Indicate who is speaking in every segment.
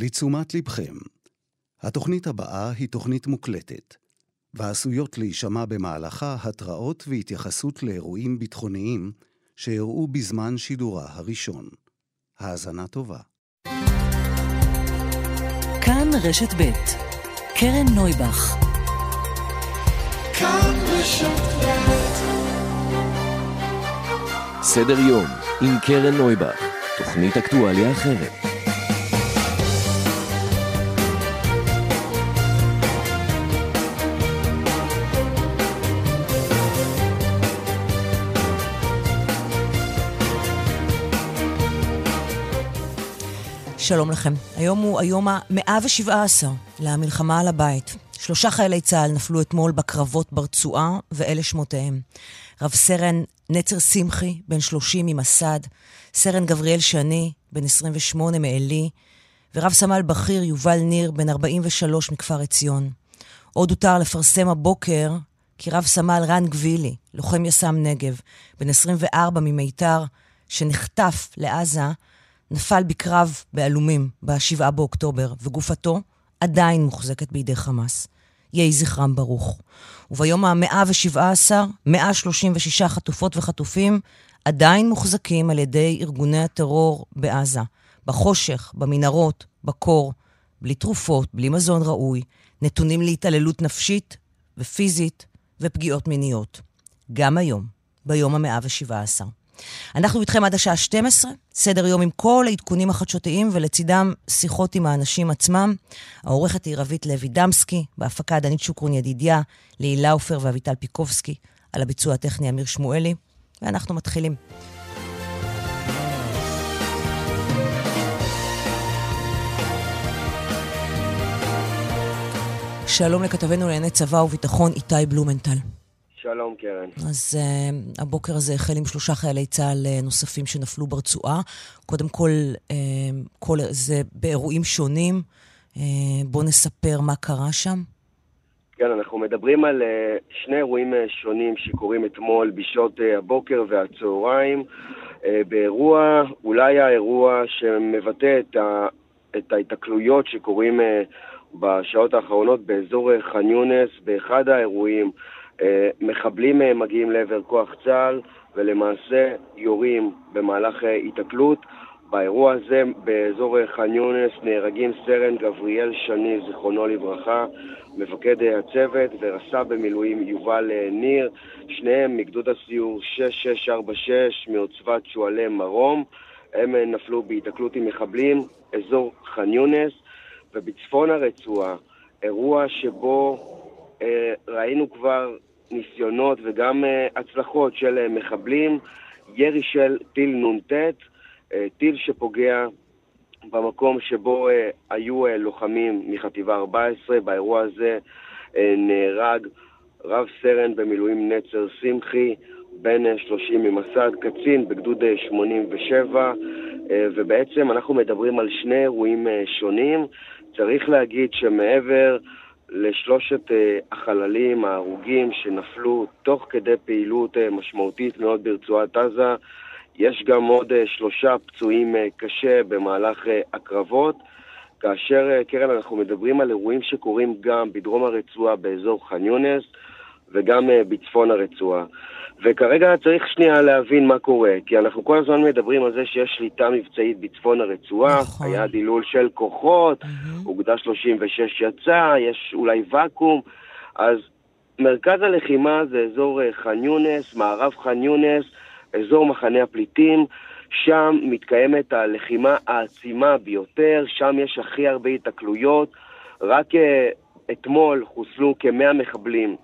Speaker 1: לתשומת לבכם, התוכנית הבאה היא תוכנית מוקלטת, ועשויות להישמע במהלכה התראות והתייחסות לאירועים ביטחוניים שאירעו בזמן שידורה הראשון. האזנה טובה.
Speaker 2: כאן רשת ב' קרן נויבך.
Speaker 3: סדר יום עם קרן נויבך, תוכנית אקטואליה אחרת.
Speaker 2: שלום לכם. היום הוא היום ה-117 למלחמה על הבית. שלושה חיילי צה"ל נפלו אתמול בקרבות ברצועה, ואלה שמותיהם. רב סרן נצר שמחי, בן 30 ממסד, סרן גבריאל שני, בן 28 מעלי, ורב סמל בכיר יובל ניר, בן 43 מכפר עציון. עוד הותר לפרסם הבוקר כי רב סמל רן גבילי, לוחם יס"מ נגב, בן 24 ממיתר, שנחטף לעזה, נפל בקרב בעלומים ב-7 באוקטובר, וגופתו עדיין מוחזקת בידי חמאס. יהי זכרם ברוך. וביום ה-117, 136 חטופות וחטופים עדיין מוחזקים על ידי ארגוני הטרור בעזה, בחושך, במנהרות, בקור, בלי תרופות, בלי מזון ראוי, נתונים להתעללות נפשית ופיזית ופגיעות מיניות. גם היום, ביום ה-117. אנחנו איתכם עד השעה 12, סדר יום עם כל העדכונים החדשותיים ולצידם שיחות עם האנשים עצמם. העורכת היא רבית לוי דמסקי, בהפקה דנית שוקרון ידידיה, ליהי לאופר ואביטל פיקובסקי, על הביצוע הטכני אמיר שמואלי, ואנחנו מתחילים. שלום לכתבנו לענייני צבא וביטחון איתי בלומנטל.
Speaker 4: שלום, קרן.
Speaker 2: אז uh, הבוקר הזה החל עם שלושה חיילי צה"ל uh, נוספים שנפלו ברצועה. קודם כל, uh, כל זה באירועים שונים. Uh, בואו נספר מה קרה שם.
Speaker 4: כן, אנחנו מדברים על uh, שני אירועים uh, שונים שקורים אתמול בשעות uh, הבוקר והצהריים. Uh, באירוע, אולי האירוע שמבטא את, ה, את ההיתקלויות שקורים uh, בשעות האחרונות באזור ח'אן יונס, באחד האירועים. מחבלים אה, מגיעים לעבר כוח צה"ל ולמעשה יורים במהלך אה, היתקלות. באירוע הזה, באזור ח'אן יונס, נהרגים סרן גבריאל שני, זיכרונו לברכה, מפקד הצוות, ורס"ר במילואים יובל ניר, שניהם מגדוד הסיור 6646 מעוצבת שועלי מרום. הם נפלו בהיתקלות עם מחבלים, אזור ח'אן יונס, ובצפון הרצועה, אירוע שבו אה, ראינו כבר ניסיונות וגם uh, הצלחות של uh, מחבלים, ירי של טיל נ"ט, uh, טיל שפוגע במקום שבו היו לוחמים מחטיבה 14. באירוע הזה נהרג רב סרן במילואים נצר שמחי, בן uh, 30 ממסד, קצין בגדוד uh, 87, uh, ובעצם אנחנו מדברים על שני אירועים שונים. צריך להגיד שמעבר לשלושת uh, החללים ההרוגים שנפלו תוך כדי פעילות uh, משמעותית מאוד ברצועת עזה. יש גם עוד uh, שלושה פצועים קשה במהלך הקרבות, כאשר, קרן, אנחנו מדברים על אירועים שקורים גם בדרום הרצועה באזור ח'אן יונס וגם בצפון הרצועה. וכרגע צריך שנייה להבין מה קורה, כי אנחנו כל הזמן מדברים על זה שיש שליטה מבצעית בצפון הרצועה, נכון. היה דילול של כוחות, mm-hmm. אוגדה 36 יצא, יש אולי ואקום, אז מרכז הלחימה זה אזור אה, ח'אן יונס, מערב ח'אן יונס, אזור מחנה הפליטים, שם מתקיימת הלחימה העצימה ביותר, שם יש הכי הרבה התקלויות, רק uh, אתמול חוסלו כמאה מחבלים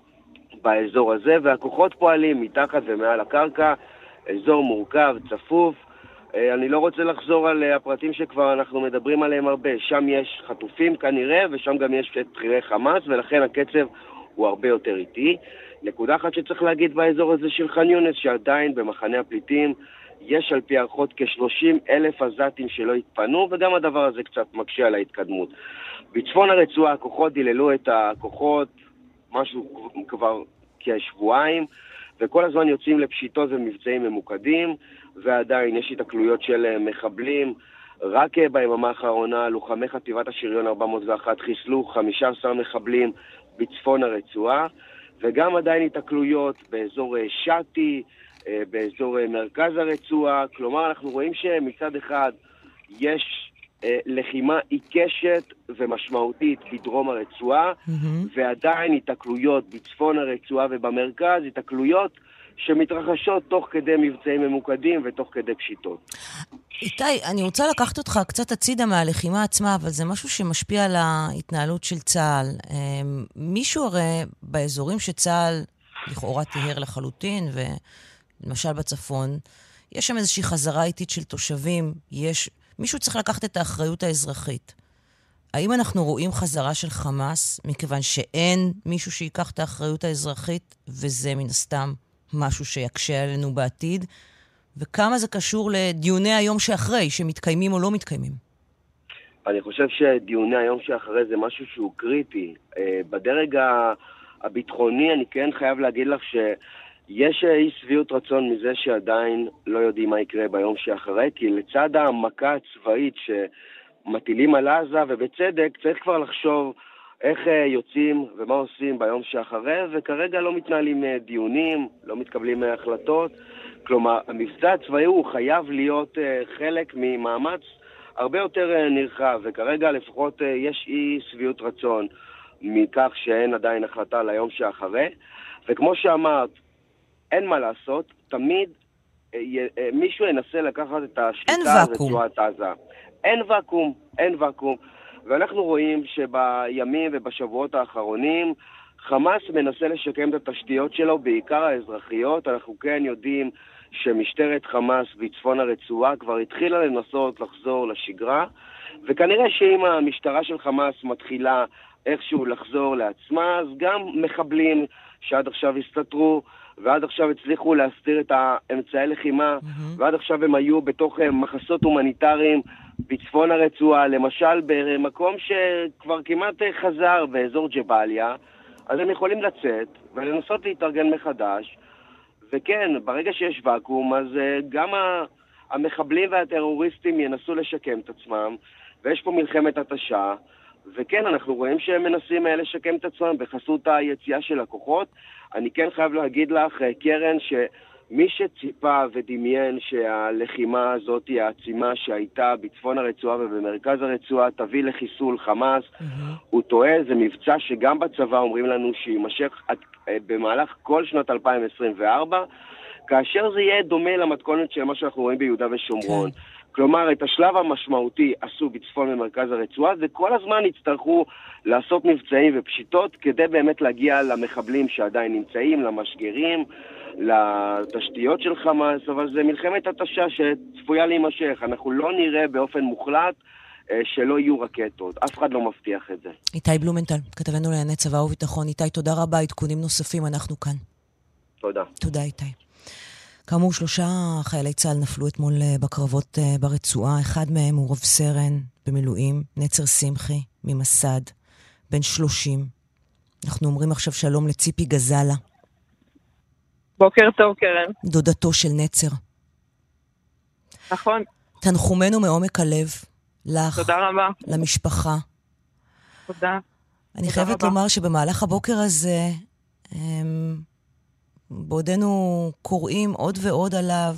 Speaker 4: באזור הזה, והכוחות פועלים מתחת ומעל הקרקע, אזור מורכב, צפוף. אה, אני לא רוצה לחזור על אה, הפרטים שכבר אנחנו מדברים עליהם הרבה. שם יש חטופים כנראה, ושם גם יש את בכירי חמאס, ולכן הקצב הוא הרבה יותר איטי. נקודה אחת שצריך להגיד באזור הזה של ח'אן יונס, שעדיין במחנה הפליטים יש על פי הערכות כ-30 אלף עזתים שלא התפנו, וגם הדבר הזה קצת מקשה על ההתקדמות. בצפון הרצועה הכוחות דיללו את הכוחות, משהו כבר כשבועיים, וכל הזמן יוצאים לפשיטות ומבצעים ממוקדים, ועדיין יש התקלויות של אה, מחבלים. רק ביממה האחרונה לוחמי חטיבת השריון 401 חיסלו 15 מחבלים בצפון הרצועה, וגם עדיין התקלויות באזור שתי, באזור מרכז הרצועה. כלומר, אנחנו רואים שמצד אחד יש אה, לחימה עיקשת ומשמעותית בדרום הרצועה, mm-hmm. ועדיין התקלויות בצפון הרצועה ובמרכז, התקלויות שמתרחשות תוך כדי מבצעים ממוקדים ותוך כדי פשיטות.
Speaker 2: איתי, אני רוצה לקחת אותך קצת הצידה מהלחימה עצמה, אבל זה משהו שמשפיע על ההתנהלות של צה"ל. אמ, מישהו הרי באזורים שצה"ל לכאורה טיהר לחלוטין, ולמשל בצפון, יש שם איזושהי חזרה איטית של תושבים, יש... מישהו צריך לקחת את האחריות האזרחית. האם אנחנו רואים חזרה של חמאס, מכיוון שאין מישהו שיקח את האחריות האזרחית, וזה מן הסתם משהו שיקשה עלינו בעתיד? וכמה זה קשור לדיוני היום שאחרי, שמתקיימים או לא מתקיימים?
Speaker 4: אני חושב שדיוני היום שאחרי זה משהו שהוא קריטי. אה, בדרג הביטחוני אני כן חייב להגיד לך ש... יש אה, אי שביעות רצון מזה שעדיין לא יודעים מה יקרה ביום שאחרי, כי לצד המכה הצבאית שמטילים על עזה, ובצדק, צריך כבר לחשוב איך אה, יוצאים ומה עושים ביום שאחרי, וכרגע לא מתנהלים אה, דיונים, לא מתקבלים החלטות. כלומר, המבצע הצבאי הוא חייב להיות חלק ממאמץ הרבה יותר נרחב, וכרגע לפחות יש אי שביעות רצון מכך שאין עדיין החלטה ליום שאחרי. וכמו שאמרת, אין מה לעשות, תמיד אה, אה, מישהו ינסה לקחת את השליטה על רצועת עזה. אין ואקום, אין ואקום. ואנחנו רואים שבימים ובשבועות האחרונים חמאס מנסה לשקם את התשתיות שלו, בעיקר האזרחיות. אנחנו כן יודעים שמשטרת חמאס בצפון הרצועה כבר התחילה לנסות לחזור לשגרה, וכנראה שאם המשטרה של חמאס מתחילה איכשהו לחזור לעצמה, אז גם מחבלים שעד עכשיו הסתתרו ועד עכשיו הצליחו להסתיר את האמצעי לחימה, mm-hmm. ועד עכשיו הם היו בתוך אה, מחסות הומניטריים בצפון הרצועה, למשל במקום שכבר כמעט אה, חזר באזור ג'באליה, אז הם יכולים לצאת ולנסות להתארגן מחדש, וכן, ברגע שיש ואקום, אז גם המחבלים והטרוריסטים ינסו לשקם את עצמם, ויש פה מלחמת התשה, וכן, אנחנו רואים שהם מנסים לשקם את עצמם בחסות היציאה של הכוחות. אני כן חייב להגיד לך, אה, קרן, שמי שציפה ודמיין שהלחימה הזאת, העצימה שהייתה בצפון הרצועה ובמרכז הרצועה, תביא לחיסול חמאס, mm-hmm. הוא טועה, זה מבצע שגם בצבא אומרים לנו שיימשך אה, במהלך כל שנת 2024, כאשר זה יהיה דומה למתכונת של מה שאנחנו רואים ביהודה ושומרון. כן. כלומר, את השלב המשמעותי עשו בצפון ומרכז הרצועה, וכל הזמן יצטרכו לעשות מבצעים ופשיטות כדי באמת להגיע למחבלים שעדיין נמצאים, למשגרים, לתשתיות של חמאס, אבל זה מלחמת התשה שצפויה להימשך. אנחנו לא נראה באופן מוחלט אה, שלא יהיו רקטות. אף אחד לא מבטיח את זה.
Speaker 2: איתי בלומנטל, כתבנו לענייני צבא וביטחון. איתי, תודה רבה. עדכונים נוספים, אנחנו כאן.
Speaker 4: תודה.
Speaker 2: תודה, איתי. כאמור, שלושה חיילי צה"ל נפלו אתמול אה, בקרבות אה, ברצועה. אחד מהם הוא רב סרן במילואים, נצר שמחי, ממסד, בן שלושים. אנחנו אומרים עכשיו שלום לציפי גזלה.
Speaker 5: בוקר טוב, קרן.
Speaker 2: דודתו של נצר.
Speaker 5: נכון.
Speaker 2: תנחומינו מעומק הלב לך.
Speaker 5: תודה רבה.
Speaker 2: למשפחה.
Speaker 5: תודה.
Speaker 2: אני תודה חייבת רבה. לומר שבמהלך הבוקר הזה, הם... בעודנו קוראים עוד ועוד עליו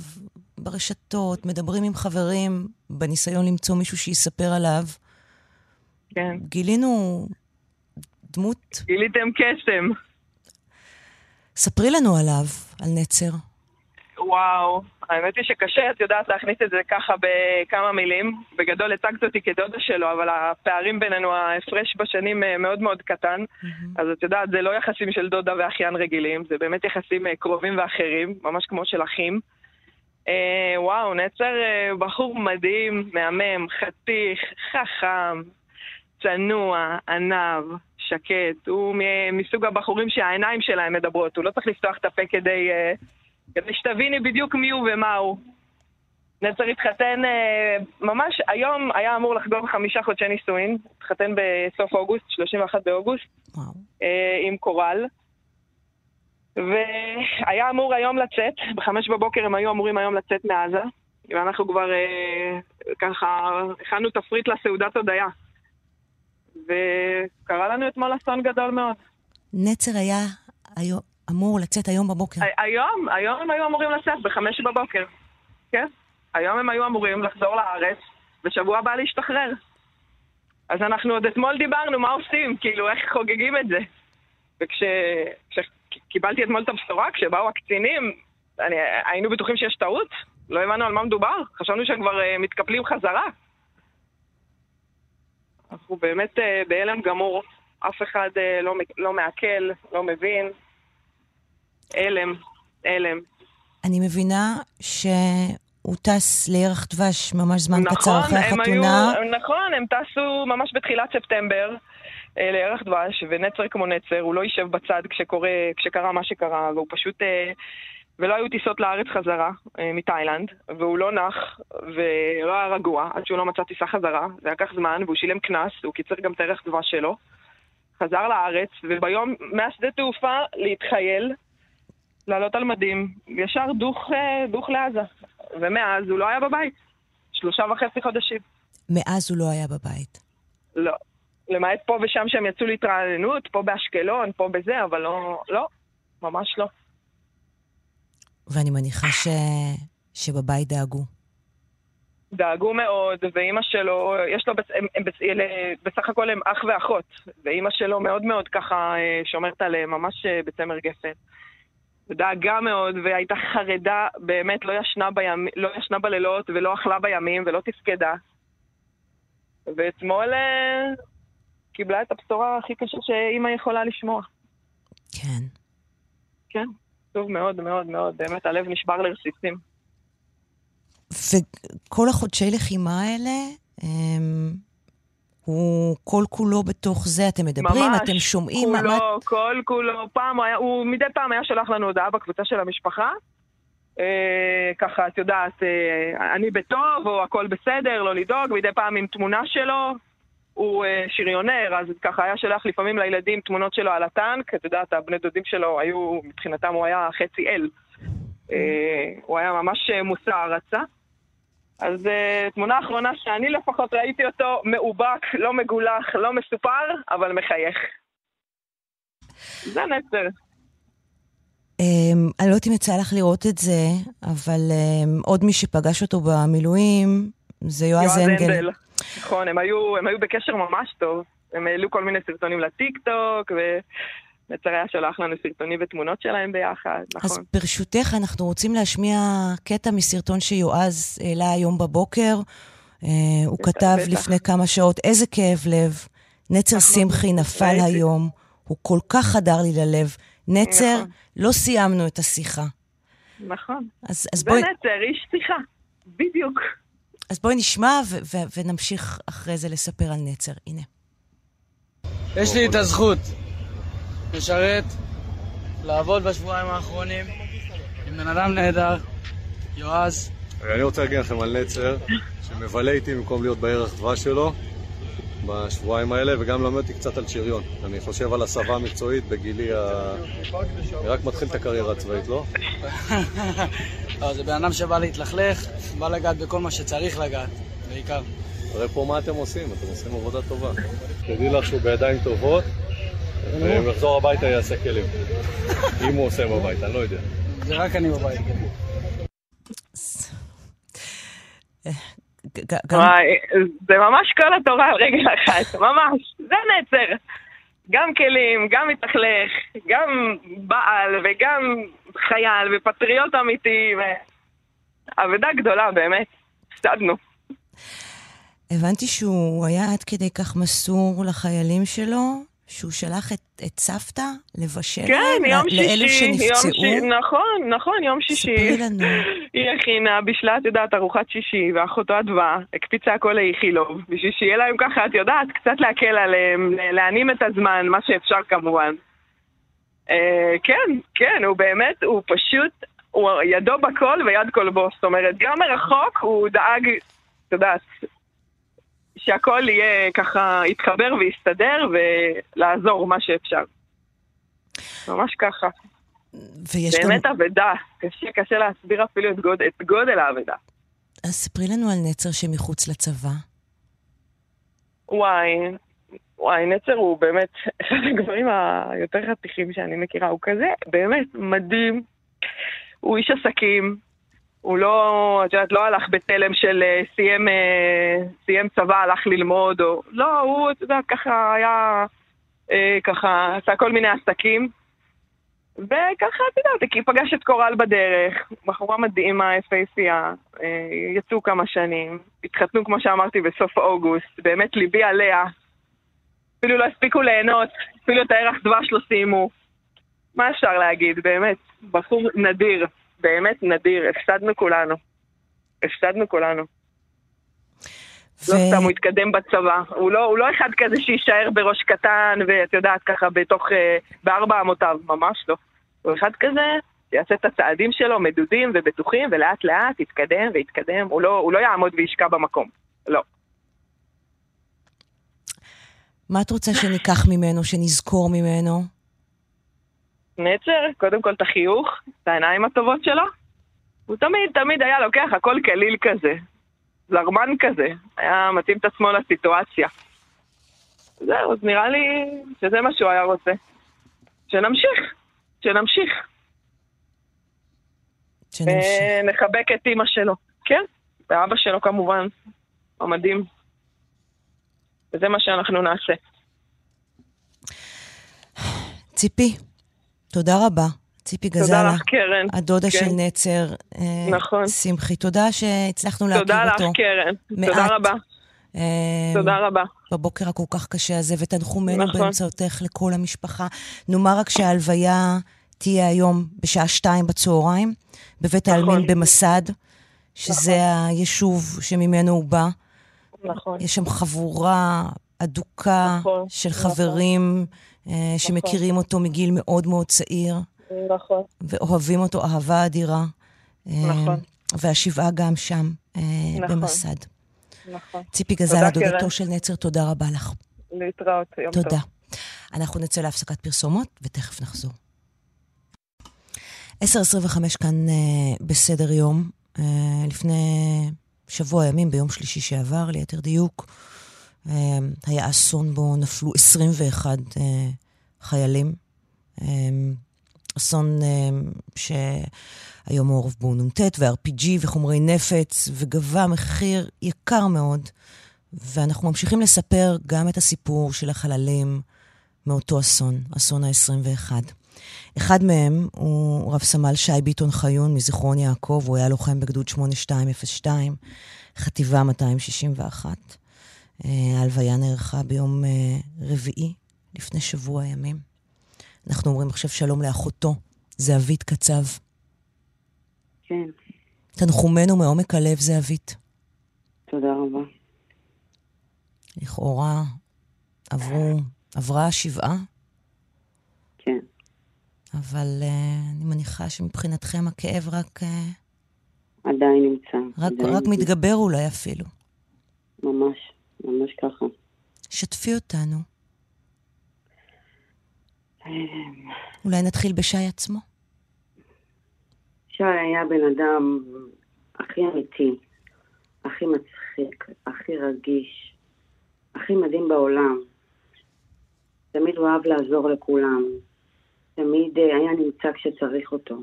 Speaker 2: ברשתות, מדברים עם חברים, בניסיון למצוא מישהו שיספר עליו.
Speaker 5: כן.
Speaker 2: גילינו דמות...
Speaker 5: גיליתם קסם.
Speaker 2: ספרי לנו עליו, על נצר.
Speaker 5: וואו, האמת היא שקשה, את יודעת, להכניס את זה ככה בכמה מילים. בגדול הצגת אותי כדודה שלו, אבל הפערים בינינו, ההפרש בשנים אה, מאוד מאוד קטן. Mm-hmm. אז את יודעת, זה לא יחסים של דודה ואחיין רגילים, זה באמת יחסים אה, קרובים ואחרים, ממש כמו של אחים. אה, וואו, נצר אה, בחור מדהים, מהמם, חתיך, חכם, צנוע, ענב, שקט. הוא מסוג הבחורים שהעיניים שלהם מדברות, הוא לא צריך לפתוח את הפה כדי... אה, כדי שתביני בדיוק מי הוא ומה הוא. נצר התחתן אה, ממש, היום היה אמור לחגוג חמישה חודשי נישואין, התחתן בסוף אוגוסט, 31 באוגוסט, וואו. אה, עם קורל. והיה אמור היום לצאת, בחמש בבוקר הם היו אמורים היום לצאת מעזה. ואנחנו כבר אה, ככה הכנו תפריט לסעודת הודיה. וקרה לנו אתמול אסון גדול מאוד.
Speaker 2: נצר היה היום, אמור לצאת היום בבוקר.
Speaker 5: היום, היום הם היו אמורים לצאת, בחמש בבוקר. כן. היום הם היו אמורים לחזור לארץ, ושבוע הבא להשתחרר. אז אנחנו עוד אתמול דיברנו מה עושים, כאילו, איך חוגגים את זה. וכשקיבלתי אתמול את הבשורה, כשבאו הקצינים, אני, היינו בטוחים שיש טעות, לא הבנו על מה מדובר, חשבנו שהם כבר uh, מתקפלים חזרה. אנחנו באמת uh, בהלם גמור, אף אחד uh, לא, לא מעכל, לא מבין. הלם, הלם.
Speaker 2: אני מבינה שהוא טס לירח דבש ממש זמן נכון, קצר אחרי החתונה.
Speaker 5: היו, נכון, הם טסו ממש בתחילת ספטמבר. לירח דבש, ונצר כמו נצר, הוא לא יישב בצד כשקורה, כשקרה מה שקרה, והוא פשוט אה, ולא היו טיסות לארץ חזרה אה, מתאילנד, והוא לא נח ולא היה רגוע עד שהוא לא מצא טיסה חזרה. זה לקח זמן, והוא שילם קנס, הוא קיצר גם את הערך דבש שלו. חזר לארץ, וביום מהשדה תעופה להתחייל, לעלות על מדים, ישר דוך, אה, דוך לעזה. ומאז הוא לא היה בבית. שלושה וחצי חודשים.
Speaker 2: מאז הוא לא היה בבית.
Speaker 5: לא. למעט פה ושם שהם יצאו להתרעננות, פה באשקלון, פה בזה, אבל לא, לא, ממש לא.
Speaker 2: ואני מניחה ש... שבבית דאגו.
Speaker 5: דאגו מאוד, ואימא שלו, יש לו, הם, הם, הם, בסך הכל הם אח ואחות, ואימא שלו מאוד מאוד ככה אה, שומרת עליהם, ממש אה, בצמר גפן. דאגה מאוד, והייתה חרדה, באמת, לא ישנה, בימ... לא ישנה בלילות, ולא אכלה בימים, ולא תפקדה. ואתמול אה, קיבלה את הבשורה הכי קשה שאימא יכולה לשמוע.
Speaker 2: כן.
Speaker 5: כן. עצוב מאוד מאוד מאוד, באמת הלב נשבר לרסיסים.
Speaker 2: וכל החודשי לחימה האלה, הם... הוא כל כולו בתוך זה, אתם מדברים, ממש, אתם שומעים?
Speaker 5: ממש, כולו, מה... כל כולו. פעם היה, הוא מדי פעם היה שולח לנו הודעה בקבוצה של המשפחה. אה, ככה, את יודעת, אה, אני בטוב, או הכל בסדר, לא לדאוג, מדי פעם עם תמונה שלו. הוא אה, שריונר, אז ככה היה שולח לפעמים לילדים תמונות שלו על הטנק, את יודעת, הבני דודים שלו היו, מבחינתם הוא היה חצי אל. אה, הוא היה ממש אה, מושא הערצה. אז תמונה אחרונה שאני לפחות ראיתי אותו מאובק, לא מגולח, לא מסופר, אבל מחייך. זה נצר.
Speaker 2: Um, אני לא יודעת אם יצא לך לראות את זה, אבל um, עוד מי שפגש אותו במילואים זה יועז אנגל.
Speaker 5: נכון, הם היו, הם היו בקשר ממש טוב. הם העלו כל מיני סרטונים לטיקטוק, ונצר היה שולח לנו סרטונים ותמונות שלהם ביחד, נכון.
Speaker 2: אז ברשותך, אנחנו רוצים להשמיע קטע מסרטון שיועז העלה היום בבוקר. אה, הוא כתב בטח. לפני כמה שעות, איזה כאב לב, נצר נכון. שמחי נפל היום, הוא כל כך חדר לי ללב. נצר, נכון. לא סיימנו את השיחה.
Speaker 5: נכון. אז, אז בואי... זה נצר, איש שיחה, בדיוק.
Speaker 2: אז בואי נשמע ו- ו- ונמשיך אחרי זה לספר על נצר. הנה.
Speaker 6: יש לי את הזכות לשרת, לעבוד בשבועיים האחרונים עם בן אדם נהדר, יועז.
Speaker 7: אני רוצה להגיד לכם על נצר, שמבלה איתי במקום להיות בערך דבש שלו בשבועיים האלה, וגם לומד אותי קצת על שריון. אני חושב על הסבה המקצועית בגילי ה... אני רק מתחיל את הקריירה הצבאית, לא?
Speaker 6: לא, זה בן אדם שבא להתלכלך, בא לגעת בכל מה שצריך לגעת, בעיקר.
Speaker 7: תראה פה מה אתם עושים, אתם עושים עבודה טובה. תדעי לך שהוא בידיים טובות, ואם יחזור הביתה יעשה כלים. אם הוא עושה בבית, אני לא יודע.
Speaker 6: זה רק אני בבית.
Speaker 5: וואי, זה ממש כל התורה על רגל אחת, ממש, זה נצר. גם כלים, גם מתכלך, גם בעל וגם חייל ופטריוט אמיתי, אבדה גדולה באמת, הפסדנו.
Speaker 2: הבנתי שהוא היה עד כדי כך מסור לחיילים שלו, שהוא שלח את, את סבתא לבשל
Speaker 5: כן, יום שישי,
Speaker 2: לאלו שנפצעו?
Speaker 5: יום ש... נכון, נכון, יום שישי.
Speaker 2: ספרי לנו.
Speaker 5: היא הכינה, בישלה, את יודעת, ארוחת שישי, ואחותו אדווה, הקפיצה הכל לאיכילוב, בשביל שיהיה להם ככה, את יודעת, קצת להקל עליהם, להנים את הזמן, מה שאפשר כמובן. אה, כן, כן, הוא באמת, הוא פשוט, הוא ידו בכל ויד כל בו. זאת אומרת, גם מרחוק הוא דאג, את יודעת, שהכל יהיה ככה, יתחבר ויסתדר ולעזור מה שאפשר. ממש ככה.
Speaker 2: ויש
Speaker 5: באמת גם... אבדה. קשה, קשה להסביר אפילו את, גוד, את גודל האבדה.
Speaker 2: אז ספרי לנו על נצר שמחוץ לצבא.
Speaker 5: וואי, וואי, נצר הוא באמת אחד הגברים היותר חתיכים שאני מכירה. הוא כזה באמת מדהים. הוא איש עסקים, הוא לא, את יודעת, לא הלך בתלם של אה, סיים, אה, סיים צבא, הלך ללמוד, או... לא, הוא, את יודעת, ככה היה, אה, ככה, עשה כל מיני עסקים. וככה, את יודעת, כי פגש את קורל בדרך, בחורה מדהימה, יפהפייה, יצאו כמה שנים, התחתנו, כמו שאמרתי, בסוף אוגוסט, באמת ליבי עליה. אפילו לא הספיקו ליהנות, אפילו את הערך דבש לא סיימו. מה אפשר להגיד, באמת, בחור נדיר. באמת נדיר, הפסדנו כולנו. הפסדנו כולנו. ו... לא סתם הוא התקדם בצבא. הוא לא, הוא לא אחד כזה שיישאר בראש קטן ואת יודעת ככה בתוך, אה, בארבע אמותיו, ממש לא. הוא אחד כזה שיעשה את הצעדים שלו מדודים ובטוחים ולאט לאט יתקדם ויתקדם. הוא לא, הוא לא יעמוד וישקע במקום. לא.
Speaker 2: מה את רוצה שניקח ממנו, שנזכור ממנו?
Speaker 5: נצר, קודם כל את החיוך, את העיניים הטובות שלו. הוא תמיד, תמיד היה לוקח הכל כליל כזה. זרמן כזה. היה מתאים את עצמו לסיטואציה. זהו, אז נראה לי שזה מה שהוא היה רוצה. שנמשיך, שנמשיך.
Speaker 2: שנמשיך.
Speaker 5: נחבק את אימא שלו. כן, ואבא שלו כמובן. המדהים. וזה מה שאנחנו נעשה.
Speaker 2: ציפי, תודה רבה. ציפי גזלה.
Speaker 5: תודה לך, קרן.
Speaker 2: הדודה כן. של נצר.
Speaker 5: אה, נכון.
Speaker 2: שמחי, תודה שהצלחנו להכיר אותו.
Speaker 5: תודה לך, קרן. מעט. תודה רבה. אה, תודה רבה.
Speaker 2: בבוקר הכל כך קשה הזה, ותנחומנו נכון. באמצעותך לכל המשפחה. נאמר רק שההלוויה תהיה היום בשעה שתיים בצהריים, בבית נכון. העלמין במסד, שזה נכון. היישוב שממנו הוא בא.
Speaker 5: נכון.
Speaker 2: יש שם חבורה אדוקה נכון, של נכון. חברים. נכון. אה, נכון. שמכירים אותו מגיל מאוד מאוד צעיר.
Speaker 5: נכון.
Speaker 2: ואוהבים אותו אהבה אדירה.
Speaker 5: אה, נכון.
Speaker 2: והשבעה גם שם, אה, נכון. במסד.
Speaker 5: נכון.
Speaker 2: ציפי גזלה, דודתו של נצר, תודה רבה לך.
Speaker 5: להתראות, יום תודה. טוב.
Speaker 2: תודה. אנחנו נצא להפסקת פרסומות, ותכף נחזור. 10.25 כאן בסדר יום. לפני שבוע ימים, ביום שלישי שעבר, ליתר דיוק, היה אסון בו נפלו 21 אה, חיילים. אמ, אסון אמ, שהיום מעורב בו נ"ט ו-RPG וחומרי נפץ, וגבה מחיר יקר מאוד. ואנחנו ממשיכים לספר גם את הסיפור של החללים מאותו אסון, אסון ה-21. אחד מהם הוא רב סמל שי ביטון חיון מזיכרון יעקב, הוא היה לוחם בגדוד 8202, חטיבה 261. אה, ההלוויה נערכה ביום אה, רביעי, לפני שבוע ימים. אנחנו אומרים עכשיו שלום לאחותו, זהבית קצב.
Speaker 8: כן.
Speaker 2: תנחומינו מעומק הלב, זהבית.
Speaker 8: תודה רבה.
Speaker 2: לכאורה עברו, עברה השבעה?
Speaker 8: כן.
Speaker 2: אבל uh, אני מניחה שמבחינתכם הכאב רק... Uh,
Speaker 8: עדיין נמצא.
Speaker 2: רק,
Speaker 8: עדיין
Speaker 2: רק נמצא. מתגבר אולי אפילו.
Speaker 8: ממש. ממש ככה.
Speaker 2: שתפי אותנו. אולי נתחיל בשי עצמו?
Speaker 8: שי היה בן אדם הכי אמיתי, הכי מצחיק, הכי רגיש, הכי מדהים בעולם. תמיד הוא אהב לעזור לכולם. תמיד אה, היה נמצא כשצריך אותו.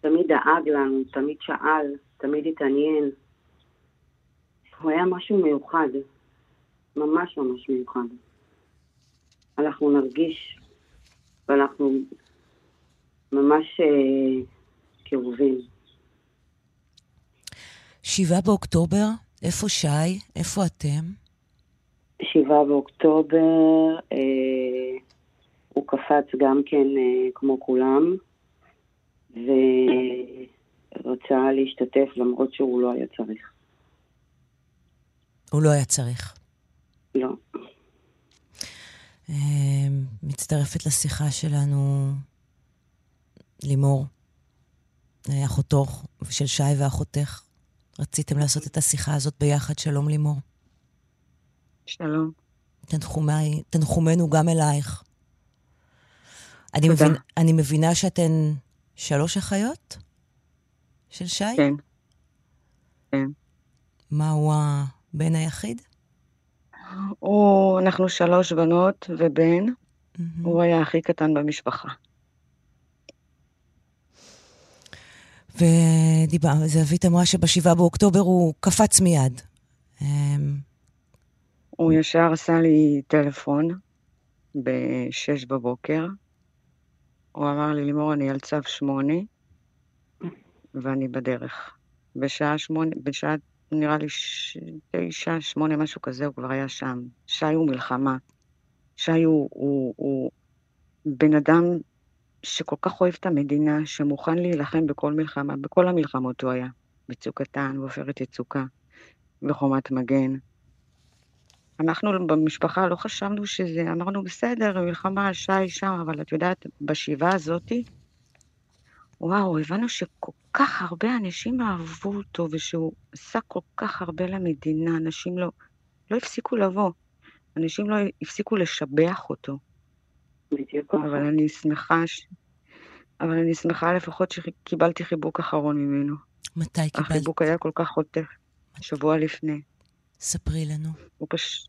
Speaker 8: תמיד דאג לנו, תמיד שאל, תמיד התעניין. הוא היה משהו מיוחד. ממש ממש מיוחד. אנחנו נרגיש, ואנחנו ממש אה, כאובים.
Speaker 2: שבעה באוקטובר, איפה שי? איפה אתם?
Speaker 8: שבעה באוקטובר, אה, הוא קפץ גם כן אה, כמו כולם, ורצה להשתתף למרות שהוא לא היה צריך.
Speaker 2: הוא לא היה צריך.
Speaker 8: לא.
Speaker 2: אמ, מצטרפת לשיחה שלנו לימור, אחותו של שי ואחותך. רציתם לעשות את השיחה הזאת ביחד. שלום לימור.
Speaker 8: שלום.
Speaker 2: תנחומי, תנחומנו גם אלייך. אני, מבין, אני מבינה שאתן שלוש אחיות של שי?
Speaker 8: כן. כן.
Speaker 2: מה הוא הבן היחיד?
Speaker 8: הוא, אנחנו שלוש בנות ובן. Mm-hmm. הוא היה הכי קטן במשפחה.
Speaker 2: ודיבר, זהבית אמרה שבשבעה באוקטובר הוא קפץ מיד. אמ,
Speaker 8: הוא ישר עשה לי טלפון ב-6 בבוקר. הוא אמר לי, לימור, אני על צו 8, ואני בדרך. בשעה שמונה, בשעה נראה לי תשע, שמונה, משהו כזה, הוא כבר היה שם. שי הוא מלחמה. שי הוא, הוא, הוא בן אדם שכל כך אוהב את המדינה, שמוכן להילחם בכל מלחמה, בכל המלחמות הוא היה. בצוק איתן, בעופרת יצוקה, בחומת מגן. אנחנו במשפחה לא חשבנו שזה, אמרנו בסדר, מלחמה, שי שם, אבל את יודעת, בשבעה הזאתי, וואו, הבנו שכל כך הרבה אנשים אהבו אותו, ושהוא עשה כל כך הרבה למדינה, אנשים לא, לא הפסיקו לבוא, אנשים לא הפסיקו לשבח אותו.
Speaker 5: בדיוק
Speaker 8: אבל אני שמחה, ש... אבל אני שמחה לפחות שקיבלתי חיבוק אחרון ממנו.
Speaker 2: מתי קיבלת?
Speaker 8: החיבוק היה כל כך חותך, שבוע לפני.
Speaker 2: ספרי לנו.
Speaker 8: הוא, פש...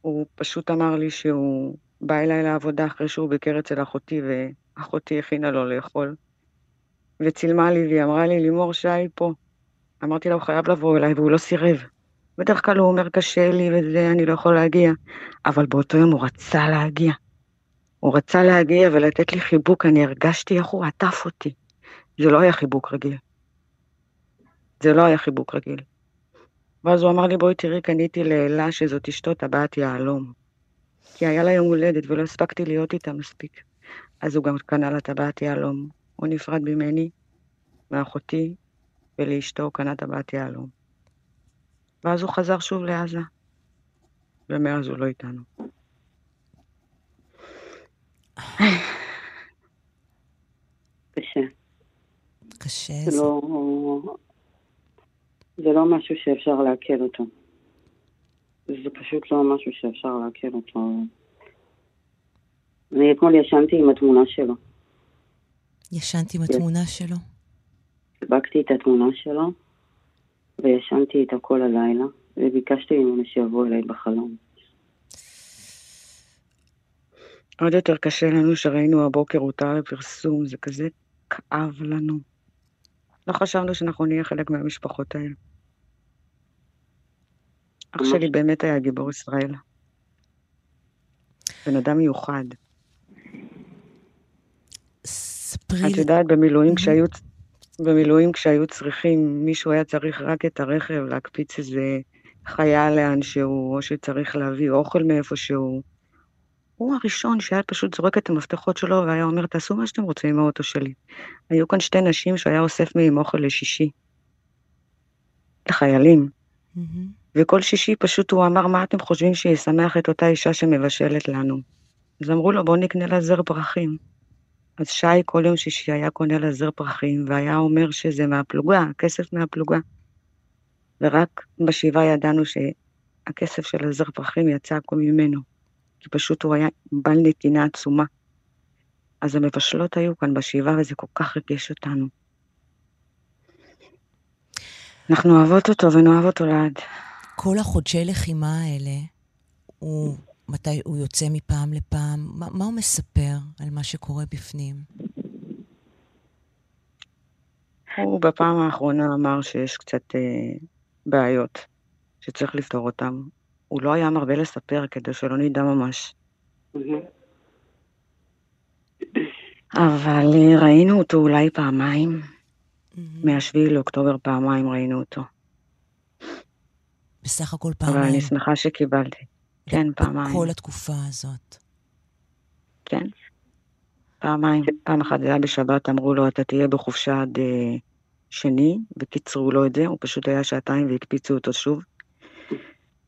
Speaker 8: הוא פשוט אמר לי שהוא בא אליי לעבודה אחרי שהוא ביקר אצל אחותי, ואחותי הכינה לו לאכול. וצילמה לי, והיא אמרה לי, לימור שי פה. אמרתי לה, הוא חייב לבוא אליי, והוא לא סירב. בדרך כלל הוא אומר, קשה לי וזה, אני לא יכול להגיע. אבל באותו יום הוא רצה להגיע. הוא רצה להגיע ולתת לי חיבוק, אני הרגשתי איך הוא עטף אותי. זה לא היה חיבוק רגיל. זה לא היה חיבוק רגיל. ואז הוא אמר לי, בואי תראי, קניתי לאלה שזאת אשתו טבעת יהלום. כי היה לה יום הולדת ולא הספקתי להיות איתה מספיק. אז הוא גם קנה לה טבעת יהלום. הוא נפרד ממני, מאחותי, ולאשתו קנה טבעת יהלום. ואז הוא חזר שוב לעזה, ומאז הוא לא איתנו.
Speaker 5: קשה.
Speaker 2: קשה.
Speaker 5: זה לא... זה לא משהו שאפשר לעכל אותו. זה פשוט לא משהו שאפשר לעכל אותו. אני אתמול ישנתי עם התמונה שלו.
Speaker 2: ישנתי עם התמונה שלו?
Speaker 5: חיבקתי את התמונה שלו, וישנתי איתה כל הלילה, וביקשתי ממנו שיבוא אליי בחלום.
Speaker 8: עוד יותר קשה לנו שראינו הבוקר הותר לפרסום, זה כזה כאב לנו. לא חשבנו שאנחנו נהיה חלק מהמשפחות האלה. אח שלי באמת היה גיבור ישראל. בן אדם מיוחד.
Speaker 2: ספרי
Speaker 8: את יודעת, במילואים כשהיו, במילואים כשהיו צריכים, מישהו היה צריך רק את הרכב, להקפיץ איזה חייל לאנשהו, או שצריך להביא אוכל מאיפשהו. הוא הראשון שהיה פשוט זורק את המפתחות שלו והיה אומר, תעשו מה שאתם רוצים עם האוטו שלי. היו כאן שתי נשים שהוא היה אוסף מהם אוכל לשישי. לחיילים. Mm-hmm. וכל שישי פשוט הוא אמר, מה אתם חושבים שישמח את אותה אישה שמבשלת לנו? אז אמרו לו, בואו נקנה לה זר פרחים. אז שי כל יום שישי היה קונה לה זר פרחים, והיה אומר שזה מהפלוגה, הכסף מהפלוגה. ורק בשבעה ידענו שהכסף של הזר פרחים יצא הכל ממנו. כי פשוט הוא היה בעל נתינה עצומה. אז המבשלות היו כאן בשבעה, וזה כל כך ריגש אותנו. אנחנו אוהבות אותו ונאהב אותו לעד.
Speaker 2: כל החודשי לחימה האלה, הוא, מתי הוא יוצא מפעם לפעם, מה, מה הוא מספר על מה שקורה בפנים?
Speaker 8: הוא בפעם האחרונה אמר שיש קצת אה, בעיות שצריך לפתור אותן. הוא לא היה מרבה לספר כדי שלא נדע ממש. אבל אה, ראינו אותו אולי פעמיים. מהשביעי לאוקטובר פעמיים ראינו אותו.
Speaker 2: בסך הכל פעמיים.
Speaker 8: אבל אני שמחה שקיבלתי. כן, פעמיים.
Speaker 2: בכל התקופה הזאת.
Speaker 8: כן, פעמיים. פעם אחת זה היה בשבת, אמרו לו, אתה תהיה בחופשה עד uh, שני, וקיצרו לו את זה, הוא פשוט היה שעתיים והקפיצו אותו שוב.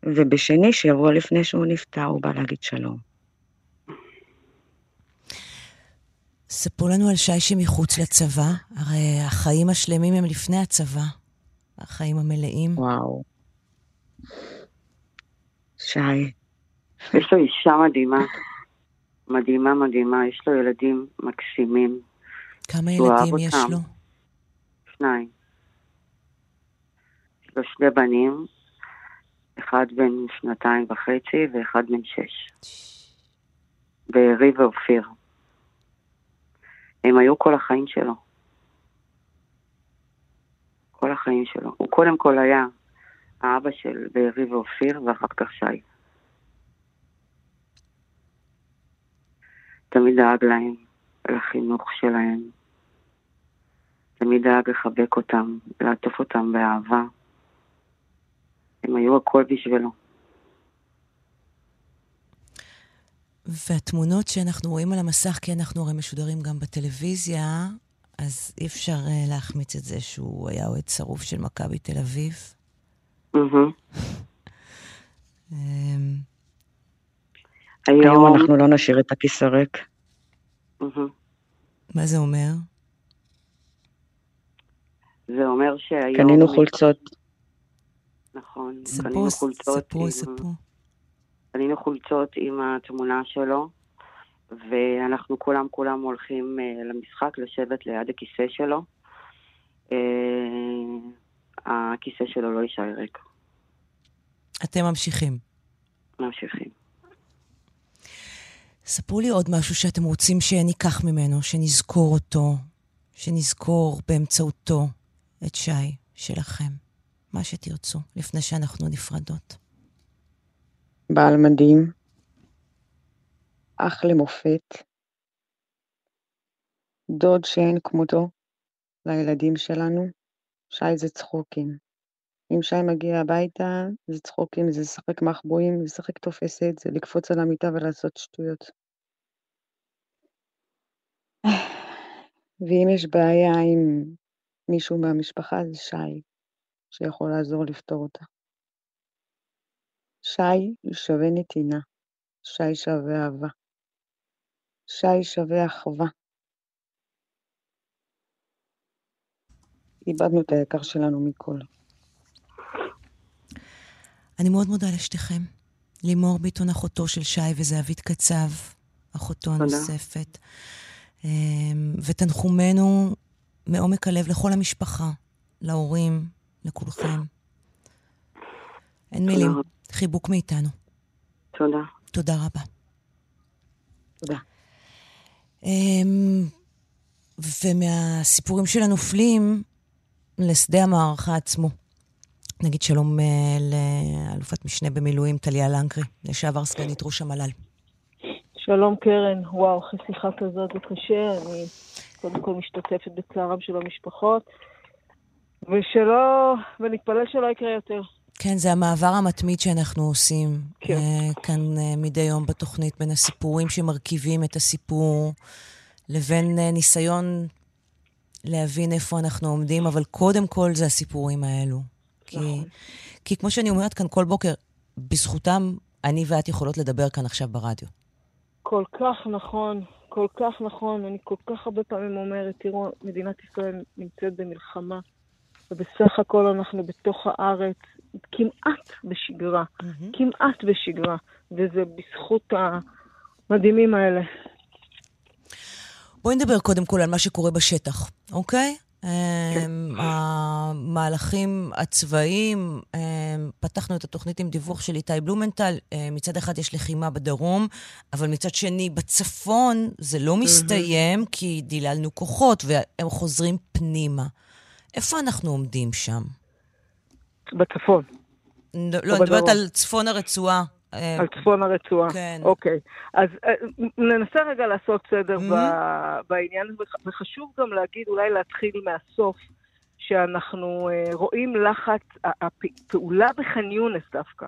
Speaker 8: ובשני, שבוע לפני שהוא נפטר, הוא בא להגיד שלום.
Speaker 2: ספרו לנו על שי שמחוץ לצבא, הרי החיים השלמים הם לפני הצבא, החיים המלאים.
Speaker 8: וואו. שי.
Speaker 5: יש לו אישה מדהימה, מדהימה מדהימה, יש לו ילדים מקסימים.
Speaker 2: כמה ילדים יש לו?
Speaker 5: שניים.
Speaker 8: לו שני בנים, אחד בן שנתיים וחצי ואחד בן שש. בארי ואופיר. הם היו כל החיים שלו. כל החיים שלו. הוא קודם כל היה האבא של בארי ואופיר, ואחר כך שי. תמיד דאג להם, לחינוך שלהם. תמיד דאג לחבק אותם, לעטוף אותם באהבה. הם היו הכל בשבילו.
Speaker 2: והתמונות שאנחנו רואים על המסך, כי אנחנו הרי משודרים גם בטלוויזיה, אז אי אפשר uh, להחמיץ את זה שהוא היה אוהד שרוף של מכבי תל אביב.
Speaker 8: אמ, היום אנחנו לא נשאיר את הכיסא ריק.
Speaker 2: מה זה אומר?
Speaker 8: זה אומר שהיום...
Speaker 2: קנינו
Speaker 8: חולצות. נכון,
Speaker 2: קנינו חולצות. ספרו, ספרו.
Speaker 8: קנינו חולצות עם התמונה שלו, ואנחנו כולם כולם הולכים uh, למשחק לשבת ליד הכיסא שלו. Uh, הכיסא שלו לא יישאר ריק.
Speaker 2: אתם ממשיכים.
Speaker 8: ממשיכים.
Speaker 2: ספרו לי עוד משהו שאתם רוצים שניקח ממנו, שנזכור אותו, שנזכור באמצעותו את שי שלכם. מה שתרצו, לפני שאנחנו נפרדות.
Speaker 8: בעל מדהים, אח למופת, דוד שאין כמותו לילדים שלנו, שי זה צחוקים. אם שי מגיע הביתה, זה צחוקים, זה לשחק מחבואים, זה לשחק תופסת, זה לקפוץ על המיטה ולעשות שטויות. ואם יש בעיה עם מישהו מהמשפחה, זה שי, שיכול לעזור לפתור אותה. שי שווה נתינה, שי שווה אהבה, שי שווה אחווה. איבדנו את היקר שלנו מכל.
Speaker 2: אני מאוד מודה לשתיכם. לימור ביטון, אחותו של שי, וזהבית קצב, אחותו הנוספת. אמ, ותנחומנו מעומק הלב לכל המשפחה, להורים, לכולכם. אין מילים. חיבוק מאיתנו.
Speaker 8: תודה.
Speaker 2: תודה רבה.
Speaker 8: תודה.
Speaker 2: אמ, ומהסיפורים של הנופלים לשדה המערכה עצמו. נגיד שלום אה, לאלופת משנה במילואים, טליה לנקרי, לשעבר סגנית ראש המל"ל.
Speaker 9: שלום קרן, וואו, אחרי שיחה כזאת זה קשה, אני קודם כל משתתפת בצערם של המשפחות, ושלא, ונתפלל שלא יקרה יותר.
Speaker 2: כן, זה המעבר המתמיד שאנחנו עושים כן. uh, כאן uh, מדי יום בתוכנית, בין הסיפורים שמרכיבים את הסיפור, לבין uh, ניסיון להבין איפה אנחנו עומדים, אבל קודם כל זה הסיפורים האלו. כי, נכון. כי כמו שאני אומרת כאן כל בוקר, בזכותם אני ואת יכולות לדבר כאן עכשיו ברדיו.
Speaker 9: כל כך נכון, כל כך נכון. אני כל כך הרבה פעמים אומרת, תראו, מדינת ישראל נמצאת במלחמה, ובסך הכל אנחנו בתוך הארץ כמעט בשגרה, mm-hmm. כמעט בשגרה, וזה בזכות המדהימים האלה.
Speaker 2: בואי נדבר קודם כל על מה שקורה בשטח, אוקיי? כן. המהלכים הצבאיים, פתחנו את התוכנית עם דיווח של איתי בלומנטל. מצד אחד יש לחימה בדרום, אבל מצד שני בצפון זה לא מסתיים, כי דיללנו כוחות והם חוזרים פנימה. איפה אנחנו עומדים שם?
Speaker 9: בצפון.
Speaker 2: לא, אני מדברת על צפון הרצועה.
Speaker 9: אה, על צפון הרצועה. כן. אוקיי. אז אה, ננסה רגע לעשות סדר mm-hmm. בעניין, וחשוב גם להגיד, אולי להתחיל מהסוף, שאנחנו אה, רואים לחץ, הפעולה בח'אן יונס דווקא,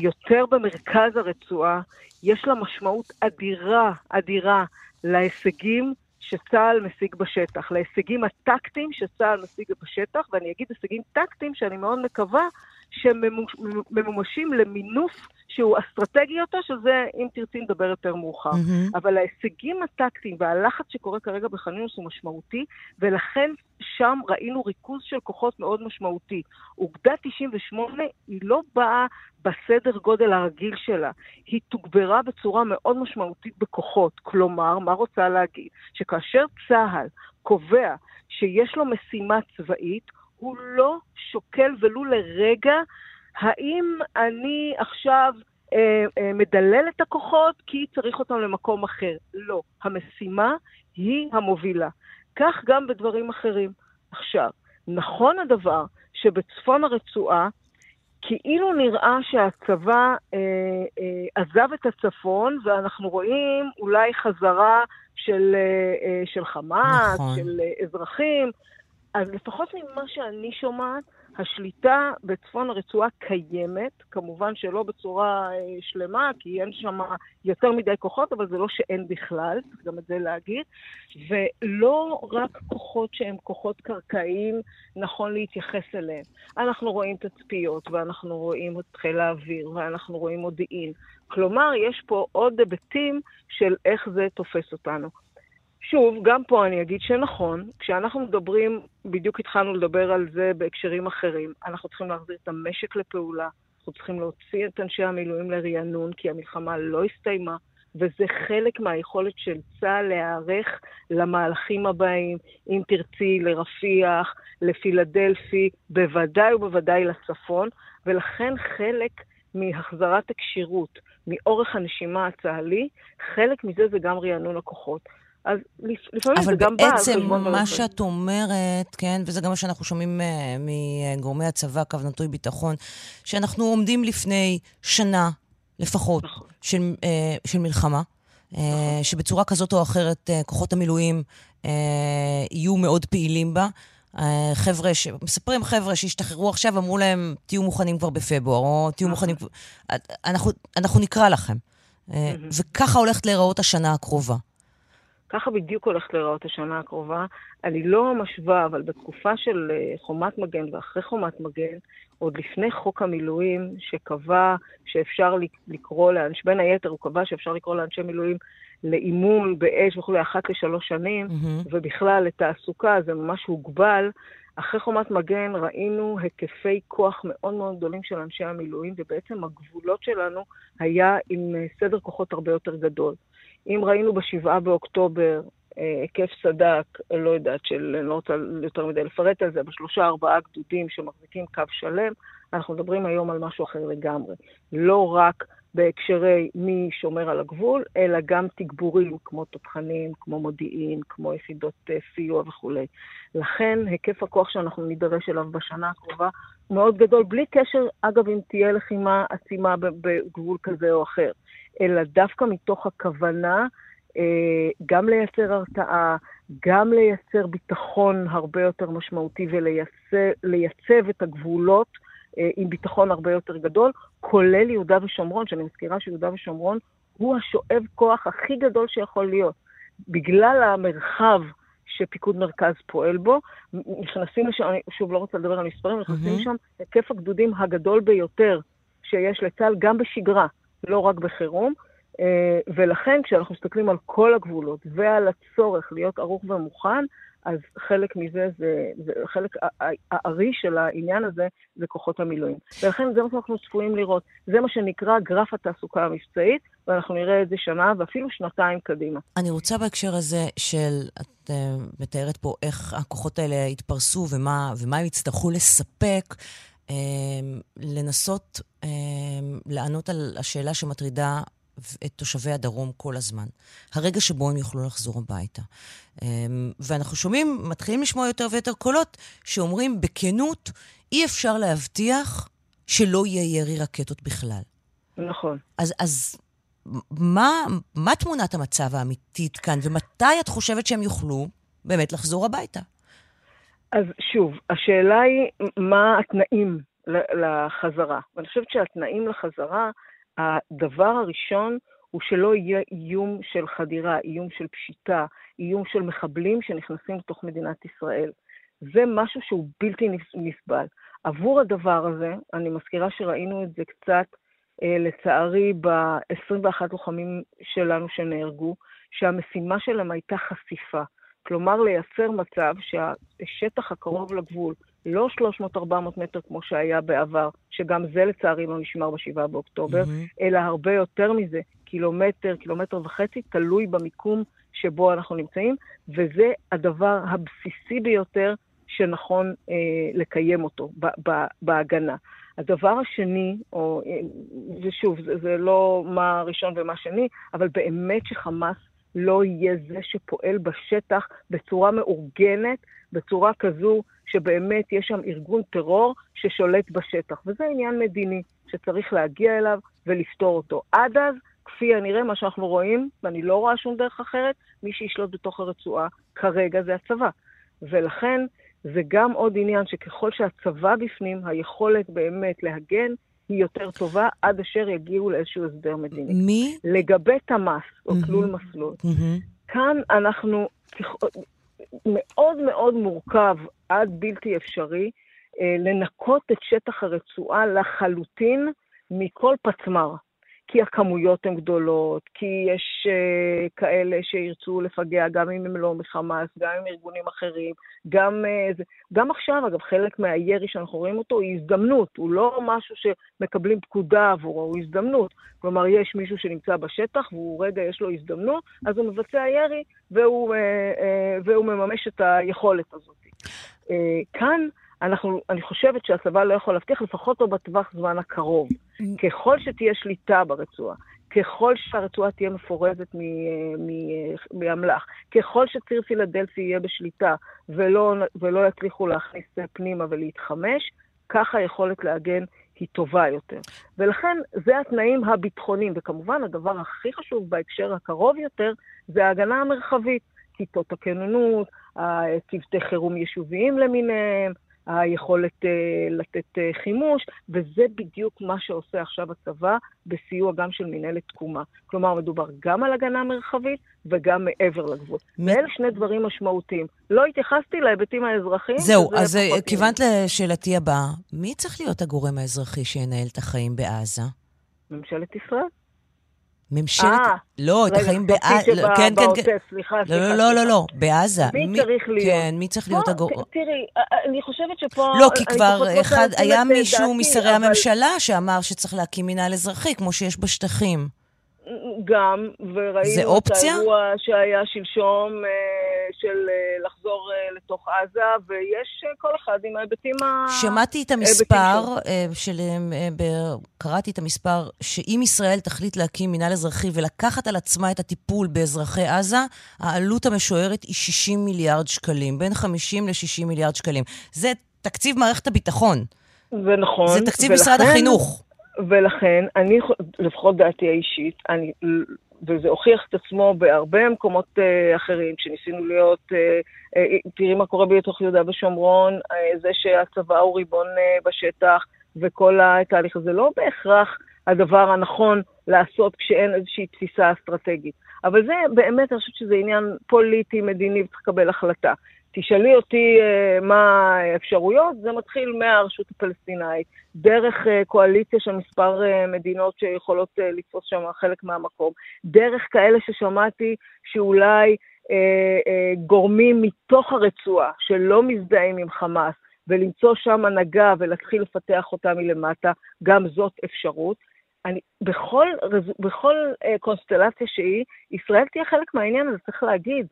Speaker 9: יותר במרכז הרצועה, יש לה משמעות אדירה, אדירה, להישגים שצה"ל משיג בשטח, להישגים הטקטיים שצה"ל משיג בשטח, ואני אגיד הישגים טקטיים שאני מאוד מקווה שממומשים למינוף שהוא אסטרטגי יותר, שזה, אם תרצי, נדבר יותר מאוחר. Mm-hmm. אבל ההישגים הטקטיים והלחץ שקורה כרגע בחניונס הוא משמעותי, ולכן שם ראינו ריכוז של כוחות מאוד משמעותי. אוגדה 98 היא לא באה בסדר גודל הרגיל שלה, היא תוגברה בצורה מאוד משמעותית בכוחות. כלומר, מה רוצה להגיד? שכאשר צה"ל קובע שיש לו משימה צבאית, הוא לא שוקל ולו לרגע האם אני עכשיו אה, אה, מדלל את הכוחות כי צריך אותם למקום אחר. לא. המשימה היא המובילה. כך גם בדברים אחרים. עכשיו, נכון הדבר שבצפון הרצועה, כאילו נראה שהצבא אה, אה, עזב את הצפון, ואנחנו רואים אולי חזרה של, אה, אה, של חמאס, נכון. של אה, אזרחים. אז לפחות ממה שאני שומעת, השליטה בצפון הרצועה קיימת, כמובן שלא בצורה אה, שלמה, כי אין שם יותר מדי כוחות, אבל זה לא שאין בכלל, צריך גם את זה להגיד. ולא רק כוחות שהם כוחות קרקעיים, נכון להתייחס אליהם. אנחנו רואים תצפיות, ואנחנו רואים את חיל האוויר, ואנחנו רואים מודיעין. כלומר, יש פה עוד היבטים של איך זה תופס אותנו. שוב, גם פה אני אגיד שנכון, כשאנחנו מדברים, בדיוק התחלנו לדבר על זה בהקשרים אחרים, אנחנו צריכים להחזיר את המשק לפעולה, אנחנו צריכים להוציא את אנשי המילואים לרענון, כי המלחמה לא הסתיימה, וזה חלק מהיכולת של צה"ל להיערך למהלכים הבאים, אם תרצי, לרפיח, לפילדלפי, בוודאי ובוודאי לצפון, ולכן חלק מהחזרת הכשירות, מאורך הנשימה הצה"לי, חלק מזה זה גם רענון הכוחות. אז לפעמים זה גם בא
Speaker 2: על חשבון... אבל בעצם מה שאת אומרת, כן, וזה גם מה שאנחנו שומעים אה, מגורמי הצבא, קו נטוי ביטחון, שאנחנו עומדים לפני שנה לפחות נכון. של, אה, של מלחמה, אה, נכון. שבצורה כזאת או אחרת כוחות המילואים יהיו מאוד פעילים בה. חבר'ה, ש... מספרים חבר'ה שהשתחררו עכשיו, אמרו להם, תהיו מוכנים כבר בפברואר, או תהיו נכון. מוכנים... אנחנו, אנחנו נקרא לכם. וככה הולכת להיראות השנה הקרובה.
Speaker 9: ככה בדיוק הולכת להיראות השנה הקרובה. אני לא משווה, אבל בתקופה של אה, חומת מגן ואחרי חומת מגן, עוד לפני חוק המילואים, שקבע שאפשר לקרוא לאנשי, בין היתר הוא קבע שאפשר לקרוא לאנשי מילואים לאימון באש וכולי אחת לשלוש שנים, mm-hmm. ובכלל לתעסוקה, זה ממש הוגבל. אחרי חומת מגן ראינו היקפי כוח מאוד מאוד גדולים של אנשי המילואים, ובעצם הגבולות שלנו היה עם אה, סדר כוחות הרבה יותר גדול. אם ראינו בשבעה באוקטובר אה, היקף סד"כ, לא יודעת, של, אני לא רוצה יותר מדי לפרט על זה, בשלושה ארבעה גדודים שמחזיקים קו שלם, אנחנו מדברים היום על משהו אחר לגמרי. לא רק בהקשרי מי שומר על הגבול, אלא גם תגבורים כמו תותחנים, כמו מודיעין, כמו יחידות אה, סיוע וכולי. לכן היקף הכוח שאנחנו נידרש אליו בשנה הקרובה מאוד גדול, בלי קשר, אגב, אם תהיה לחימה עצימה בגבול כזה או אחר. אלא דווקא מתוך הכוונה אה, גם לייצר הרתעה, גם לייצר ביטחון הרבה יותר משמעותי ולייצב את הגבולות אה, עם ביטחון הרבה יותר גדול, כולל יהודה ושומרון, שאני מזכירה שיהודה ושומרון הוא השואב כוח הכי גדול שיכול להיות. בגלל המרחב שפיקוד מרכז פועל בו, נכנסים לשם, אני שוב לא רוצה לדבר על מספרים, נכנסים mm-hmm. שם היקף הגדודים הגדול ביותר שיש לצה"ל, גם בשגרה. לא רק בחירום. אה, ולכן כשאנחנו מסתכלים על כל הגבולות ועל הצורך להיות ערוך ומוכן, אז חלק מזה, זה, זה חלק הארי של העניין הזה, זה כוחות המילואים. ולכן זה מה שאנחנו צפויים לראות. זה מה שנקרא גרף התעסוקה המבצעית, ואנחנו נראה את זה שנה ואפילו שנתיים קדימה.
Speaker 2: אני רוצה בהקשר הזה של, את uh, מתארת פה איך הכוחות האלה יתפרסו ומה, ומה הם יצטרכו לספק. אמ, לנסות אמ, לענות על השאלה שמטרידה את תושבי הדרום כל הזמן. הרגע שבו הם יוכלו לחזור הביתה. אמ, ואנחנו שומעים, מתחילים לשמוע יותר ויותר קולות שאומרים בכנות, אי אפשר להבטיח שלא יהיה ירי רקטות בכלל.
Speaker 9: נכון.
Speaker 2: אז, אז מה, מה תמונת המצב האמיתית כאן, ומתי את חושבת שהם יוכלו באמת לחזור הביתה?
Speaker 9: אז שוב, השאלה היא מה התנאים לחזרה. ואני חושבת שהתנאים לחזרה, הדבר הראשון הוא שלא יהיה איום של חדירה, איום של פשיטה, איום של מחבלים שנכנסים לתוך מדינת ישראל. זה משהו שהוא בלתי נסבל. עבור הדבר הזה, אני מזכירה שראינו את זה קצת, אה, לצערי, ב-21 לוחמים שלנו שנהרגו, שהמשימה שלהם הייתה חשיפה. כלומר, לייצר מצב שהשטח הקרוב לגבול, לא 300-400 מטר כמו שהיה בעבר, שגם זה לצערי לא נשמר ב-7 באוקטובר, mm-hmm. אלא הרבה יותר מזה, קילומטר, קילומטר וחצי, תלוי במיקום שבו אנחנו נמצאים, וזה הדבר הבסיסי ביותר שנכון אה, לקיים אותו ב- ב- בהגנה. הדבר השני, או, אה, ושוב, זה, זה לא מה ראשון ומה שני, אבל באמת שחמאס לא יהיה זה שפועל בשטח בצורה מאורגנת, בצורה כזו שבאמת יש שם ארגון טרור ששולט בשטח. וזה עניין מדיני שצריך להגיע אליו ולפתור אותו. עד אז, כפי הנראה, מה שאנחנו רואים, ואני לא רואה שום דרך אחרת, מי שישלוט בתוך הרצועה כרגע זה הצבא. ולכן, זה גם עוד עניין שככל שהצבא בפנים, היכולת באמת להגן היא יותר טובה עד אשר יגיעו לאיזשהו הסדר מדיני.
Speaker 2: מי?
Speaker 9: לגבי תמ"ס, או mm-hmm. תלול מסלול, mm-hmm. כאן אנחנו מאוד מאוד מורכב עד בלתי אפשרי אה, לנקות את שטח הרצועה לחלוטין מכל פצמ"ר. כי הכמויות הן גדולות, כי יש uh, כאלה שירצו לפגע גם אם הם לא מחמאס, גם עם ארגונים אחרים, גם, uh, זה, גם עכשיו, אגב, חלק מהירי שאנחנו רואים אותו הוא הזדמנות, הוא לא משהו שמקבלים פקודה עבורו, הוא הזדמנות. כלומר, יש מישהו שנמצא בשטח והוא רגע, יש לו הזדמנות, אז הוא מבצע ירי והוא, uh, uh, והוא מממש את היכולת הזאת. Uh, כאן, אנחנו, אני חושבת שהצבא לא יכול להבטיח, לפחות לא בטווח זמן הקרוב. ככל שתהיה שליטה ברצועה, ככל שהרצועה תהיה מפורזת מאמל"ח, ככל שציר פילדלפי יהיה בשליטה ולא, ולא יצליחו להכניס פנימה ולהתחמש, ככה היכולת להגן היא טובה יותר. ולכן זה התנאים הביטחוניים, וכמובן הדבר הכי חשוב בהקשר הקרוב יותר זה ההגנה המרחבית. כיתות הכוננות, צוותי חירום יישוביים למיניהם, היכולת uh, לתת uh, חימוש, וזה בדיוק מה שעושה עכשיו הצבא בסיוע גם של מנהלת תקומה. כלומר, מדובר גם על הגנה מרחבית וגם מעבר לגבול. מ... ואלה שני דברים משמעותיים. לא התייחסתי להיבטים האזרחיים.
Speaker 2: זהו, אז אה, כיוונת לשאלתי הבאה. מי צריך להיות הגורם האזרחי שינהל את החיים בעזה?
Speaker 9: ממשלת ישראל.
Speaker 2: ממשלת... אה, לא, את החיים בעזה.
Speaker 9: לא, כן, כן, כן. סליחה,
Speaker 2: לא, סליחה. לא, לא, לא, לא, בעזה.
Speaker 9: מי צריך להיות?
Speaker 2: כן, מי צריך להיות הגורם?
Speaker 9: תראי, אני חושבת שפה...
Speaker 2: לא, כי כבר אחד, היה מישהו משרי הממשלה שאמר שצריך להקים מינהל אזרחי, כמו שיש בשטחים.
Speaker 9: גם, וראינו את האירוע שהיה שלשום אה, של אה, לחזור אה, לתוך עזה, ויש כל אחד עם ההיבטים ה...
Speaker 2: שמעתי את המספר, של, קראתי את המספר, שאם ישראל תחליט להקים מינהל אזרחי ולקחת על עצמה את הטיפול באזרחי עזה, העלות המשוערת היא 60 מיליארד שקלים, בין 50 ל-60 מיליארד שקלים. זה תקציב מערכת הביטחון.
Speaker 9: זה נכון.
Speaker 2: זה תקציב ולכן... משרד החינוך.
Speaker 9: ולכן, אני, לפחות דעתי האישית, אני, וזה הוכיח את עצמו בהרבה מקומות uh, אחרים, כשניסינו להיות, uh, uh, תראי מה קורה בתוך יהודה ושומרון, uh, זה שהצבא הוא ריבון uh, בשטח, וכל התהליך הזה לא בהכרח הדבר הנכון לעשות כשאין איזושהי תפיסה אסטרטגית. אבל זה באמת, אני חושבת שזה עניין פוליטי, מדיני, וצריך לקבל החלטה. תשאלי אותי uh, מה האפשרויות, זה מתחיל מהרשות הפלסטינאית, דרך uh, קואליציה של מספר uh, מדינות שיכולות לתפוס שם חלק מהמקום, דרך כאלה ששמעתי שאולי uh, uh, גורמים מתוך הרצועה שלא מזדהים עם חמאס, ולמצוא שם הנהגה ולהתחיל לפתח אותה מלמטה, גם זאת אפשרות. אני, בכל, בכל uh, קונסטלציה שהיא, ישראל תהיה חלק מהעניין הזה, צריך להגיד.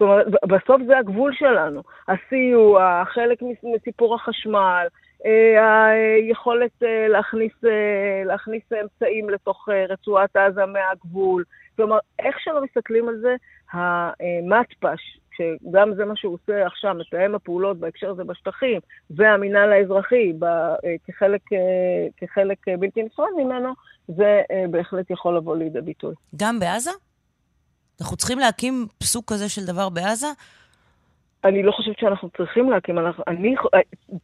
Speaker 9: זאת אומרת, בסוף זה הגבול שלנו. הסיוע, חלק מסיפור החשמל, אה, היכולת אה, להכניס, אה, להכניס אמצעים לתוך רצועת עזה מהגבול. כלומר, איך שלא מסתכלים על זה, המטפ"ש, שגם זה מה שהוא עושה עכשיו, מתאם הפעולות בהקשר הזה בשטחים, והמינהל האזרחי כחלק, כחלק בלתי נפרד ממנו, זה בהחלט יכול לבוא לידי ביטוי.
Speaker 2: גם בעזה? אנחנו צריכים להקים סוג כזה של דבר בעזה?
Speaker 9: אני לא חושבת שאנחנו צריכים להקים. אנחנו, אני,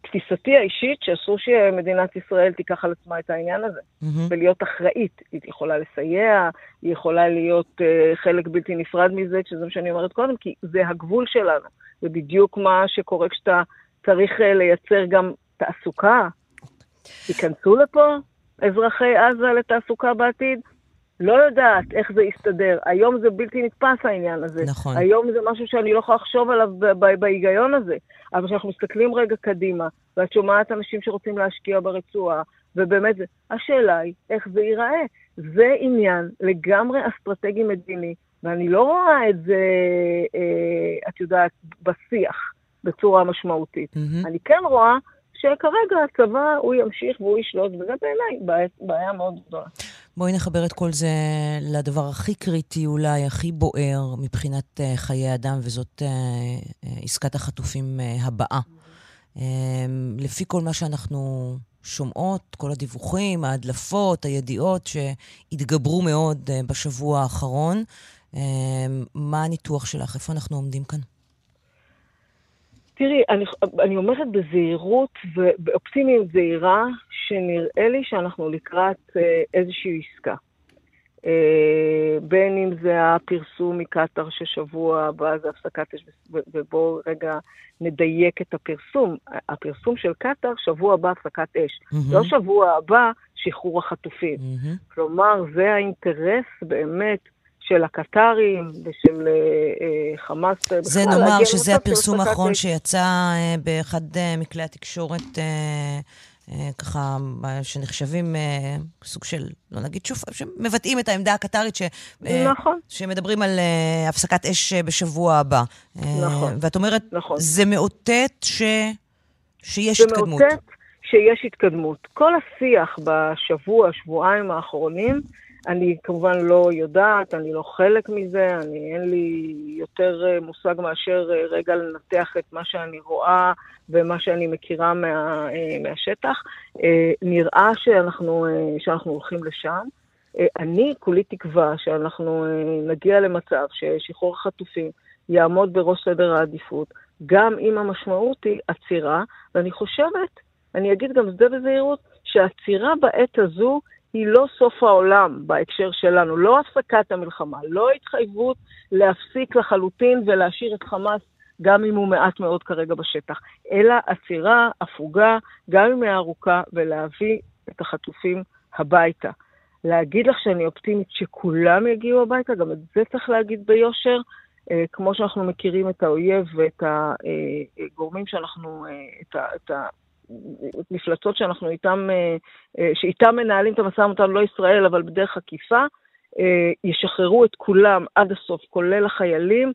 Speaker 9: תפיסתי האישית, שאסור שמדינת ישראל תיקח על עצמה את העניין הזה, mm-hmm. ולהיות אחראית. היא יכולה לסייע, היא יכולה להיות uh, חלק בלתי נפרד מזה, שזה מה שאני אומרת קודם, כי זה הגבול שלנו. זה בדיוק מה שקורה כשאתה צריך uh, לייצר גם תעסוקה. ייכנסו לפה אזרחי עזה לתעסוקה בעתיד? לא יודעת איך זה יסתדר. היום זה בלתי נתפס העניין הזה.
Speaker 2: נכון.
Speaker 9: היום זה משהו שאני לא יכולה לחשוב עליו בהיגיון הזה. אבל כשאנחנו מסתכלים רגע קדימה, ואת שומעת אנשים שרוצים להשקיע ברצועה, ובאמת, השאלה היא איך זה ייראה. זה עניין לגמרי אסטרטגי מדיני, ואני לא רואה את זה, אה, את יודעת, בשיח. בצורה משמעותית. Mm-hmm. אני כן רואה שכרגע הצבא, הוא ימשיך והוא ישלוט, וזה בעיניי בעיה, מאוד גדולה.
Speaker 2: בואי נחבר את כל זה לדבר הכי קריטי אולי, הכי בוער מבחינת uh, חיי אדם, וזאת uh, uh, עסקת החטופים הבאה. לפי כל מה שאנחנו שומעות, כל הדיווחים, ההדלפות, הידיעות שהתגברו מאוד בשבוע האחרון, מה הניתוח שלך? איפה אנחנו עומדים כאן?
Speaker 9: תראי, אני, אני אומרת בזהירות ובאופטימיות זהירה, שנראה לי שאנחנו לקראת אה, איזושהי עסקה. אה, בין אם זה הפרסום מקטאר ששבוע הבא זה הפסקת אש, ובואו רגע נדייק את הפרסום. הפרסום של קטאר, שבוע הבא הפסקת אש. Mm-hmm. לא שבוע הבא שחרור החטופים. Mm-hmm. כלומר, זה האינטרס באמת של הקטרים ושל אה, אה חמאס.
Speaker 2: זה נאמר שזה הפרסום האחרון שיצא אה, באחד אה, מכלי התקשורת, אה, אה, ככה, שנחשבים אה, סוג של, לא נגיד שוב, שמבטאים את העמדה הקטרית, ש,
Speaker 9: אה, נכון.
Speaker 2: שמדברים על אה, הפסקת אש בשבוע הבא.
Speaker 9: אה, נכון.
Speaker 2: ואת אומרת,
Speaker 9: נכון.
Speaker 2: זה מאותת ש, שיש התקדמות.
Speaker 9: זה מאותת שיש התקדמות. כל השיח בשבוע, שבועיים האחרונים, אני כמובן לא יודעת, אני לא חלק מזה, אני, אין לי יותר אה, מושג מאשר אה, רגע לנתח את מה שאני רואה ומה שאני מכירה מה, אה, מהשטח. נראה שאנחנו, שאנחנו הולכים לשם. אני כולי תקווה שאנחנו נגיע למצב ששחרור החטופים יעמוד בראש סדר העדיפות, גם אם המשמעות היא עצירה, ואני חושבת, אני אגיד גם זה בזהירות, שעצירה בעת הזו היא לא סוף העולם בהקשר שלנו, לא הפסקת המלחמה, לא התחייבות להפסיק לחלוטין ולהשאיר את חמאס גם אם הוא מעט מאוד כרגע בשטח, אלא עצירה, הפוגה, גם אם היא ארוכה, ולהביא את החטופים הביתה. להגיד לך שאני אופטימית שכולם יגיעו הביתה, גם את זה צריך להגיד ביושר, אה, כמו שאנחנו מכירים את האויב ואת הגורמים אה, שאנחנו, אה, את, ה, את מפלצות שאנחנו איתם, אה, אה, שאיתם מנהלים את המשא ומתן, לא ישראל, אבל בדרך עקיפה, אה, ישחררו את כולם עד הסוף, כולל החיילים.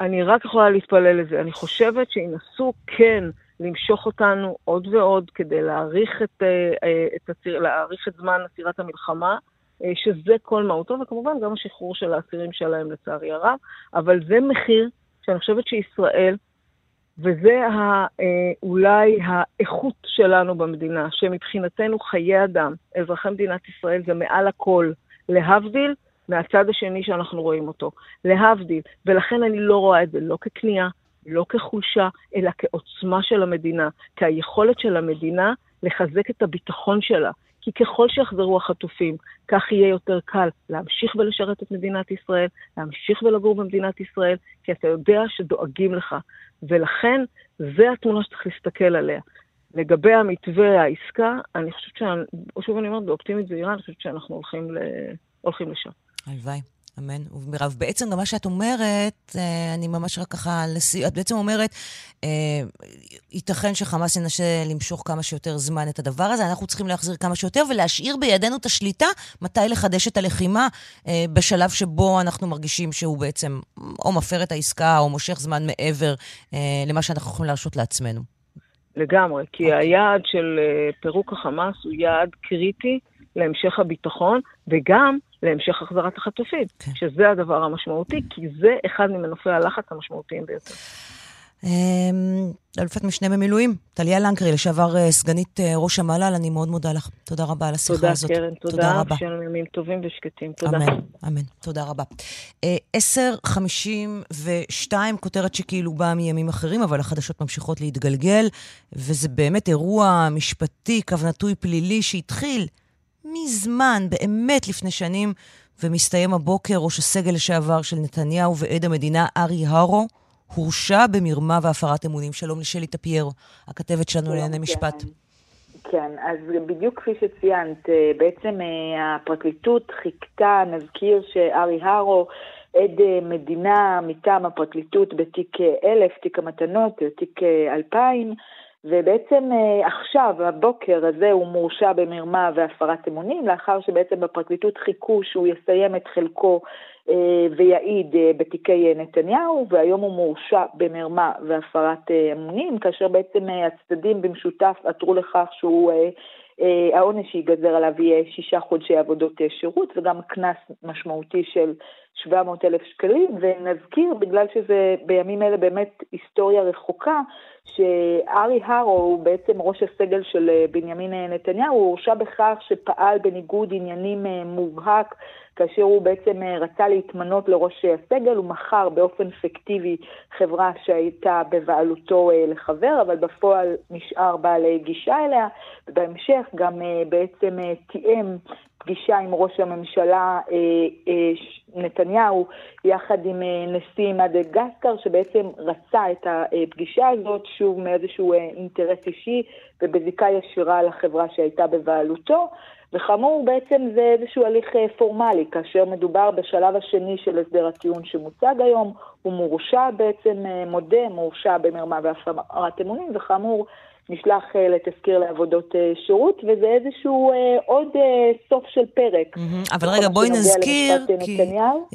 Speaker 9: אני רק יכולה להתפלל לזה. אני חושבת שינסו כן למשוך אותנו עוד ועוד כדי להאריך את, את, הציר, להאריך את זמן עצירת המלחמה, שזה כל מהותו, וכמובן גם השחרור של האסירים שלהם לצערי הרב, אבל זה מחיר שאני חושבת שישראל וזה ה, אה, אולי האיכות שלנו במדינה, שמבחינתנו חיי אדם, אזרחי מדינת ישראל, זה מעל הכל, להבדיל מהצד השני שאנחנו רואים אותו, להבדיל. ולכן אני לא רואה את זה לא ככניעה, לא כחולשה, אלא כעוצמה של המדינה, כהיכולת של המדינה לחזק את הביטחון שלה. כי ככל שיחזרו החטופים, כך יהיה יותר קל להמשיך ולשרת את מדינת ישראל, להמשיך ולגור במדינת ישראל, כי אתה יודע שדואגים לך. ולכן, זה התמונה שצריך להסתכל עליה. לגבי המתווה, העסקה, אני חושבת, שאני, שוב אני אומרת, באופטימית זהירה, אני חושבת שאנחנו הולכים, ל... הולכים לשם.
Speaker 2: הלוואי. אמן ומירב. בעצם גם מה שאת אומרת, אה, אני ממש רק ככה לסיום, את בעצם אומרת, אה, ייתכן שחמאס ינסה למשוך כמה שיותר זמן את הדבר הזה, אנחנו צריכים להחזיר כמה שיותר ולהשאיר בידינו את השליטה מתי לחדש את הלחימה אה, בשלב שבו אנחנו מרגישים שהוא בעצם או מפר את העסקה או מושך זמן מעבר למה שאנחנו יכולים להרשות לעצמנו.
Speaker 9: לגמרי, כי okay. אוקיי. היעד של פירוק החמאס הוא יעד קריטי להמשך הביטחון, וגם להמשך החזרת החטופים, כן. שזה הדבר המשמעותי, כי זה אחד ממנופי הלחץ המשמעותיים ביותר.
Speaker 2: אמ, אלופת משנה במילואים, טליה לנקרי, לשעבר אה, סגנית אה, ראש המל"ל, אני מאוד מודה לך. תודה רבה על השיחה
Speaker 9: תודה,
Speaker 2: הזאת.
Speaker 9: תודה, קרן, תודה. תודה רבה. שיהיה לנו ימים טובים ושקטים. תודה.
Speaker 2: אמן, אמן. תודה רבה. 10.52, אה, כותרת שכאילו באה מימים אחרים, אבל החדשות ממשיכות להתגלגל, וזה באמת אירוע משפטי, קו נטוי פלילי, שהתחיל מזמן, באמת לפני שנים, ומסתיים הבוקר, ראש הסגל לשעבר של נתניהו ועד המדינה ארי הרו, הורשע במרמה והפרת אמונים. שלום לשלי טפיירו, הכתבת שלנו לענייני משפט.
Speaker 10: כן, אז בדיוק כפי שציינת, אה, בעצם אה, הפרקליטות חיכתה, נזכיר שארי הרו, עד אה, מדינה מטעם הפרקליטות בתיק 1000, תיק המתנות, תיק 2000, ובעצם אה, עכשיו, הבוקר הזה, הוא מורשע במרמה והפרת אמונים, לאחר שבעצם בפרקליטות חיכו שהוא יסיים את חלקו אה, ויעיד אה, בתיקי נתניהו, והיום הוא מורשע במרמה והפרת אמונים, כאשר בעצם הצדדים במשותף עתרו לכך שהוא... העונש שיגזר עליו יהיה שישה חודשי עבודות שירות וגם קנס משמעותי של 700 אלף שקלים, ונזכיר, בגלל שזה בימים אלה באמת היסטוריה רחוקה, שארי הרו הוא בעצם ראש הסגל של אה, בנימין אה, נתניהו, הוא הורשע בכך שפעל בניגוד עניינים אה, מובהק, כאשר הוא בעצם רצה להתמנות לראש הסגל, הוא מכר באופן פיקטיבי חברה שהייתה בבעלותו לחבר, אבל בפועל נשאר בעל גישה אליה, ובהמשך גם בעצם תיאם פגישה עם ראש הממשלה אה, אה, נתניהו, יחד עם אה, נשיא מדגסקר, שבעצם רצה את הפגישה הזאת, שוב מאיזשהו אינטרס אישי ובזיקה ישירה לחברה שהייתה בבעלותו. וכאמור, בעצם זה איזשהו הליך פורמלי, כאשר מדובר בשלב השני של הסדר הטיעון שמוצג היום, הוא מורשע בעצם, מודה, מורשע במרמה והפרת אמונים, וכאמור, נשלח אה, לתזכיר לעבודות אה, שירות, וזה איזשהו אה, עוד סוף של פרק.
Speaker 2: אבל רגע, בואי נזכיר, כי...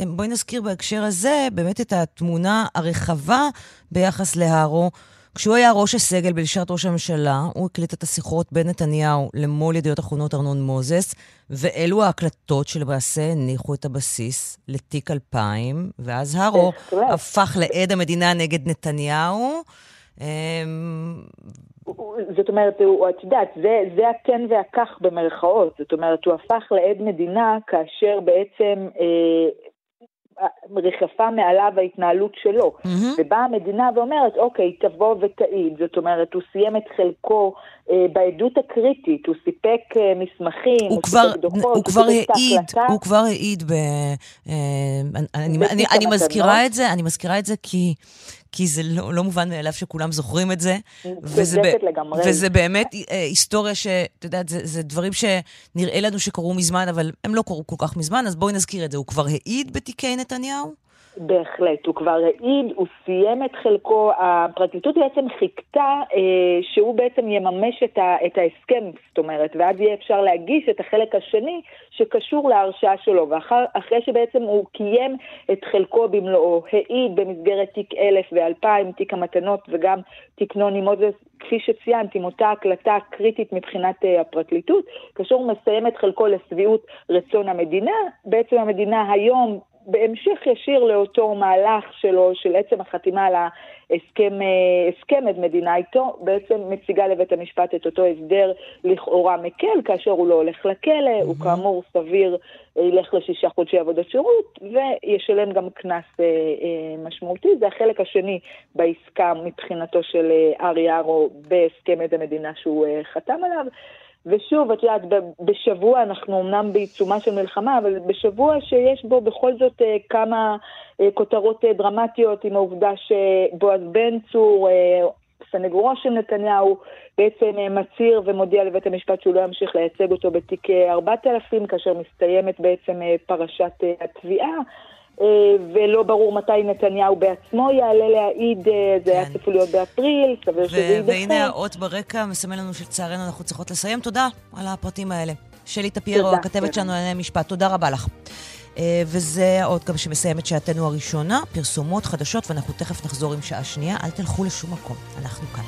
Speaker 2: בואי נזכיר בהקשר הזה באמת את התמונה הרחבה ביחס להרו. כשהוא היה ראש הסגל בלשכת ראש הממשלה, הוא הקליט את השיחות בין נתניהו למו"ל ידיעות אחרונות ארנון מוזס, ואלו ההקלטות שלמעשה הניחו את הבסיס לתיק 2000, ואז הרו הפך לעד המדינה נגד נתניהו.
Speaker 10: אמ, זאת אומרת, את יודעת, זה, זה הכן והכך במרכאות. זאת אומרת, הוא הפך לעד מדינה כאשר בעצם אה, ריחפה מעליו ההתנהלות שלו. Mm-hmm. ובאה המדינה ואומרת, אוקיי, תבוא ותעיד. זאת אומרת, הוא סיים את חלקו אה, בעדות הקריטית, הוא סיפק אה, מסמכים, הוא,
Speaker 2: הוא סיפק דוחות, הוא, הוא כבר העיד, הוא כבר העיד ב... אה, אני, אני, אני מזכירה את זה, אני מזכירה את זה כי... כי זה לא, לא מובן מאליו שכולם זוכרים את זה.
Speaker 10: וזה, ב,
Speaker 2: וזה באמת אה, היסטוריה שאת יודעת, זה, זה דברים שנראה לנו שקרו מזמן, אבל הם לא קרו כל כך מזמן, אז בואי נזכיר את זה. הוא כבר העיד בתיקי נתניהו?
Speaker 10: בהחלט, הוא כבר העיד, הוא סיים את חלקו, הפרקליטות בעצם חיכתה אה, שהוא בעצם יממש את, ה, את ההסכם, זאת אומרת, ואז יהיה אפשר להגיש את החלק השני שקשור להרשעה שלו, ואחרי שבעצם הוא קיים את חלקו במלואו, העיד במסגרת תיק 1000 ו-2000, תיק המתנות וגם תיק נוני מוזס, כפי שציינת, עם אותה הקלטה קריטית מבחינת אה, הפרקליטות, כאשר הוא מסיים את חלקו לשביעות רצון המדינה, בעצם המדינה היום בהמשך ישיר לאותו מהלך שלו, של עצם החתימה על ההסכם אה, עד מדינה איתו, בעצם מציגה לבית המשפט את אותו הסדר לכאורה מקל, כאשר הוא לא הולך לכלא, mm-hmm. הוא כאמור סביר אה, ילך לשישה חודשי עבודת שירות, וישלם גם קנס אה, משמעותי. זה החלק השני בעסקה מבחינתו של ארי ארו בהסכם עד המדינה שהוא חתם עליו. ושוב, את יודעת, בשבוע, אנחנו אמנם בעיצומה של מלחמה, אבל בשבוע שיש בו בכל זאת אה, כמה אה, כותרות אה, דרמטיות עם העובדה שבועז בן צור, סנגורו של נתניהו, בעצם מצהיר ומודיע לבית המשפט שהוא לא ימשיך לייצג אותו בתיק 4000, כאשר מסתיימת בעצם פרשת התביעה. אה, ולא ברור מתי נתניהו בעצמו יעלה להעיד, אה, זה היה כן. צפוי להיות באפריל, סביר שזה יידחה.
Speaker 2: והנה האות ברקע מסמל לנו שלצערנו אנחנו צריכות לסיים. תודה על הפרטים האלה. שלי טפיירו, הכתבת שלנו לענייני משפט, תודה רבה לך. אה, וזה האות גם שמסיים את שעתנו הראשונה, פרסומות חדשות, ואנחנו תכף נחזור עם שעה שנייה. אל תלכו לשום מקום, אנחנו כאן.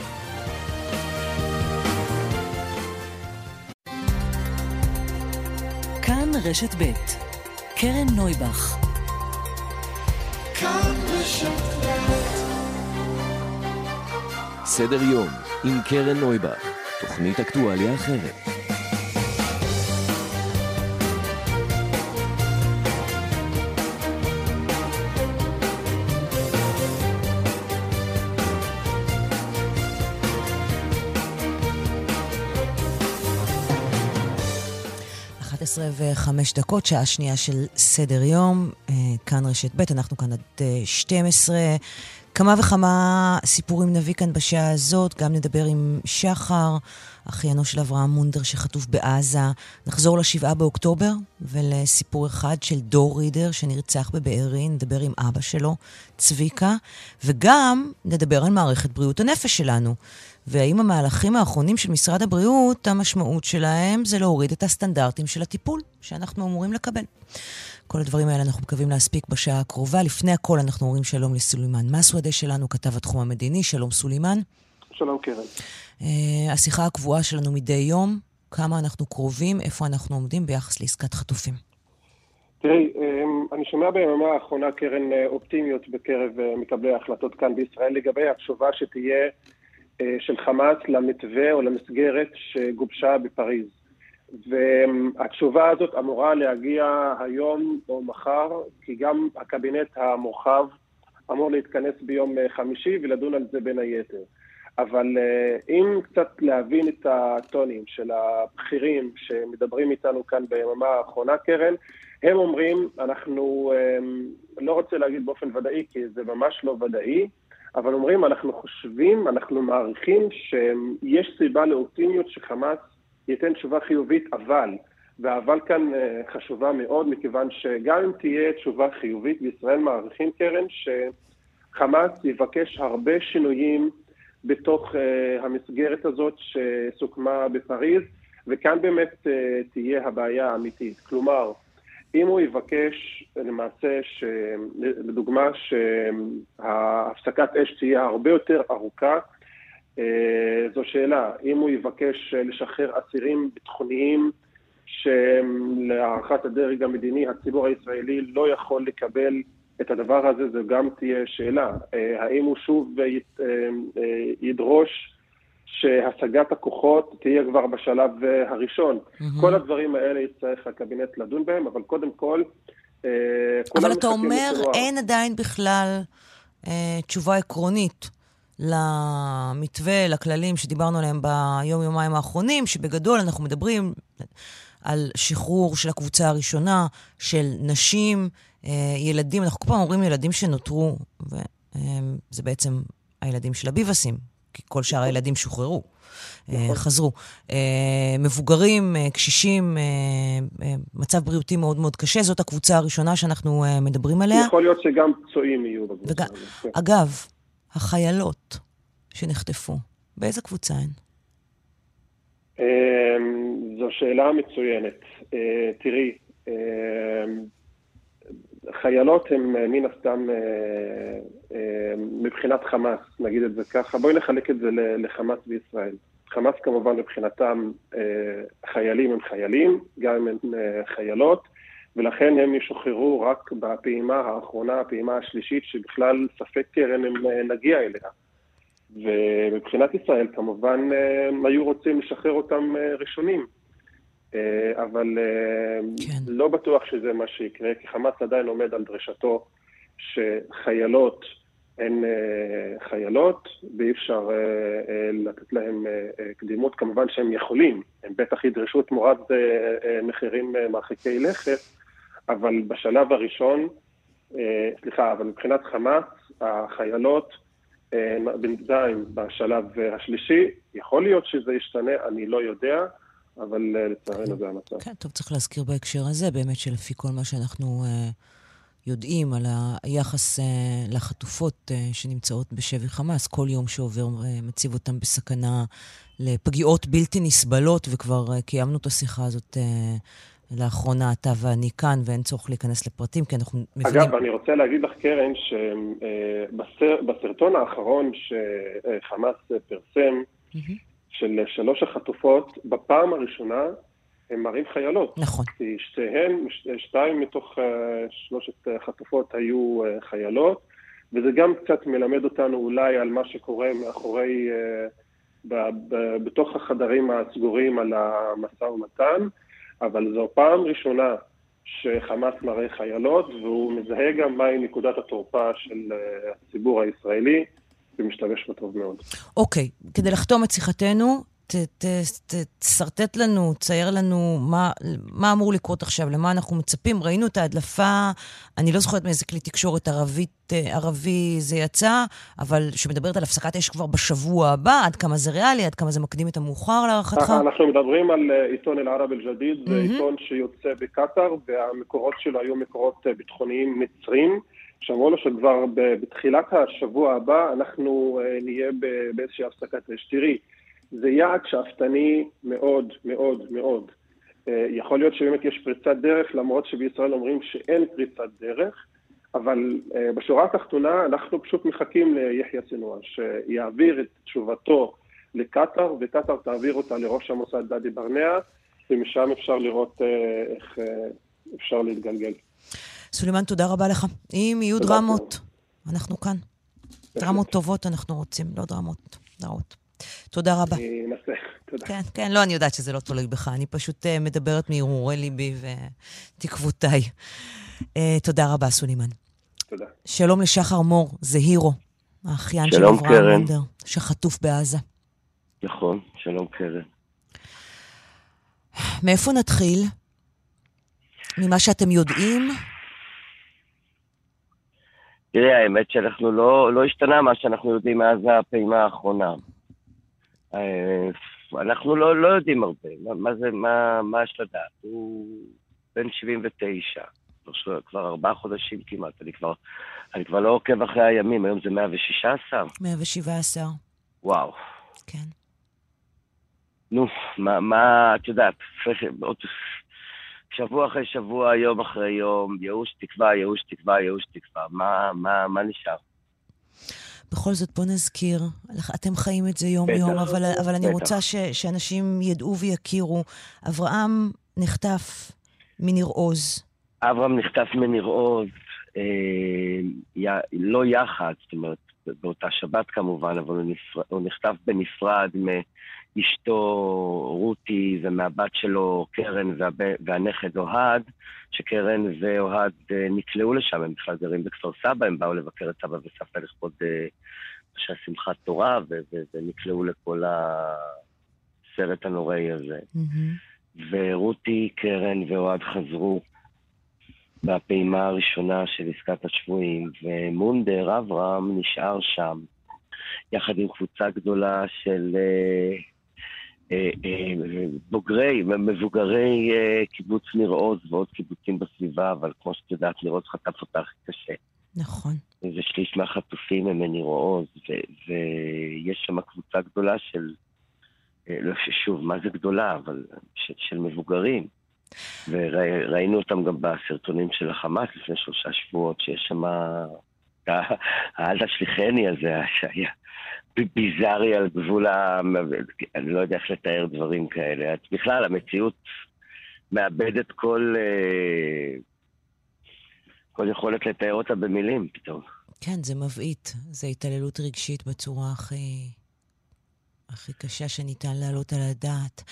Speaker 2: כאן רשת ב' קרן נויבך
Speaker 3: סדר יום עם קרן נויבך, תוכנית אקטואליה אחרת.
Speaker 2: 11 ו-5 דקות, שעה שנייה של סדר יום, אה, כאן רשת ב', אנחנו כאן עד 12. אה, כמה וכמה סיפורים נביא כאן בשעה הזאת, גם נדבר עם שחר, אחיינו של אברהם מונדר שחטוף בעזה. נחזור לשבעה באוקטובר ולסיפור אחד של דור רידר שנרצח בבארי, נדבר עם אבא שלו, צביקה, וגם נדבר על מערכת בריאות הנפש שלנו. והאם המהלכים האחרונים של משרד הבריאות, המשמעות שלהם זה להוריד את הסטנדרטים של הטיפול שאנחנו אמורים לקבל. כל הדברים האלה אנחנו מקווים להספיק בשעה הקרובה. לפני הכל אנחנו אומרים שלום לסולימאן מסוודה שלנו, כתב התחום המדיני. שלום סולימאן.
Speaker 11: שלום קרן.
Speaker 2: Uh, השיחה הקבועה שלנו מדי יום, כמה אנחנו קרובים, איפה אנחנו עומדים ביחס לעסקת חטופים.
Speaker 11: תראי, אמ, אני שומע ביממה האחרונה קרן אה, אופטימיות בקרב אה, מקבלי ההחלטות כאן בישראל לגבי התשובה שתהיה של חמאס למתווה או למסגרת שגובשה בפריז. והתשובה הזאת אמורה להגיע היום או מחר, כי גם הקבינט המורחב אמור להתכנס ביום חמישי ולדון על זה בין היתר. אבל אה, אם קצת להבין את הטונים של הבכירים שמדברים איתנו כאן ביממה האחרונה, קרן, הם אומרים, אנחנו, לא רוצה להגיד באופן ודאי, כי זה ממש לא ודאי, אבל אומרים, אנחנו חושבים, אנחנו מעריכים שיש סיבה לאופטימיות שחמאס ייתן תשובה חיובית, אבל, והאבל כאן אה, חשובה מאוד, מכיוון שגם אם תהיה תשובה חיובית, בישראל מעריכים, קרן, שחמאס יבקש הרבה שינויים בתוך uh, המסגרת הזאת שסוכמה בפריז, וכאן באמת uh, תהיה הבעיה האמיתית. כלומר, אם הוא יבקש למעשה, ש... לדוגמה, שהפסקת אש תהיה הרבה יותר ארוכה, uh, זו שאלה. אם הוא יבקש לשחרר אסירים ביטחוניים שלהערכת הדרג המדיני הציבור הישראלי לא יכול לקבל את הדבר הזה, זו גם תהיה שאלה. אה, האם הוא שוב אה, אה, ידרוש שהשגת הכוחות תהיה כבר בשלב הראשון? Mm-hmm. כל הדברים האלה יצטרך הקבינט לדון בהם, אבל קודם כל...
Speaker 2: אבל אתה אומר, לתנוע. אין עדיין בכלל אה, תשובה עקרונית. למתווה, לכללים שדיברנו עליהם ביום-יומיים האחרונים, שבגדול אנחנו מדברים על שחרור של הקבוצה הראשונה, של נשים, אה, ילדים, אנחנו כל פעם אומרים ילדים שנותרו, וזה בעצם הילדים של הביבסים, כי כל שאר הילדים שוחררו. אה, נכון. חזרו. אה, מבוגרים, קשישים, מצב בריאותי מאוד מאוד קשה, זאת הקבוצה הראשונה שאנחנו מדברים עליה.
Speaker 11: יכול להיות שגם פצועים יהיו בקבוצה הזאת.
Speaker 2: כן. אגב, החיילות שנחטפו, באיזה קבוצה הן?
Speaker 11: זו שאלה מצוינת. תראי, חיילות הן אה, מן הסתם אה, אה, מבחינת חמאס, נגיד את זה ככה. בואי נחלק את זה לחמאס בישראל. חמאס כמובן מבחינתם חיילים הם חיילים, גם אם הם חיילות, ולכן הם ישוחררו רק בפעימה האחרונה, הפעימה השלישית, שבכלל ספק קרן הם נגיע אליה. ומבחינת ישראל כמובן הם היו רוצים לשחרר אותם ראשונים. אה, אבל אה, כן. לא בטוח שזה מה שיקרה, כי חמאס עדיין עומד על דרישתו שחיילות הן אה, חיילות, ואי אפשר לתת להן קדימות. כמובן שהם יכולים, הם בטח ידרשו תמורת מחירים מרחיקי לכת, אבל בשלב הראשון, סליחה, אבל מבחינת חמאס, החיילות בינתיים בשלב השלישי, יכול להיות שזה ישתנה, אני לא יודע. אבל אה, לצערנו זה המצב.
Speaker 2: כן, טוב, צריך להזכיר בהקשר הזה, באמת שלפי כל מה שאנחנו uh, יודעים על היחס uh, לחטופות uh, שנמצאות בשבי חמאס, כל יום שעובר uh, מציב אותם בסכנה לפגיעות בלתי נסבלות, וכבר uh, קיימנו את השיחה הזאת uh, לאחרונה, אתה ואני כאן, ואין צורך להיכנס לפרטים, כי אנחנו
Speaker 11: מבינים... אגב, אני רוצה להגיד לך, קרן, שבסרטון האחרון שחמאס פרסם, mm-hmm. של שלוש החטופות, בפעם הראשונה הם מראים חיילות.
Speaker 2: נכון.
Speaker 11: כי שתיהן, שתיים מתוך uh, שלושת החטופות היו uh, חיילות, וזה גם קצת מלמד אותנו אולי על מה שקורה מאחורי, ב, ב, בתוך החדרים הסגורים על המשא ומתן, אבל זו פעם ראשונה שחמאס מראה חיילות, והוא מזהה גם מהי נקודת התורפה של הציבור הישראלי. ומשתמש בה טוב מאוד.
Speaker 2: אוקיי, כדי לחתום את שיחתנו, תשרטט לנו, צייר לנו מה, מה אמור לקרות עכשיו, למה אנחנו מצפים. ראינו את ההדלפה, אני לא זוכרת מאיזה כלי תקשורת ערבית, אה, ערבי זה יצא, אבל שמדברת על הפסקת אש כבר בשבוע הבא, עד כמה זה ריאלי, עד כמה זה מקדים את המאוחר להערכתך?
Speaker 11: אנחנו מדברים על אה, עיתון אל-ערב אל-ג'דיד, זה. עיתון שיוצא בקטאר, והמקורות שלו היו מקורות אה, ביטחוניים מצרים. שאמרו לו שכבר בתחילת השבוע הבא אנחנו נהיה באיזושהי הפסקת אש. תראי, זה יעד שאפתני מאוד מאוד מאוד. יכול להיות שבאמת יש פריצת דרך, למרות שבישראל אומרים שאין פריצת דרך, אבל בשורה התחתונה אנחנו פשוט מחכים ליחיא סנואר, שיעביר את תשובתו לקטאר, וקטאר תעביר אותה לראש המוסד דדי ברנע, ומשם אפשר לראות איך אפשר להתגלגל.
Speaker 2: סולימאן, תודה רבה לך. אם יהיו דרמות, אנחנו כאן. דרמות טובות אנחנו רוצים, לא דרמות רעות. תודה רבה.
Speaker 11: אני אנסה, תודה.
Speaker 2: כן, כן, לא, אני יודעת שזה לא תלוי בך. אני פשוט uh, מדברת מהרהורי ליבי ותקוותיי. Uh, תודה רבה, סולימאן.
Speaker 11: תודה.
Speaker 2: שלום לשחר מור, זה הירו, האחיין של אברהם מונדר, שחטוף בעזה.
Speaker 12: נכון, שלום קרן.
Speaker 2: מאיפה נתחיל? ממה שאתם יודעים?
Speaker 12: תראה, האמת שאנחנו לא, לא השתנה מה שאנחנו יודעים מאז הפעימה האחרונה. אה, אנחנו לא, לא יודעים הרבה, מה, מה זה, מה, מה יש לדעת? הוא בן 79, כבר ארבעה חודשים כמעט, אני כבר, אני כבר לא עוקב אחרי הימים, היום זה 116?
Speaker 2: 117.
Speaker 12: וואו.
Speaker 2: כן.
Speaker 12: נו, מה, מה את יודעת, שבוע אחרי שבוע, יום אחרי יום, ייאוש תקווה, ייאוש תקווה, ייאוש תקווה. מה, מה, מה נשאר?
Speaker 2: בכל זאת, בוא נזכיר, אתם חיים את זה יום-יום, אבל, אבל אני רוצה ש, שאנשים ידעו ויכירו. אברהם נחטף מניר עוז.
Speaker 12: אברהם נחטף מניר עוז, אה, לא יחד, זאת אומרת, באותה שבת כמובן, אבל הוא, נפר, הוא נחטף בנפרד מאשתו רותי ומהבת שלו קרן והב, והנכד אוהד, שקרן ואוהד אה, נקלעו לשם, הם בכלל גרים בכפר סבא, הם באו לבקר את סבא וסבתא לכבוד אה, שמחת תורה, ונקלעו לכל הסרט הנוראי הזה. Mm-hmm. ורותי, קרן ואוהד חזרו בפעימה הראשונה של עסקת השבויים, ומונדר, אברהם, נשאר שם, יחד עם קבוצה גדולה של אה, אה, אה, בוגרי, מבוגרי אה, קיבוץ ניר עוז ועוד קיבוצים בסביבה, אבל כמו שאת יודעת, ניר עוז חטף אותה הכי קשה.
Speaker 2: נכון.
Speaker 12: ושליש מהחטופים הם מניר עוז, ויש שם קבוצה גדולה של, אה, לא שוב, מה זה גדולה, אבל של, של מבוגרים. וראינו אותם גם בסרטונים של החמאס לפני שלושה שבועות, שיש שם... האל תשליכני הזה, שהיה ביזארי על גבול ה... אני לא יודע איך לתאר דברים כאלה. בכלל, המציאות מאבדת כל... אה, כל יכולת לתאר אותה במילים פתאום.
Speaker 2: כן, זה מבעית. זה התעללות רגשית בצורה הכי... הכי קשה שניתן להעלות על הדעת.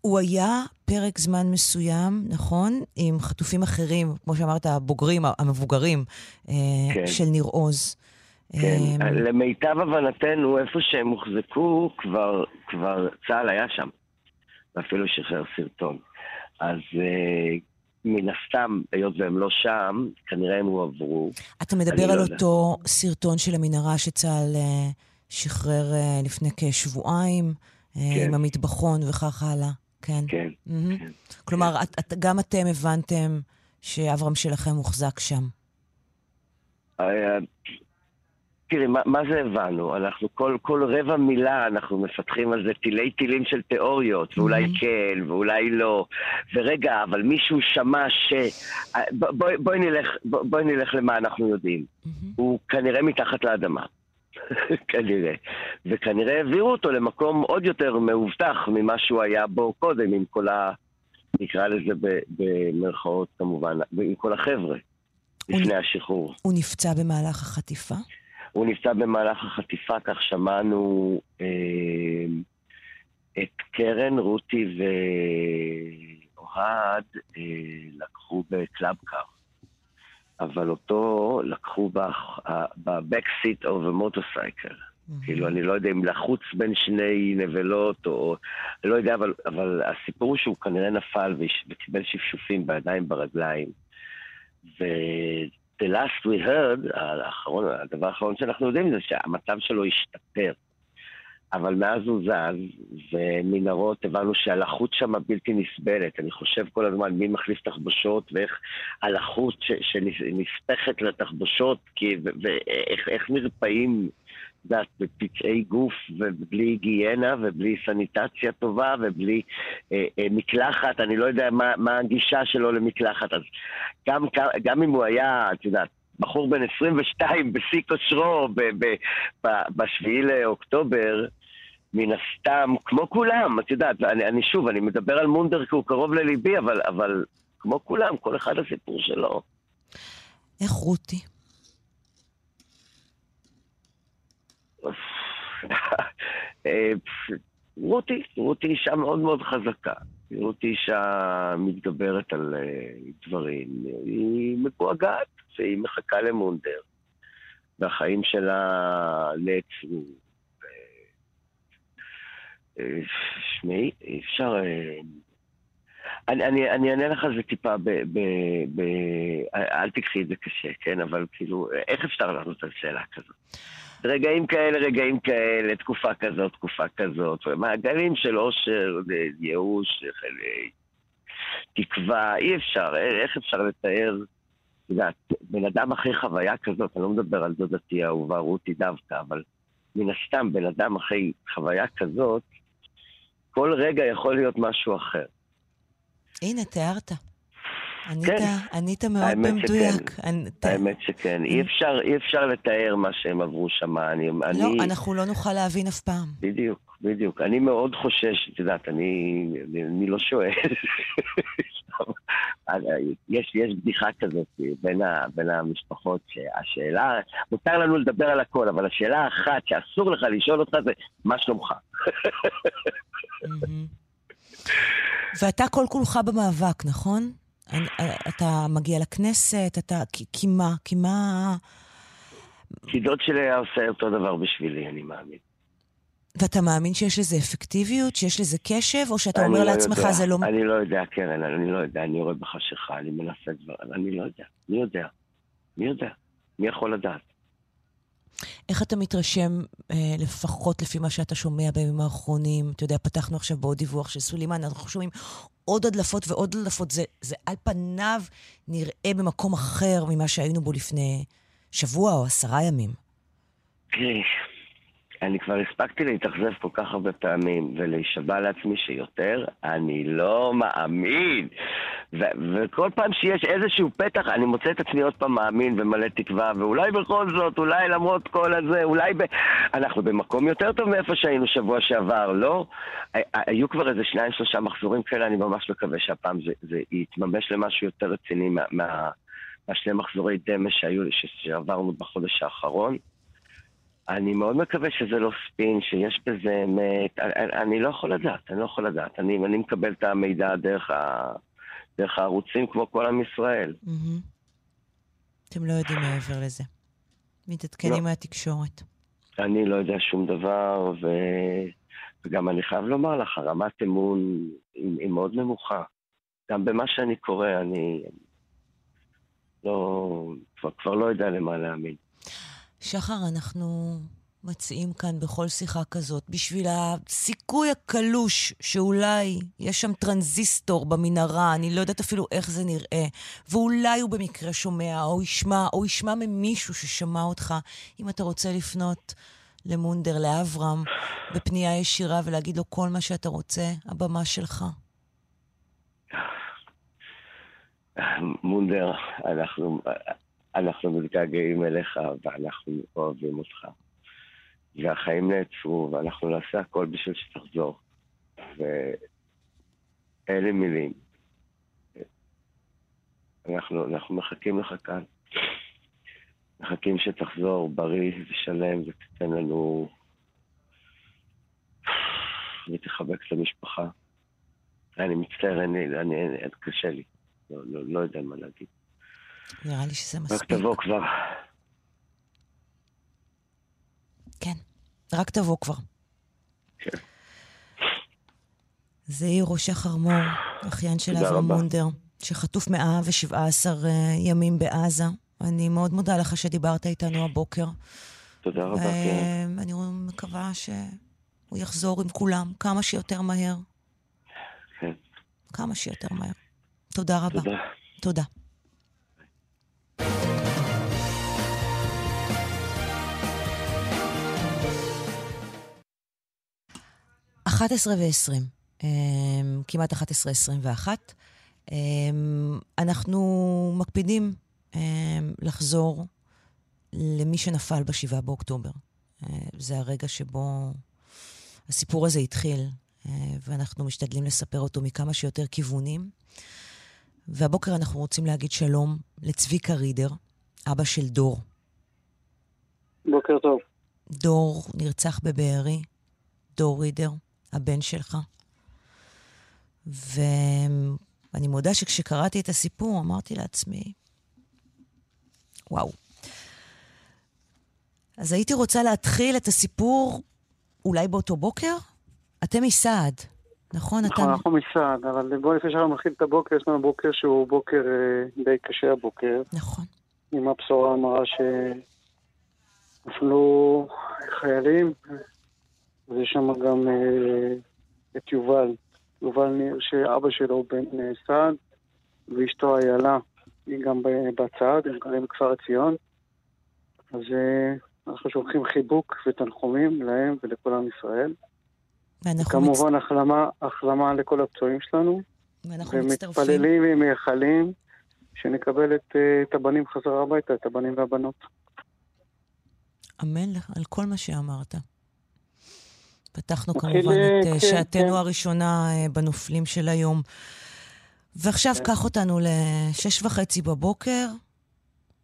Speaker 2: הוא היה פרק זמן מסוים, נכון? עם חטופים אחרים, כמו שאמרת, הבוגרים, המבוגרים אה, כן. של ניר עוז.
Speaker 12: כן, אה, למיטב הבנתנו, איפה שהם הוחזקו, כבר, כבר צה"ל היה שם, ואפילו שחרר סרטון. אז אה, מן הסתם, היות והם לא שם, כנראה הם הועברו.
Speaker 2: אתה מדבר על לא אותו יודע. סרטון של המנהרה שצה"ל שחרר לפני כשבועיים, כן. עם המטבחון וכך הלאה. כן.
Speaker 12: כן.
Speaker 2: Mm-hmm. כן. כלומר, כן. את, את, גם אתם הבנתם שאברהם שלכם מוחזק שם.
Speaker 12: אה, תראי, מה, מה זה הבנו? אנחנו כל, כל רבע מילה אנחנו מפתחים על זה תילי תילים של תיאוריות, ואולי mm-hmm. כן, ואולי לא. ורגע, אבל מישהו שמע ש... אה, בואי בוא נלך, בוא, בוא נלך למה אנחנו יודעים. Mm-hmm. הוא כנראה מתחת לאדמה. כנראה. וכנראה העבירו אותו למקום עוד יותר מאובטח ממה שהוא היה בו קודם, עם כל ה... נקרא לזה במרכאות כמובן, עם כל החבר'ה, לפני השחרור.
Speaker 2: הוא נפצע במהלך החטיפה?
Speaker 12: הוא נפצע במהלך החטיפה, כך שמענו אה, את קרן, רותי ואוהד אה, לקחו בקלאבקאר. אבל אותו לקחו ב-backseat of a motorcycle. כאילו, אני לא יודע אם לחוץ בין שני נבלות, או... לא יודע, אבל, אבל הסיפור הוא שהוא כנראה נפל וקיבל שפשופים בידיים, ברגליים. ו-the last we heard, האחרון, הדבר האחרון שאנחנו יודעים זה שהמצב שלו השתפר. אבל מאז הוא זז, ומנהרות, הבנו שהלחות שם בלתי נסבלת. אני חושב כל הזמן מי מחליף תחבושות ואיך הלחות שנספחת לתחבושות, ואיך נרפאים, את יודעת, בפצעי גוף ובלי היגיינה ובלי סניטציה טובה ובלי אה, אה, מקלחת. אני לא יודע מה, מה הגישה שלו למקלחת. אז גם, גם אם הוא היה, את יודעת, בחור בן 22 בשיא כושרו ב-7 לאוקטובר, מן הסתם, כמו כולם, את יודעת, אני, אני שוב, אני מדבר על מונדר כי הוא קרוב לליבי, אבל, אבל כמו כולם, כל אחד הסיפור שלו.
Speaker 2: איך רותי?
Speaker 12: אה, רותי, רותי אישה מאוד מאוד חזקה. רותי אישה מתגברת על uh, דברים. היא מגועגעת, והיא מחכה למונדר. והחיים שלה נעצרו. שמעי, אפשר... אה, אני, אני, אני אענה לך על זה טיפה ב, ב, ב... אל תקחי את זה קשה, כן? אבל כאילו, איך אפשר לענות על שאלה כזאת? רגעים כאלה, רגעים כאלה, תקופה כזאת, תקופה כזאת, מעגלים של אושר, ייאוש, תקווה, אי אפשר, איך אפשר לתאר, יודעת, בן אדם אחרי חוויה כזאת, אני לא מדבר על דודתי האהובה רותי דווקא, אבל מן הסתם, בן אדם אחרי חוויה כזאת, כל רגע יכול להיות משהו אחר.
Speaker 2: הנה, תיארת. ענית, כן. ענית מאוד במדויק.
Speaker 12: שכן. ענית... האמת שכן. אי אפשר, אי אפשר לתאר מה שהם עברו שם. אני,
Speaker 2: לא,
Speaker 12: אני...
Speaker 2: אנחנו לא נוכל להבין אף פעם.
Speaker 12: בדיוק, בדיוק. אני מאוד חושש, את יודעת, אני, אני, אני לא שואל. יש, יש בדיחה כזאת בין, ה, בין המשפחות, שהשאלה, מותר לנו לדבר על הכל, אבל השאלה האחת שאסור לך לשאול אותך זה, מה שלומך?
Speaker 2: ואתה כל כולך במאבק, נכון? אתה מגיע לכנסת, אתה... כי מה? כי מה...
Speaker 12: כי דוד שלי היה עושה אותו דבר בשבילי, אני מאמין.
Speaker 2: ואתה מאמין שיש לזה אפקטיביות, שיש לזה קשב, או שאתה אומר לא לעצמך יודע, זה לא...
Speaker 12: אני לא יודע, קרן, אני לא יודע, אני יורד בחשיכה, אני מנסה דבר, אני לא יודע. מי יודע? מי יודע? מי יכול לדעת?
Speaker 2: איך אתה מתרשם, אה, לפחות לפי מה שאתה שומע בימים האחרונים? אתה יודע, פתחנו עכשיו בעוד דיווח של סולימן, אנחנו שומעים עוד הדלפות ועוד הדלפות. זה, זה על פניו נראה במקום אחר ממה שהיינו בו לפני שבוע או עשרה ימים.
Speaker 12: אני כבר הספקתי להתאכזב כל כך הרבה פעמים ולהישבע לעצמי שיותר, אני לא מאמין. ו- וכל פעם שיש איזשהו פתח, אני מוצא את עצמי עוד פעם מאמין ומלא תקווה, ואולי בכל זאת, אולי למרות כל הזה, אולי ב... אנחנו במקום יותר טוב מאיפה שהיינו שבוע שעבר, לא? היו כבר איזה שניים, שלושה מחזורים כאלה, אני ממש מקווה שהפעם זה, זה יתממש למשהו יותר רציני מה... מה... מהשני מחזורי דמה שהיו, שעברנו בחודש האחרון. אני מאוד מקווה שזה לא ספין, שיש בזה אמת. אני, אני לא יכול לדעת, אני לא יכול לדעת. אני, אני מקבל את המידע דרך, ה, דרך הערוצים כמו כל עם ישראל.
Speaker 2: Mm-hmm. אתם לא יודעים מעבר לזה. מתעדכנים לא. מהתקשורת.
Speaker 12: אני לא יודע שום דבר, ו... וגם אני חייב לומר לך, רמת אמון היא, היא מאוד נמוכה. גם במה שאני קורא, אני לא, כבר, כבר לא יודע למה להאמין.
Speaker 2: שחר, אנחנו מציעים כאן בכל שיחה כזאת, בשביל הסיכוי הקלוש שאולי יש שם טרנזיסטור במנהרה, אני לא יודעת אפילו איך זה נראה, ואולי הוא במקרה שומע, או ישמע, או ישמע ממישהו ששמע אותך, אם אתה רוצה לפנות למונדר, לאברהם, בפנייה ישירה ולהגיד לו כל מה שאתה רוצה, הבמה שלך.
Speaker 12: מונדר, אנחנו, אנחנו מתגעגעים אליך ואנחנו אוהבים אותך. והחיים נעצרו, ואנחנו נעשה הכל בשביל שתחזור. ואלה מילים. אנחנו, אנחנו מחכים לך כאן. מחכים שתחזור בריא ושלם ותיתן לנו... ותחבק את המשפחה. אני מצטער, אני, אני, אני, קשה לי. לא, לא, לא יודע מה להגיד.
Speaker 2: נראה לי שזה מספיק.
Speaker 12: רק תבוא כבר.
Speaker 2: כן, רק תבוא כבר.
Speaker 12: כן.
Speaker 2: זה עירו שחר מור, אחיין של אברהם מונדר, שחטוף 117 אה, ימים בעזה. אני מאוד מודה לך שדיברת איתנו הבוקר.
Speaker 12: תודה רבה, כן.
Speaker 2: אני מקווה ש... הוא יחזור עם כולם כמה שיותר מהר.
Speaker 12: כן.
Speaker 2: כמה שיותר מהר. תודה רבה. תודה. תודה. 11 ו-20, אמ, כמעט 11-21. אמ, אנחנו מקפידים אמ, לחזור למי שנפל ב-7 באוקטובר. זה הרגע שבו הסיפור הזה התחיל, ואנחנו משתדלים לספר אותו מכמה שיותר כיוונים. והבוקר אנחנו רוצים להגיד שלום לצביקה רידר, אבא של דור.
Speaker 13: בוקר טוב.
Speaker 2: דור נרצח בבארי, דור רידר. הבן שלך. ואני מודה שכשקראתי את הסיפור, אמרתי לעצמי, וואו. אז הייתי רוצה להתחיל את הסיפור אולי באותו בוקר? אתם מסעד, נכון?
Speaker 13: נכון, אתה... אנחנו מסעד, אבל בואו לפני שאנחנו מתחילים את הבוקר, יש לנו בוקר שהוא בוקר אה, די קשה הבוקר.
Speaker 2: נכון.
Speaker 13: עם הבשורה המרה שנפלו חיילים, ויש שם גם אה, את יובל, יובל ניר, שאבא שלו בן אה, סעד, ואשתו איילה, היא גם בצד, הם גרים בכפר עציון. אז אה, אנחנו שולחים חיבוק ותנחומים להם ולכל עם ישראל. כמובן מצ... החלמה, החלמה לכל הפצועים שלנו.
Speaker 2: ואנחנו מצטרפים.
Speaker 13: ומתפללים ומייחלים שנקבל את, את הבנים חזרה הביתה, את הבנים והבנות.
Speaker 2: אמן על כל מה שאמרת. פתחנו כמובן את אה, כן, שעתנו כן. הראשונה אה, בנופלים של היום. ועכשיו כן. קח אותנו לשש וחצי בבוקר,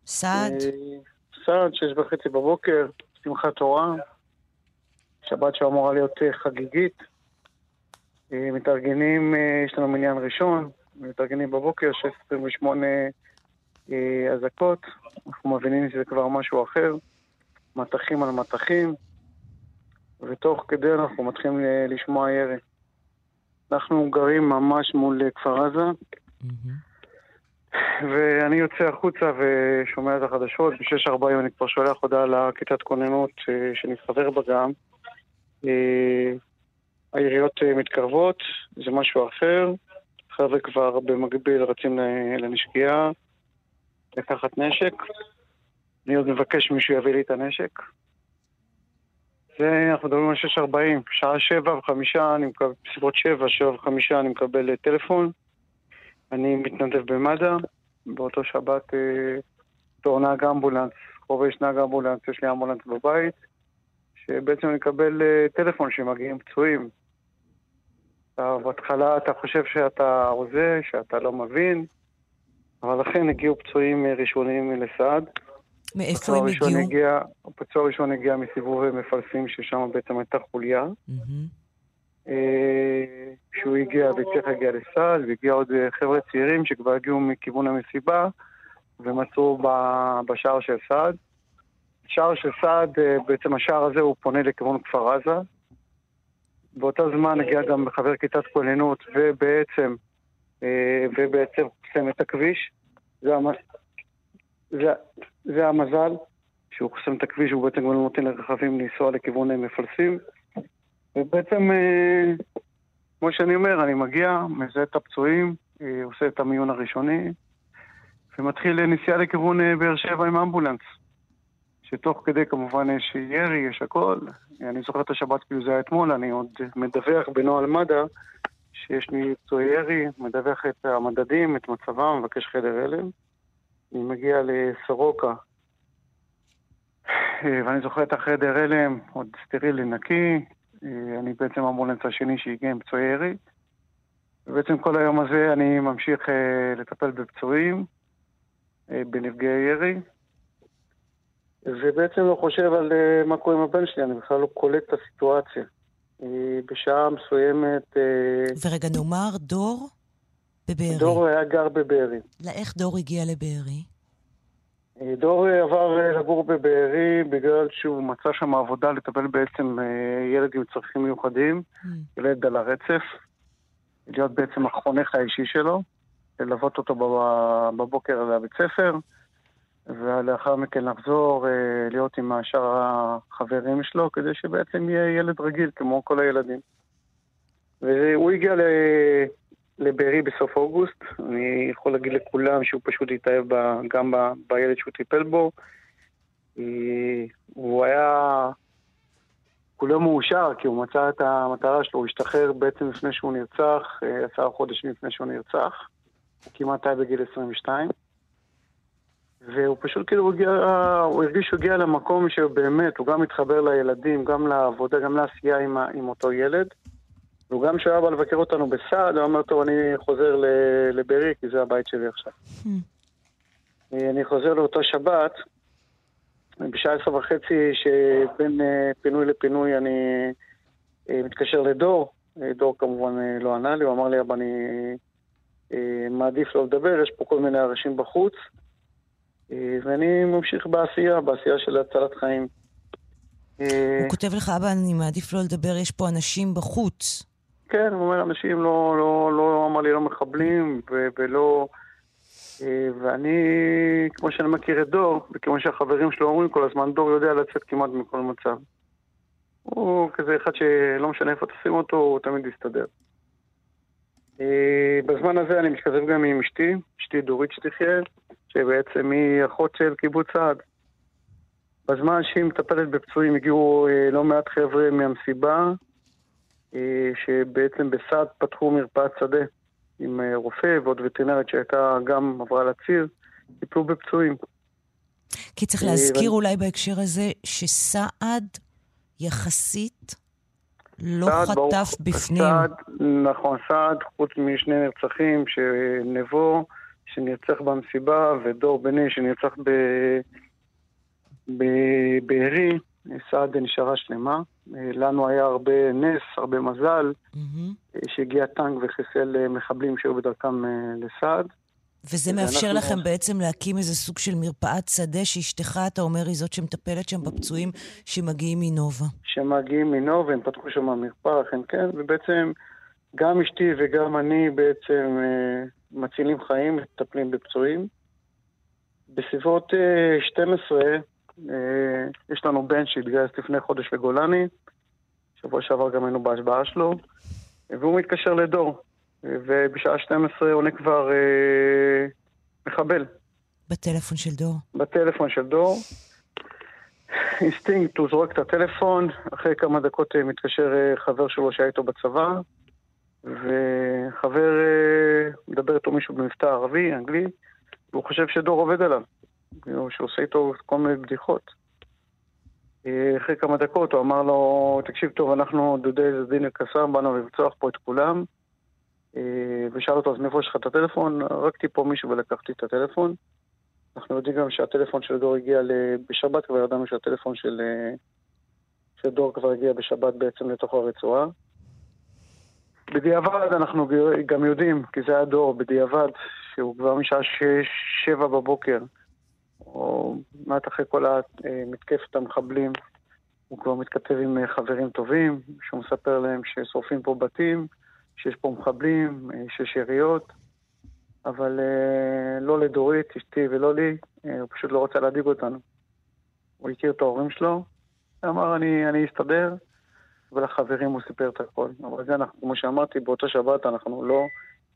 Speaker 2: סעד. אה,
Speaker 13: סעד, שש וחצי בבוקר, שמחת תורה, שבת שאמורה להיות חגיגית. מתארגנים, יש לנו מניין ראשון, מתארגנים בבוקר, 6.28 אזעקות, אנחנו מבינים שזה כבר משהו אחר, מטחים על מטחים. ותוך כדי אנחנו מתחילים לשמוע ירי. אנחנו גרים ממש מול כפר עזה, ואני יוצא החוצה ושומע את החדשות. ב-6.40 אני כבר שולח הודעה לכיתת כוננות אה, שאני חבר בה גם. אה, היריות אה, מתקרבות, זה משהו אחר. חבר'ה כבר במקביל רצים לנשקייה, לקחת נשק. אני עוד מבקש שמישהו יביא לי את הנשק. זה, אנחנו מדברים על 6.40, שעה 7 וחמישה, אני מקבל, בסביבות 7, 7 וחמישה אני מקבל אה, טלפון. אני מתנדב במד"א, באותו שבת אה, בתור נהג אמבולנס, חובש נהג אמבולנס, יש לי אמבולנס בבית, שבעצם אני מקבל אה, טלפון שמגיעים פצועים. בהתחלה אתה חושב שאתה הוזה, שאתה לא מבין, אבל לכן הגיעו פצועים ראשונים לסעד.
Speaker 2: מאיפה הם הגיעו?
Speaker 13: הגיע, הפצוע הראשון הגיע מסיבוב מפלסים, ששם בעצם הייתה חוליה. אה, כשהוא הגיע והצליח להגיע לסל, והגיע עוד אה, חבר'ה צעירים שכבר הגיעו מכיוון המסיבה, ומצאו בשער של סעד. שער של סעד, אה, בעצם השער הזה הוא פונה לכיוון כפר עזה. באותו זמן הגיע גם חבר כיתת כוננות, ובעצם, ובעצם חוסם את הכביש. זה, זה, זה המזל, שהוא חוסם את הכביש, הוא בעצם לא נותן לרכבים לנסוע לכיוון מפלסים. ובעצם, אה, כמו שאני אומר, אני מגיע, מזהה את הפצועים, אה, עושה את המיון הראשוני, ומתחיל נסיעה לכיוון אה, באר שבע עם אמבולנס. שתוך כדי כמובן יש ירי, יש הכל. אני זוכר את השבת כאילו זה היה אתמול, אני עוד מדווח בנוהל מד"א שיש לי פצועי ירי, מדווח את המדדים, את מצבם, מבקש חדר הלם. אני מגיע לסורוקה, אה, ואני זוכר את החדר הלם, עוד סטרילי נקי, אה, אני בעצם אמבולנס השני שהגיע עם פצועי ירי. ובעצם כל היום הזה אני ממשיך אה, לטפל בפצועים, בנפגעי ירי, ובעצם לא חושב על מה קורה עם הבן שלי, אני בכלל לא קולט את הסיטואציה. בשעה מסוימת...
Speaker 2: ורגע, נאמר, דור? בבארי.
Speaker 13: דור היה גר בבארי.
Speaker 2: לאיך דור הגיע לבארי?
Speaker 13: אה, דור אה, עבר אה, לגור בבארי בגלל שהוא מצא שם עבודה לטפל בעצם ילד עם צרכים מיוחדים, mm. ילד על הרצף, להיות בעצם החונך האישי שלו, ללוות אותו בבוקר לבית ספר, ולאחר מכן לחזור, להיות עם שאר החברים שלו, כדי שבעצם יהיה ילד רגיל כמו כל הילדים. והוא הגיע לבארי בסוף אוגוסט. אני יכול להגיד לכולם שהוא פשוט התאהב גם בילד שהוא טיפל בו. הוא היה כולו מאושר, כי הוא מצא את המטרה שלו, הוא השתחרר בעצם לפני שהוא נרצח, אה, עשרה חודשים לפני שהוא נרצח. הוא כמעט היה בגיל 22. והוא פשוט כאילו הגיע, הוא הרגיש שהוא הגיע למקום שבאמת, הוא גם מתחבר לילדים, גם לעבודה, גם לעשייה עם, עם אותו ילד. והוא גם כשהוא היה בא לבקר אותנו בסעד, הוא אמר, טוב, אני חוזר לבארי, כי זה הבית שלי עכשיו. Hmm. אני חוזר לאותה שבת, בשעה עשר וחצי, שבין אה, פינוי לפינוי אני אה, מתקשר לדור. אה, דור כמובן לא ענה לי, הוא אמר לי, אבל אני מעדיף לא לדבר, יש פה כל מיני אנשים בחוץ. ואני ממשיך בעשייה, בעשייה של הצלת חיים.
Speaker 2: הוא כותב לך, אבא, אני מעדיף לא לדבר, יש פה אנשים בחוץ.
Speaker 13: כן, הוא אומר, אנשים לא, לא, לא אמר לי, לא מחבלים, ו- ולא... אה, ואני, כמו שאני מכיר את דור, וכמו שהחברים שלו אומרים כל הזמן, דור יודע לצאת כמעט מכל מצב. הוא כזה אחד שלא משנה איפה תשים אותו, הוא תמיד יסתדר. אה, בזמן הזה אני מתכתב גם עם אשתי, אשתי דורית שתחיה, שבעצם היא אחות של קיבוץ סעד. בזמן שהיא מטפלת בפצועים הגיעו אה, לא מעט חבר'ה מהמסיבה, שבעצם בסעד פתחו מרפאת שדה. עם אה, רופא ועוד וטרינרית שהייתה גם עברה לציר, טיפלו בפצועים.
Speaker 2: כי צריך להזכיר אה, אולי בהקשר הזה שסעד יחסית לא סעד חטף ברוך, בפנים.
Speaker 13: סעד, נכון, סעד, חוץ משני נרצחים, שנבו, שנרצח במסיבה, ודור בני, שנרצח בבארי, סעד נשארה שלמה. לנו היה הרבה נס, הרבה מזל, mm-hmm. שהגיע טנק וחיסל אה, מחבלים שהיו בדרכם אה, לסעד.
Speaker 2: וזה מאפשר לכם בעצם להקים איזה סוג של מרפאת שדה שאשתך, אתה אומר, היא זאת שמטפלת שם בפצועים שמגיעים מנובה.
Speaker 13: שמגיעים מנובה, הם פתחו שם מרפאה, אכן כן, ובעצם גם אשתי וגם אני בעצם אה, מצילים חיים, מטפלים בפצועים. בסביבות 12 אה, יש לנו בן שהתגייס לפני חודש לגולני, שבוע שעבר גם היינו בהשבעה שלו, והוא מתקשר לדור, ובשעה 12 עונה כבר אה, מחבל.
Speaker 2: בטלפון של דור.
Speaker 13: בטלפון של דור. אינסטינקט, הוא זורק את הטלפון, אחרי כמה דקות אה, מתקשר אה, חבר שלו שהיה איתו בצבא, וחבר מדבר איתו מישהו במבטא ערבי, אנגלי, והוא חושב שדור עובד עליו. שעושה איתו כל מיני בדיחות. אה, אחרי כמה דקות הוא אמר לו, תקשיב טוב, אנחנו דודי זדין אל-קסאם, באנו לרצוח פה את כולם. אה, ושאל אותו, אז מאיפה יש לך את הטלפון? הרגתי פה מישהו ולקחתי את הטלפון. אנחנו יודעים גם שהטלפון של דור הגיע בשבת, כבר ידענו שהטלפון של, אה, של דור כבר הגיע בשבת בעצם לתוך הרצועה. בדיעבד אנחנו גם יודעים, כי זה היה דור, בדיעבד, שהוא כבר משעה שש, שבע בבוקר או מעט אחרי כל המתקפת המחבלים, הוא כבר מתכתב עם אה, חברים טובים, שהוא מספר להם ששורפים פה בתים, שיש פה מחבלים, אה, שיש יריות, אבל אה, לא לדורית, אשתי ולא לי, הוא פשוט לא רוצה להדאיג אותנו. הוא הכיר את ההורים שלו, אמר אני, אני אסתדר, ולחברים הוא סיפר את הכל. אבל זה אנחנו, כמו שאמרתי, באותה שבת אנחנו לא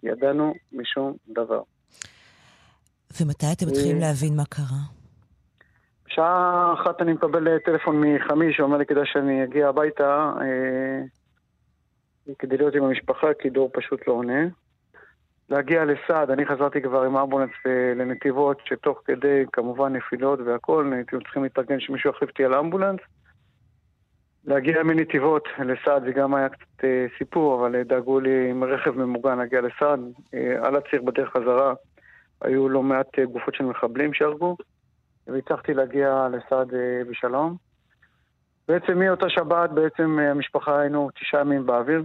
Speaker 13: ידענו משום דבר.
Speaker 2: ומתי אתם מתחילים אה, להבין מה קרה?
Speaker 13: בשעה אחת אני מקבל טלפון מחמי שאומר לי כדאי שאני אגיע הביתה אה, כדי להיות עם המשפחה, כי דור פשוט לא עונה. להגיע לסעד, אני חזרתי כבר עם אמבולנס אה, לנתיבות, שתוך כדי כמובן נפילות והכל, הייתם צריכים להתארגן שמישהו יחליף אותי על האמבולנס. להגיע מנתיבות לסעד זה גם היה קצת אה, סיפור, אבל אה, דאגו לי עם רכב ממוגן להגיע לסעד. אה, על הציר בדרך חזרה היו לא מעט אה, גופות של מחבלים שהרגו, והצלחתי להגיע לסעד אה, בשלום. בעצם מאותה שבת, בעצם אה, המשפחה היינו תשעה ימים באוויר.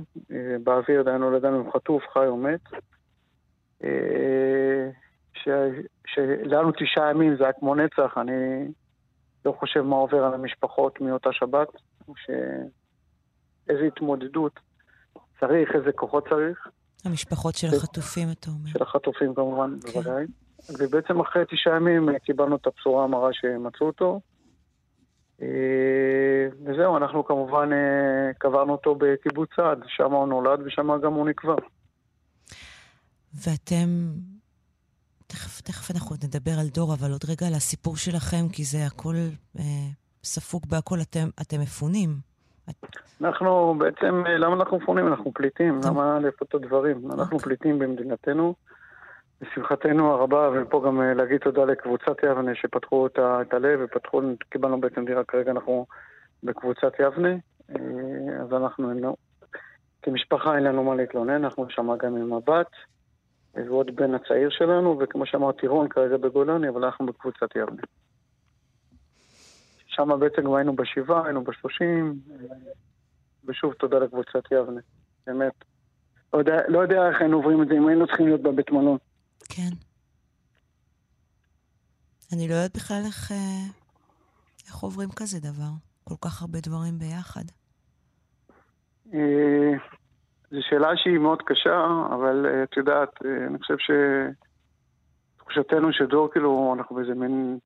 Speaker 13: באוויר דיינו לא ידענו אם חטוף, חי או מת. שלנו תשעה ימים זה היה כמו נצח, אני לא חושב מה עובר על המשפחות מאותה שבת, ש... איזה התמודדות צריך, איזה כוחות צריך.
Speaker 2: המשפחות של החטופים, אתה אומר.
Speaker 13: של החטופים כמובן, בוודאי. ובעצם אחרי תשעה ימים קיבלנו את הבשורה המרה שמצאו אותו. וזהו, אנחנו כמובן קברנו אותו בקיבוץ סעד, שם הוא נולד ושם גם הוא נקבר.
Speaker 2: ואתם תכף, תכף אנחנו נדבר על דור, אבל עוד רגע על הסיפור שלכם, כי זה הכל אה, ספוג בהכל. אתם, אתם מפונים.
Speaker 13: אנחנו בעצם, אה, למה אנחנו מפונים? אנחנו פליטים. למה לאיפה את הדברים? אנחנו. פליטים במדינתנו. לשמחתנו הרבה, ופה גם אה, להגיד תודה לקבוצת יבנה שפתחו את הלב ופתחו, קיבלנו בעצם דירה, כרגע אנחנו בקבוצת יבנה. אה, אז אנחנו, כמשפחה אין לנו מה להתלונן, אנחנו שם גם עם הבת. ועוד בן הצעיר שלנו, וכמו שאמרתי, רון כרגע בגולני, אבל אנחנו בקבוצת יבנה. שם בעצם היינו בשבעה, היינו בשלושים, ושוב תודה לקבוצת יבנה, באמת. לא יודע, לא יודע איך היינו עוברים את זה, אם היינו צריכים להיות בבית מלון.
Speaker 2: כן. אני לא יודעת בכלל איך, אה, איך עוברים כזה דבר, כל כך הרבה דברים ביחד.
Speaker 13: אה, זו שאלה שהיא מאוד קשה, אבל uh, את יודעת, אני חושב שתחושתנו שדור, כאילו, אנחנו באיזה מין,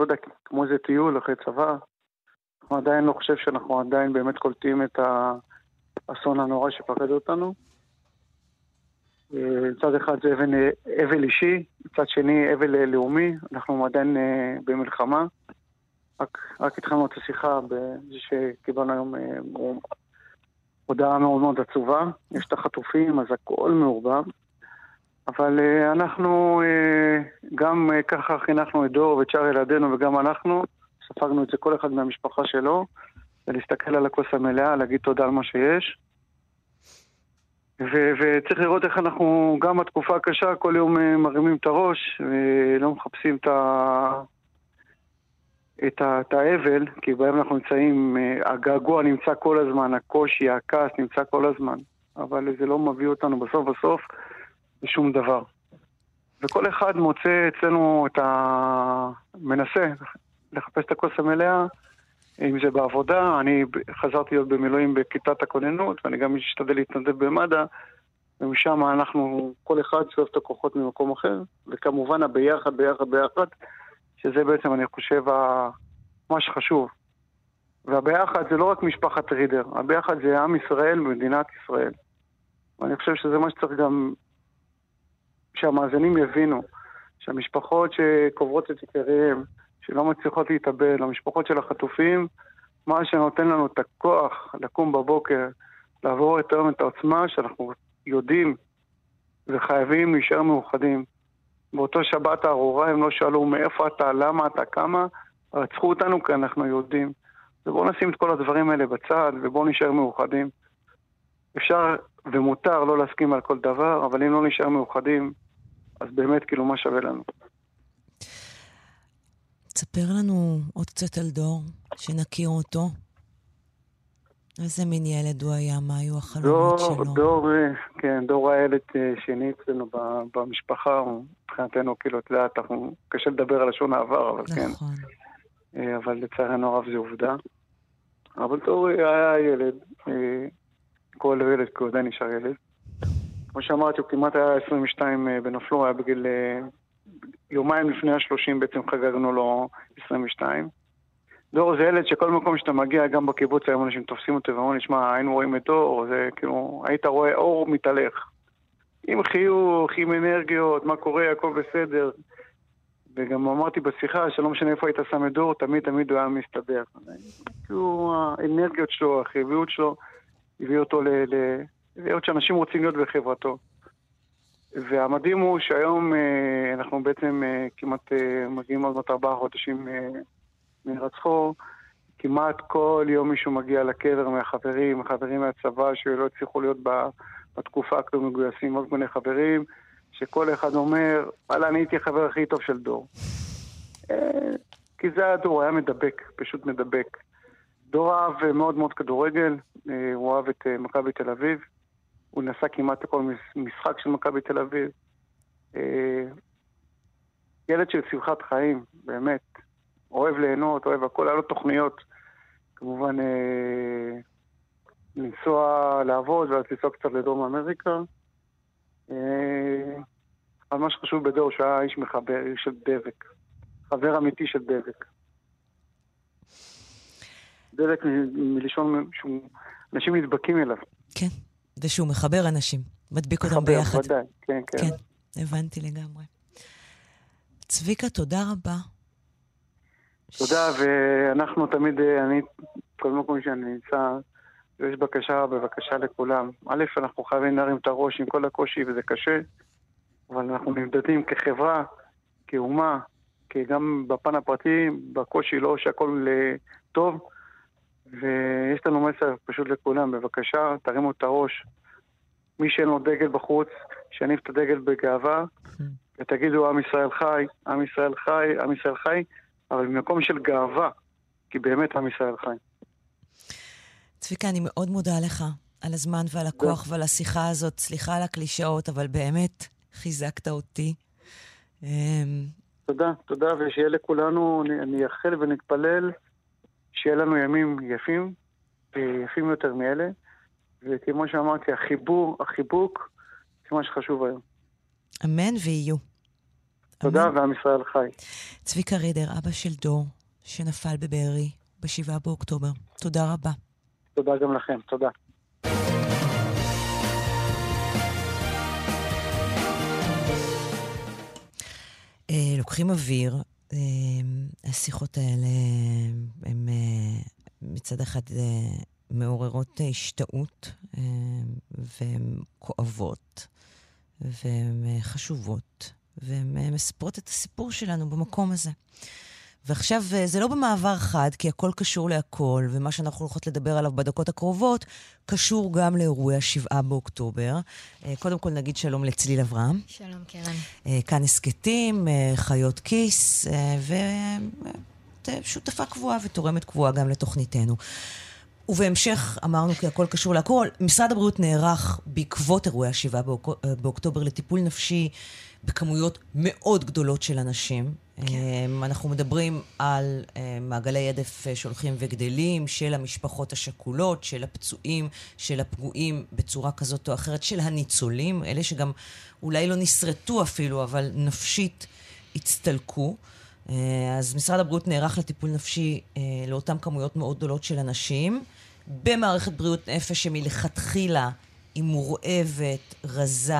Speaker 13: לא יודע, כמו איזה טיול אחרי צבא. אנחנו עדיין לא חושב שאנחנו עדיין באמת קולטים את האסון הנורא שפקד אותנו. אה, מצד אחד זה אבל, אבל אישי, מצד שני אבל לאומי, אנחנו עדיין במלחמה. רק, רק התחלנו את השיחה בזה שקיבלנו היום הודעה מאוד מאוד עצובה, יש את החטופים, אז הכל מעורבב. אבל uh, אנחנו uh, גם uh, ככה חינכנו את דור ואת שאר ילדינו וגם אנחנו, ספגנו את זה כל אחד מהמשפחה שלו, ולהסתכל על הכוס המלאה, להגיד תודה על מה שיש. ו- וצריך לראות איך אנחנו, גם בתקופה הקשה, כל יום מרימים את הראש ולא מחפשים את ה... את, ה, את האבל, כי בהם אנחנו נמצאים, אה, הגעגוע נמצא כל הזמן, הקושי, הכעס נמצא כל הזמן, אבל זה לא מביא אותנו בסוף בסוף לשום דבר. וכל אחד מוצא אצלנו את ה... מנסה לחפש את הכוס המלאה, אם זה בעבודה, אני חזרתי להיות במילואים בכיתת הכוננות, ואני גם משתדל להתנדב במד"א, ומשם אנחנו, כל אחד שואב את הכוחות ממקום אחר, וכמובן הביחד, ביחד, ביחד, שזה בעצם, אני חושב, מה שחשוב. והביחד זה לא רק משפחת רידר, הביחד זה עם ישראל ומדינת ישראל. ואני חושב שזה מה שצריך גם שהמאזינים יבינו, שהמשפחות שקוברות את יקיריהם, שלא מצליחות להתאבל, המשפחות של החטופים, מה שנותן לנו את הכוח לקום בבוקר, לעבור את היום את העוצמה שאנחנו יודעים וחייבים להישאר מאוחדים. באותו שבת הארורה הם לא שאלו מאיפה אתה, למה אתה, כמה, רצחו אותנו כי אנחנו יהודים. ובואו נשים את כל הדברים האלה בצד ובואו נשאר מאוחדים. אפשר ומותר לא להסכים על כל דבר, אבל אם לא נשאר מאוחדים, אז באמת כאילו מה שווה לנו.
Speaker 2: תספר לנו עוד קצת על דור, שנכיר אותו. איזה מין ילד הוא היה? מה היו החלומות דור, שלו?
Speaker 13: דור, כן, דור הילד אה, שני אצלנו במשפחה, מבחינתנו, כאילו, את יודעת, קשה לדבר על לשון העבר, אבל נכון. כן. נכון. אבל לצערנו הרב זה עובדה. אבל דור היה ילד, אה, כל ילד, כי הוא עדיין נשאר ילד. כמו שאמרתי, הוא כמעט היה 22 בנופלו, הוא היה בגיל... יומיים לפני ה-30 בעצם חגגנו לו 22. דור זה ילד שכל מקום שאתה מגיע, גם בקיבוץ היום אנשים תופסים אותו ואומרים לי, שמע, היינו רואים את דור, זה כאילו, היית רואה אור מתהלך. עם חיוך, עם אנרגיות, מה קורה, הכל בסדר. וגם אמרתי בשיחה שלא משנה איפה היית שם את דור, תמיד תמיד הוא היה מסתדר. כאילו האנרגיות שלו, החיוביות שלו, הביא אותו ל... להיות שאנשים רוצים להיות בחברתו. והמדהים הוא שהיום אה, אנחנו בעצם אה, כמעט אה, מגיעים עוד מעט ארבעה חודשים מרצחו. כמעט כל יום מישהו מגיע לקבר מהחברים, חברים מהצבא שלא הצליחו להיות בתקופה הכלום מגויסים, עוד מיני חברים. שכל אחד אומר, וואלה, אני הייתי החבר הכי טוב של דור. אה, כי זה היה דור, הוא היה מדבק, פשוט מדבק. דור אהב מאוד מאוד כדורגל, אה, הוא אהב את אה, מכבי תל אביב, הוא נסע כמעט לכל משחק של מכבי תל אביב. ילד של שמחת חיים, באמת. אוהב ליהנות, אוהב הכל, היה לו תוכניות. כמובן, לנסוע לעבוד ואז לנסוע קצת לדרום אמריקה. אבל מה שחשוב בדור שהיה איש מחבר, איש של דבק. חבר אמיתי של דבק. דבק מלשון שאנשים נדבקים אליו.
Speaker 2: כן, ושהוא מחבר אנשים, מדביק אותם ביחד.
Speaker 13: מחבר, ודאי, כן, כן.
Speaker 2: כן, הבנתי לגמרי. צביקה, תודה רבה.
Speaker 13: תודה, ואנחנו תמיד, אה, אני, כל מקום שאני נמצא, יש בקשה, בבקשה לכולם. א', אנחנו חייבים להרים את הראש עם כל הקושי, וזה קשה, אבל אנחנו נמדדים כחברה, כאומה, כי גם בפן הפרטי, בקושי לא שהכל אה, טוב, ויש לנו מסר פשוט לכולם, בבקשה, תרימו את הראש. מי שאין לו דגל בחוץ, שיניף את הדגל בגאווה, ותגידו, עם ישראל חי, עם ישראל חי, עם ישראל חי, אבל במקום של גאווה, כי באמת עם ישראל חי.
Speaker 2: צביקה, אני מאוד מודה לך על הזמן ועל הכוח ועל השיחה הזאת. סליחה על הקלישאות, אבל באמת חיזקת אותי.
Speaker 13: אמ, תודה, תודה, ושיהיה לכולנו, אני אאחל ונתפלל שיהיה לנו ימים יפים, יפים יותר מאלה, וכמו שאמרתי, החיבור, החיבוק, זה מה שחשוב היום.
Speaker 2: אמן ויהיו.
Speaker 13: תודה, ועם ישראל חי.
Speaker 2: צביקה רידר, אבא של דור, שנפל בבארי ב-7 באוקטובר. תודה רבה.
Speaker 13: תודה גם לכם, תודה.
Speaker 2: אה, לוקחים אוויר, אה, השיחות האלה הן אה, מצד אחד מעוררות השתאות והן כואבות והן חשובות והן מספרות את הסיפור שלנו במקום הזה. ועכשיו, אה, זה לא במעבר חד, כי הכל קשור להכל, ומה שאנחנו הולכות לדבר עליו בדקות הקרובות, קשור גם לאירועי ה-7 באוקטובר. אה, קודם כל נגיד שלום לצליל אברהם.
Speaker 14: שלום, קרן.
Speaker 2: אה, כאן הסכתים, חיות כיס, ושותפה קבועה ותורמת קבועה גם לתוכניתנו. ובהמשך, אמרנו כי הכל קשור להכל, משרד הבריאות נערך בעקבות אירועי ה-7 באוקטובר לטיפול נפשי בכמויות מאוד גדולות של אנשים. כן. אמ, אנחנו מדברים על אמ, מעגלי הדף אה, שהולכים וגדלים, של המשפחות השכולות, של הפצועים, של הפגועים בצורה כזאת או אחרת, של הניצולים, אלה שגם אולי לא נסרטו אפילו, אבל נפשית הצטלקו. אה, אז משרד הבריאות נערך לטיפול נפשי אה, לאותן כמויות מאוד גדולות של אנשים, במערכת בריאות נפש שמלכתחילה היא מורעבת, רזה,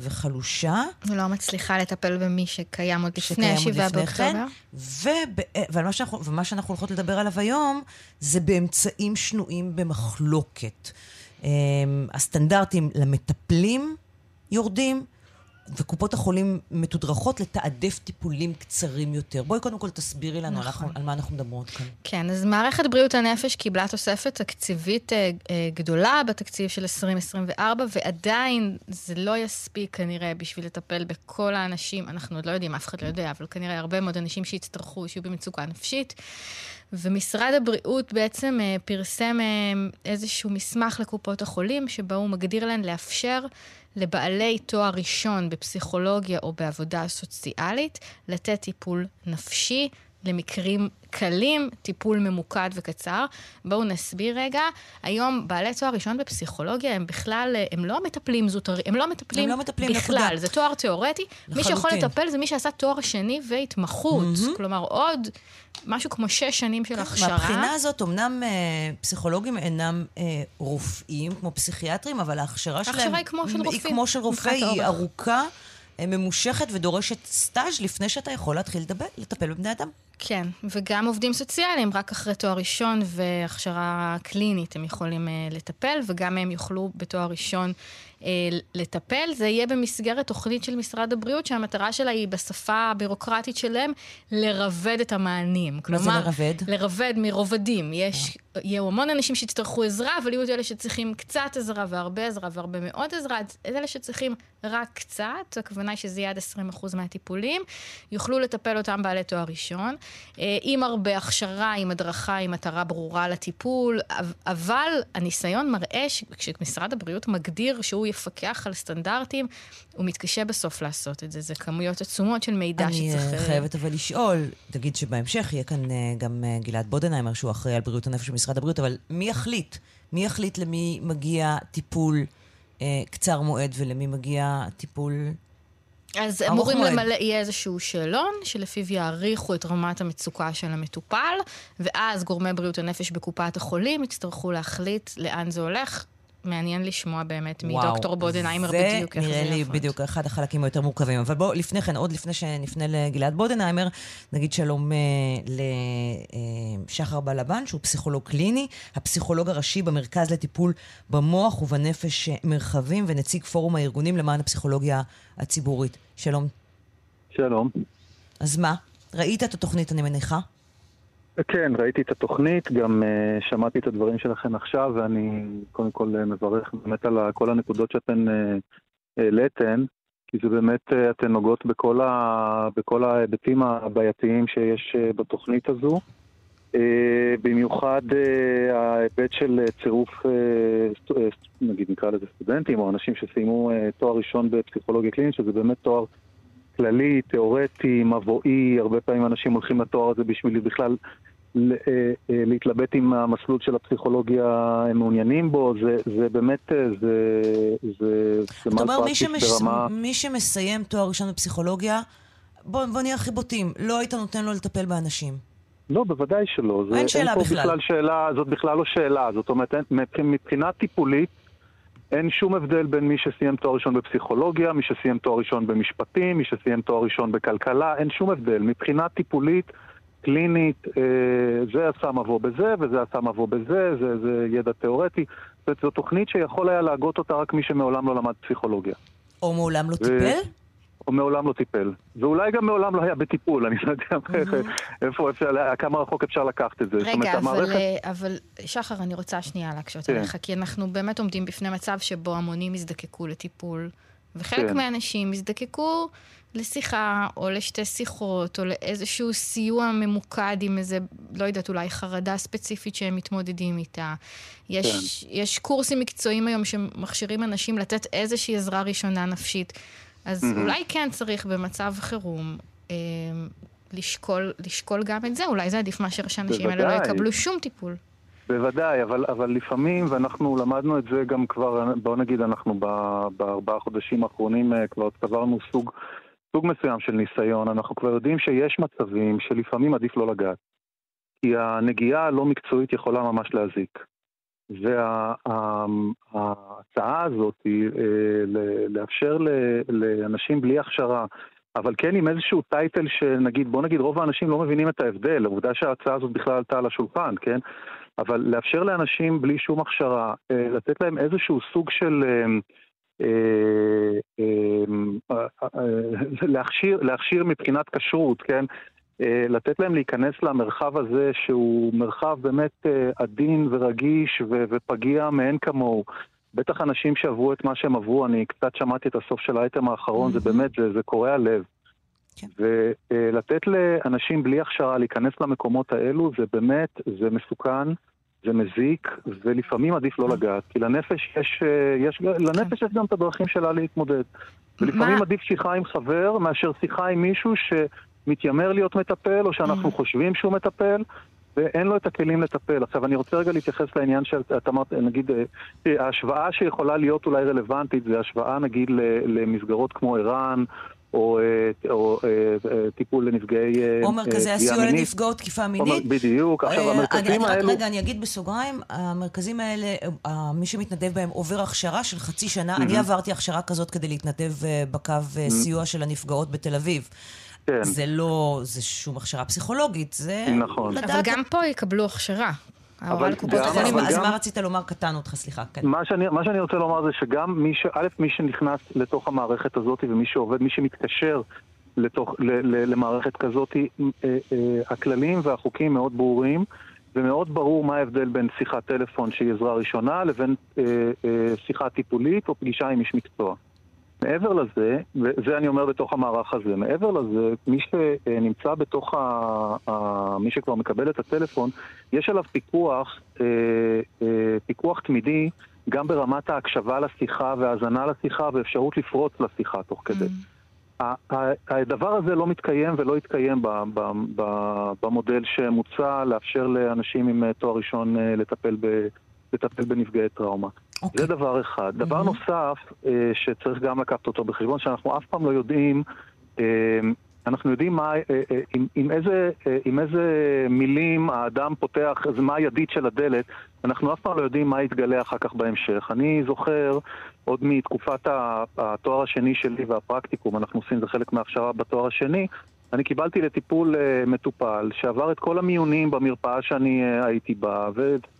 Speaker 2: וחלושה.
Speaker 14: ולא מצליחה לטפל במי שקיים עוד לפני השבעה באוקטובר. כן,
Speaker 2: ומה שאנחנו, ומה שאנחנו הולכות לדבר עליו היום, זה באמצעים שנויים במחלוקת. אמ, הסטנדרטים למטפלים יורדים, וקופות החולים מתודרכות לתעדף טיפולים קצרים יותר. בואי קודם כל תסבירי לנו נכון. אנחנו, על מה אנחנו מדברות כאן.
Speaker 14: כן, אז מערכת בריאות הנפש קיבלה תוספת תקציבית אה, אה, גדולה בתקציב של 2024, ועדיין זה לא יספיק כנראה בשביל לטפל בכל האנשים, אנחנו עוד לא יודעים, אף אחד לא יודע, אבל כנראה הרבה מאוד אנשים שיצטרכו, שיהיו במצוקה נפשית. ומשרד הבריאות בעצם אה, פרסם אה, איזשהו מסמך לקופות החולים, שבו הוא מגדיר להן לאפשר לבעלי תואר ראשון בפסיכולוגיה או בעבודה סוציאלית לתת טיפול נפשי למקרים קלים, טיפול ממוקד וקצר. בואו נסביר רגע. היום בעלי תואר ראשון בפסיכולוגיה הם בכלל, הם לא מטפלים זוטרים, הם לא מטפלים, הם לא מטפלים בכלל. נקודה. זה תואר תיאורטי. לחלוטין. מי שיכול לטפל זה מי שעשה תואר שני והתמחות. Mm-hmm. כלומר, עוד משהו כמו שש שנים של הכשרה.
Speaker 2: מהבחינה הזאת, אמנם אה, פסיכולוגים אינם אה, רופאים, כמו פסיכיאטרים, אבל ההכשרה שלהם... ההכשרה
Speaker 14: היא כמו של רופאים.
Speaker 2: היא כמו של רופא, היא ארוכה. ממושכת ודורשת סטאז' לפני שאתה יכול להתחיל לדבר, לטפל בבני אדם.
Speaker 14: כן, וגם עובדים סוציאליים, רק אחרי תואר ראשון והכשרה קלינית הם יכולים uh, לטפל, וגם הם יוכלו בתואר ראשון לטפל. זה יהיה במסגרת תוכנית של משרד הבריאות, שהמטרה שלה היא בשפה הבירוקרטית שלהם, לרבד את המענים.
Speaker 2: מה זה לרבד?
Speaker 14: לרבד מרובדים. יש, יהיו המון אנשים שיצטרכו עזרה, אבל יהיו את אלה שצריכים קצת עזרה והרבה עזרה והרבה מאוד עזרה. את אלה שצריכים רק קצת, הכוונה היא שזה יהיה עד 20% מהטיפולים, יוכלו לטפל אותם בעלי תואר ראשון. אה, עם הרבה הכשרה, עם הדרכה, עם מטרה ברורה לטיפול, אבל הניסיון מראה שכשמשרד הבריאות מגדיר שהוא יפקח על סטנדרטים, הוא מתקשה בסוף לעשות את זה. זה כמויות עצומות של מידע
Speaker 2: אני
Speaker 14: שצריך...
Speaker 2: אני חייבת אבל לשאול, תגיד שבהמשך יהיה כאן אה, גם אה, גלעד בודנהיימר, שהוא אחראי על בריאות הנפש במשרד הבריאות, אבל מי יחליט? מי יחליט למי מגיע טיפול אה, קצר מועד ולמי מגיע טיפול
Speaker 14: אז אמורים למלא, יהיה איזשהו שאלון, שלפיו יעריכו את רמת המצוקה של המטופל, ואז גורמי בריאות הנפש בקופת החולים יצטרכו להחליט לאן זה הולך. מעניין לשמוע באמת מדוקטור בודנהיימר בדיוק איך זה
Speaker 2: יעבוד. זה נראה לי בדיוק אחד החלקים היותר מורכבים. אבל בואו, לפני כן, עוד לפני שנפנה לגלעד בודנהיימר, נגיד שלום אה, לשחר בלבן, שהוא פסיכולוג קליני, הפסיכולוג הראשי במרכז לטיפול במוח ובנפש מרחבים, ונציג פורום הארגונים למען הפסיכולוגיה הציבורית. שלום.
Speaker 15: שלום.
Speaker 2: אז מה? ראית את התוכנית, אני מניחה?
Speaker 15: כן, ראיתי את התוכנית, גם uh, שמעתי את הדברים שלכם עכשיו, ואני קודם כל uh, מברך באמת על כל הנקודות שאתן uh, העליתן, כי זה באמת, uh, אתן נוגעות בכל, ה, בכל ההיבטים הבעייתיים שיש uh, בתוכנית הזו. Uh, במיוחד uh, ההיבט של צירוף, uh, נגיד נקרא לזה סטודנטים, או אנשים שסיימו uh, תואר ראשון בפסיכולוגיה קלינית, שזה באמת תואר כללי, תיאורטי, מבואי, הרבה פעמים אנשים הולכים לתואר הזה בשביל בכלל אה, אה, להתלבט עם המסלול של הפסיכולוגיה הם מעוניינים בו, זה, זה באמת, אה, זה, זה, זה
Speaker 2: מה פרקטיס ברמה... מי שמסיים תואר ראשון בפסיכולוגיה, בוא, בוא נהיה הכי בוטים, לא היית נותן לו לטפל באנשים.
Speaker 15: לא, בוודאי שלא.
Speaker 2: אין
Speaker 15: זה,
Speaker 2: שאלה
Speaker 15: אין
Speaker 2: בכלל.
Speaker 15: בכלל שאלה. זאת בכלל לא שאלה. זאת אומרת, מבחינה טיפולית, אין שום הבדל בין מי שסיים תואר ראשון בפסיכולוגיה, מי שסיים תואר ראשון במשפטים, מי שסיים תואר ראשון בכלכלה, אין שום הבדל. מבחינה טיפולית, קלינית, אה, זה עשה מבוא בזה וזה עשה מבוא בזה, זה, זה ידע תיאורטי. זאת זו תוכנית שיכול היה להגות אותה רק מי שמעולם לא למד פסיכולוגיה.
Speaker 2: או מעולם לא ו... טיפל?
Speaker 15: או מעולם לא טיפל. ואולי גם מעולם לא היה בטיפול, אני לא יודע. איפה אפשר, כמה רחוק אפשר לקחת את זה.
Speaker 14: רגע, אבל. אה, אבל שחר, אני רוצה שנייה להקשות כן. עליך, כי אנחנו באמת עומדים בפני מצב שבו המונים יזדקקו לטיפול, וחלק כן. מהאנשים יזדקקו לשיחה, או לשתי שיחות, או לאיזשהו סיוע ממוקד עם איזה, לא יודעת, אולי חרדה ספציפית שהם מתמודדים איתה. יש, כן. יש קורסים מקצועיים היום שמכשירים אנשים לתת איזושהי עזרה ראשונה נפשית. אז mm-hmm. אולי כן צריך במצב חירום אה, לשקול, לשקול גם את זה, אולי זה עדיף מאשר שהאנשים האלה לא יקבלו שום טיפול.
Speaker 15: בוודאי, אבל, אבל לפעמים, ואנחנו למדנו את זה גם כבר, בוא נגיד, אנחנו בארבעה חודשים האחרונים אה, כבר צברנו סוג, סוג מסוים של ניסיון, אנחנו כבר יודעים שיש מצבים שלפעמים עדיף לא לגעת. כי הנגיעה הלא מקצועית יכולה ממש להזיק. וההצעה הזאת היא אה, לאפשר לאנשים בלי הכשרה, אבל כן עם איזשהו טייטל שנגיד, בוא נגיד רוב האנשים לא מבינים את ההבדל, העובדה שההצעה הזאת בכלל עלתה על השולחן, כן? אבל לאפשר לאנשים בלי שום הכשרה, אה, לתת להם איזשהו סוג של... אה, להכשיר, להכשיר מבחינת כשרות, כן? אה, לתת להם להיכנס למרחב הזה שהוא מרחב באמת אה, עדין ורגיש ופגיע מאין כמוהו. בטח אנשים שעברו את מה שהם עברו, אני קצת שמעתי את הסוף של האייטם האחרון, mm-hmm. זה באמת, זה, זה קורע לב. כן. ולתת לאנשים בלי הכשרה להיכנס למקומות האלו, זה באמת, זה מסוכן, זה מזיק, ולפעמים עדיף לא לגעת. כי לנפש יש, אה, יש, לנפש יש גם את הדרכים שלה להתמודד. ולפעמים מה? עדיף שיחה עם חבר מאשר שיחה עם מישהו ש... מתיימר להיות מטפל, או שאנחנו mm. חושבים שהוא מטפל, ואין לו את הכלים לטפל. עכשיו, אני רוצה רגע להתייחס לעניין שאת אמרת, נגיד, אה, ההשוואה שיכולה להיות אולי רלוונטית, זה השוואה, נגיד, למסגרות כמו ער"ן, או, אה, או, או אה, טיפול לנפגעי פגיעה מינית.
Speaker 2: או מרכזי הסיוע לנפגעות תקיפה מינית.
Speaker 15: בדיוק. עכשיו, המרכזים
Speaker 2: אני,
Speaker 15: האלו...
Speaker 2: רגע, אני אגיד בסוגריים, המרכזים האלה, מי שמתנדב בהם עובר הכשרה של חצי שנה. אני עברתי הכשרה כזאת כדי להתנדב בקו סיוע של הנפגעות בתל אביב. כן. זה לא, זה שום הכשרה פסיכולוגית, זה...
Speaker 15: נכון.
Speaker 14: לדעת... אבל גם פה יקבלו הכשרה.
Speaker 2: אבל לקופות החולים, אז מה רצית לומר? קטענו אותך, סליחה. כן.
Speaker 15: מה שאני, מה שאני רוצה לומר זה שגם מי ש... א', מי שנכנס לתוך המערכת הזאת ומי שעובד, מי שמתקשר לתוך, ל, ל, למערכת כזאת, אה, אה, הכללים והחוקים מאוד ברורים. ומאוד ברור מה ההבדל בין שיחת טלפון שהיא עזרה ראשונה לבין אה, אה, שיחה טיפולית או פגישה עם איש מקצוע. מעבר לזה, וזה אני אומר בתוך המערך הזה, מעבר לזה, מי שנמצא בתוך ה... ה... מי שכבר מקבל את הטלפון, יש עליו פיקוח, אה, אה, פיקוח תמידי, גם ברמת ההקשבה לשיחה והאזנה לשיחה ואפשרות לפרוץ לשיחה תוך כדי. Mm. הדבר הזה לא מתקיים ולא יתקיים במודל שמוצע לאפשר לאנשים עם תואר ראשון אה, לטפל, ב, לטפל בנפגעי טראומה. Okay. זה אוקיי. דבר אחד. Mm-hmm. דבר נוסף אה, שצריך גם לקחת אותו בחשבון, שאנחנו אף פעם לא יודעים, אה, אנחנו יודעים מה, אה, עם, עם, איזה, עם איזה מילים האדם פותח, מה הידית של הדלת, אנחנו אף פעם לא יודעים מה יתגלה אחר כך בהמשך. אני זוכר עוד מתקופת התואר השני שלי והפרקטיקום, אנחנו עושים, זה חלק מההכשרה בתואר השני, אני קיבלתי לטיפול uh, מטופל שעבר את כל המיונים במרפאה שאני uh, הייתי בה,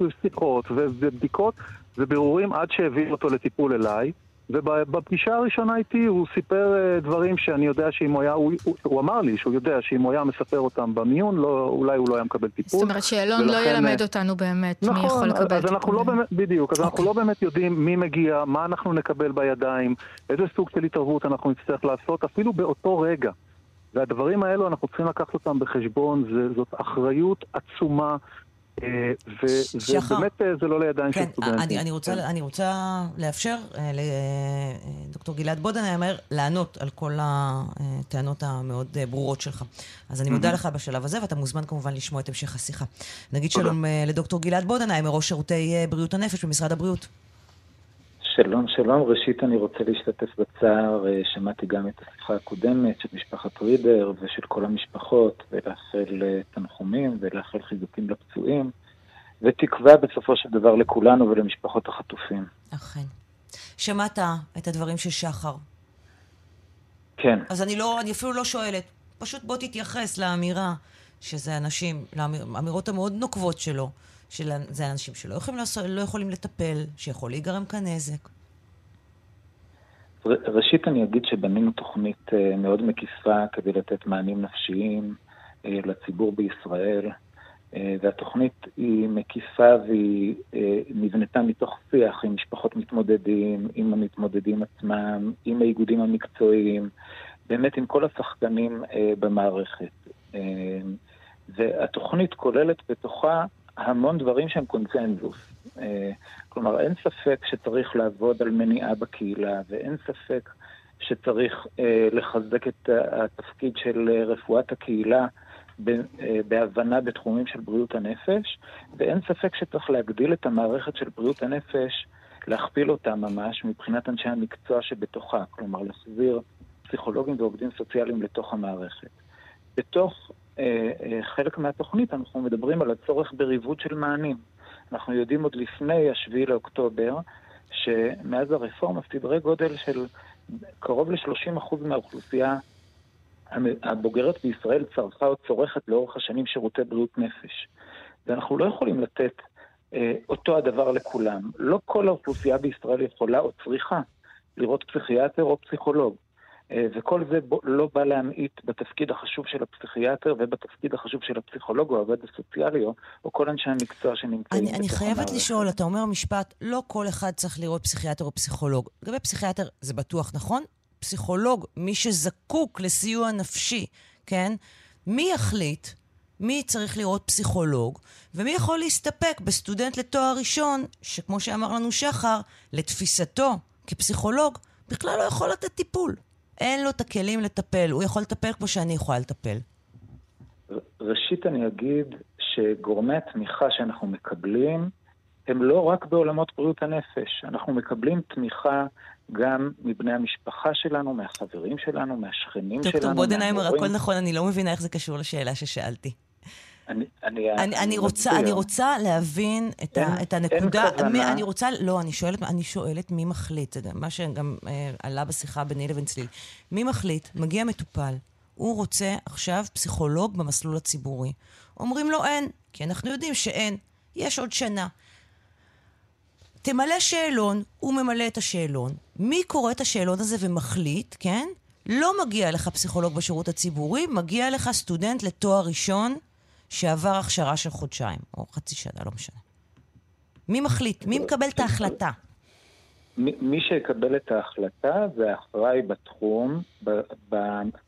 Speaker 15: ושיחות ובדיקות ובירורים עד שהעביר אותו לטיפול אליי. ובפגישה הראשונה איתי הוא סיפר uh, דברים שאני יודע שאם הוא היה, הוא, הוא, הוא אמר לי שהוא יודע שאם הוא היה מספר אותם במיון, לא, אולי הוא לא היה מקבל טיפול.
Speaker 14: זאת אומרת שאלון לא ולכן, לא ילמד אותנו באמת
Speaker 15: נכון,
Speaker 14: מי יכול לקבל
Speaker 15: אז טיפול. אנחנו לא באמת, בדיוק, אז okay. אנחנו אוקיי. לא באמת יודעים מי מגיע, מה אנחנו נקבל בידיים, איזה סוג של התערבות אנחנו נצטרך לעשות, אפילו באותו רגע. והדברים האלו, אנחנו צריכים לקחת אותם בחשבון, זה, זאת אחריות עצומה. אה, ובאמת אה, זה לא לידיים
Speaker 2: כן,
Speaker 15: של סטודנטים.
Speaker 2: אני, אני, רוצה, כן. אני רוצה לאפשר אה, לדוקטור גלעד בודנהיימר לענות על כל הטענות המאוד ברורות שלך. אז אני מודה לך בשלב הזה, ואתה מוזמן כמובן לשמוע את המשך השיחה. נגיד שלום לדוקטור גלעד בודנהיימר, ראש שירותי בריאות הנפש במשרד הבריאות.
Speaker 16: שלום, שלום. ראשית אני רוצה להשתתף בצער, אה, שמעתי גם את השיחה הקודמת של משפחת רידר ושל כל המשפחות, ולאחל אה, תנחומים ולאחל חיזוקים לפצועים, ותקווה בסופו של דבר לכולנו ולמשפחות החטופים.
Speaker 2: אכן. שמעת את הדברים של שחר.
Speaker 16: כן.
Speaker 2: אז אני לא, אני אפילו לא שואלת, פשוט בוא תתייחס לאמירה שזה אנשים, לאמירות המאוד נוקבות שלו. שזה אנשים שלא יכולים, לעשות, לא יכולים לטפל, שיכול להיגרם כאן נזק.
Speaker 16: ראשית אני אגיד שבנינו תוכנית אה, מאוד מקיפה כדי לתת מענים נפשיים אה, לציבור בישראל, אה, והתוכנית היא מקיפה והיא נבנתה מתוך שיח עם משפחות מתמודדים, עם המתמודדים עצמם, עם האיגודים המקצועיים, באמת עם כל השחקנים במערכת. והתוכנית כוללת בתוכה המון דברים שהם קונצנזוס. אה, כלומר, אין ספק שצריך לעבוד על מניעה בקהילה, ואין ספק שצריך אה, לחזק את התפקיד של רפואת הקהילה אה, בהבנה בתחומים של בריאות הנפש, ואין ספק שצריך להגדיל את המערכת של בריאות הנפש, להכפיל אותה ממש מבחינת אנשי המקצוע שבתוכה, כלומר להחזיר פסיכולוגים ועובדים סוציאליים לתוך המערכת. בתוך אה, אה, חלק מהתוכנית אנחנו מדברים על הצורך בריבוד של מענים. אנחנו יודעים עוד לפני השביעי לאוקטובר, שמאז הרפורמה סדרי גודל של קרוב ל-30% מהאוכלוסייה הבוגרת בישראל צרכה או צורכת לאורך השנים שירותי בריאות נפש. ואנחנו לא יכולים לתת אה, אותו הדבר לכולם. לא כל האוכלוסייה בישראל יכולה או צריכה לראות פסיכיאטר או פסיכולוג. אה, וכל זה לא בא להמעיט בתפקיד החשוב של הפסיכיאטר ובתפקיד החשוב של הפסיכולוג או העובד הסוציאלי או, או כל אנשי המקצוע שנמצאים
Speaker 2: אני, אני חייבת המערכת. לשאול, אתה אומר משפט, לא כל אחד צריך לראות פסיכיאטר או פסיכולוג. לגבי פסיכיאטר זה בטוח נכון? פסיכולוג, מי שזקוק לסיוע נפשי, כן? מי יחליט מי צריך לראות פסיכולוג, ומי יכול להסתפק בסטודנט לתואר ראשון, שכמו שאמר לנו שחר, לתפיסתו כפסיכולוג, בכלל לא יכול לתת טיפול. אין לו את הכלים לטפל, הוא יכול לטפל כמו שאני יכולה לטפל.
Speaker 16: ראשית אני אגיד שגורמי התמיכה שאנחנו מקבלים הם לא רק בעולמות בריאות הנפש, אנחנו מקבלים תמיכה גם מבני המשפחה שלנו, מהחברים שלנו, מהשכנים שלנו.
Speaker 2: דוקטור בודנהיימר, הכל נכון, אני לא מבינה איך זה קשור לשאלה ששאלתי.
Speaker 16: אני, אני,
Speaker 2: אני, אני, רוצה, אני רוצה להבין את, אין, ה, את הנקודה. אין כוונה. מי, אני רוצה, לא, אני שואלת, אני שואלת מי מחליט, זה מה שגם אה, עלה בשיחה ביני לבין צליל. מי מחליט? מגיע מטופל, הוא רוצה עכשיו פסיכולוג במסלול הציבורי. אומרים לו אין, כי אנחנו יודעים שאין. יש עוד שנה. תמלא שאלון, הוא ממלא את השאלון. מי קורא את השאלון הזה ומחליט, כן? לא מגיע לך פסיכולוג בשירות הציבורי, מגיע לך סטודנט לתואר ראשון שעבר הכשרה של חודשיים, או חצי שנה, לא משנה. מי מחליט? מי מקבל את ההחלטה?
Speaker 16: מי שיקבל את ההחלטה זה האחראי בתחום,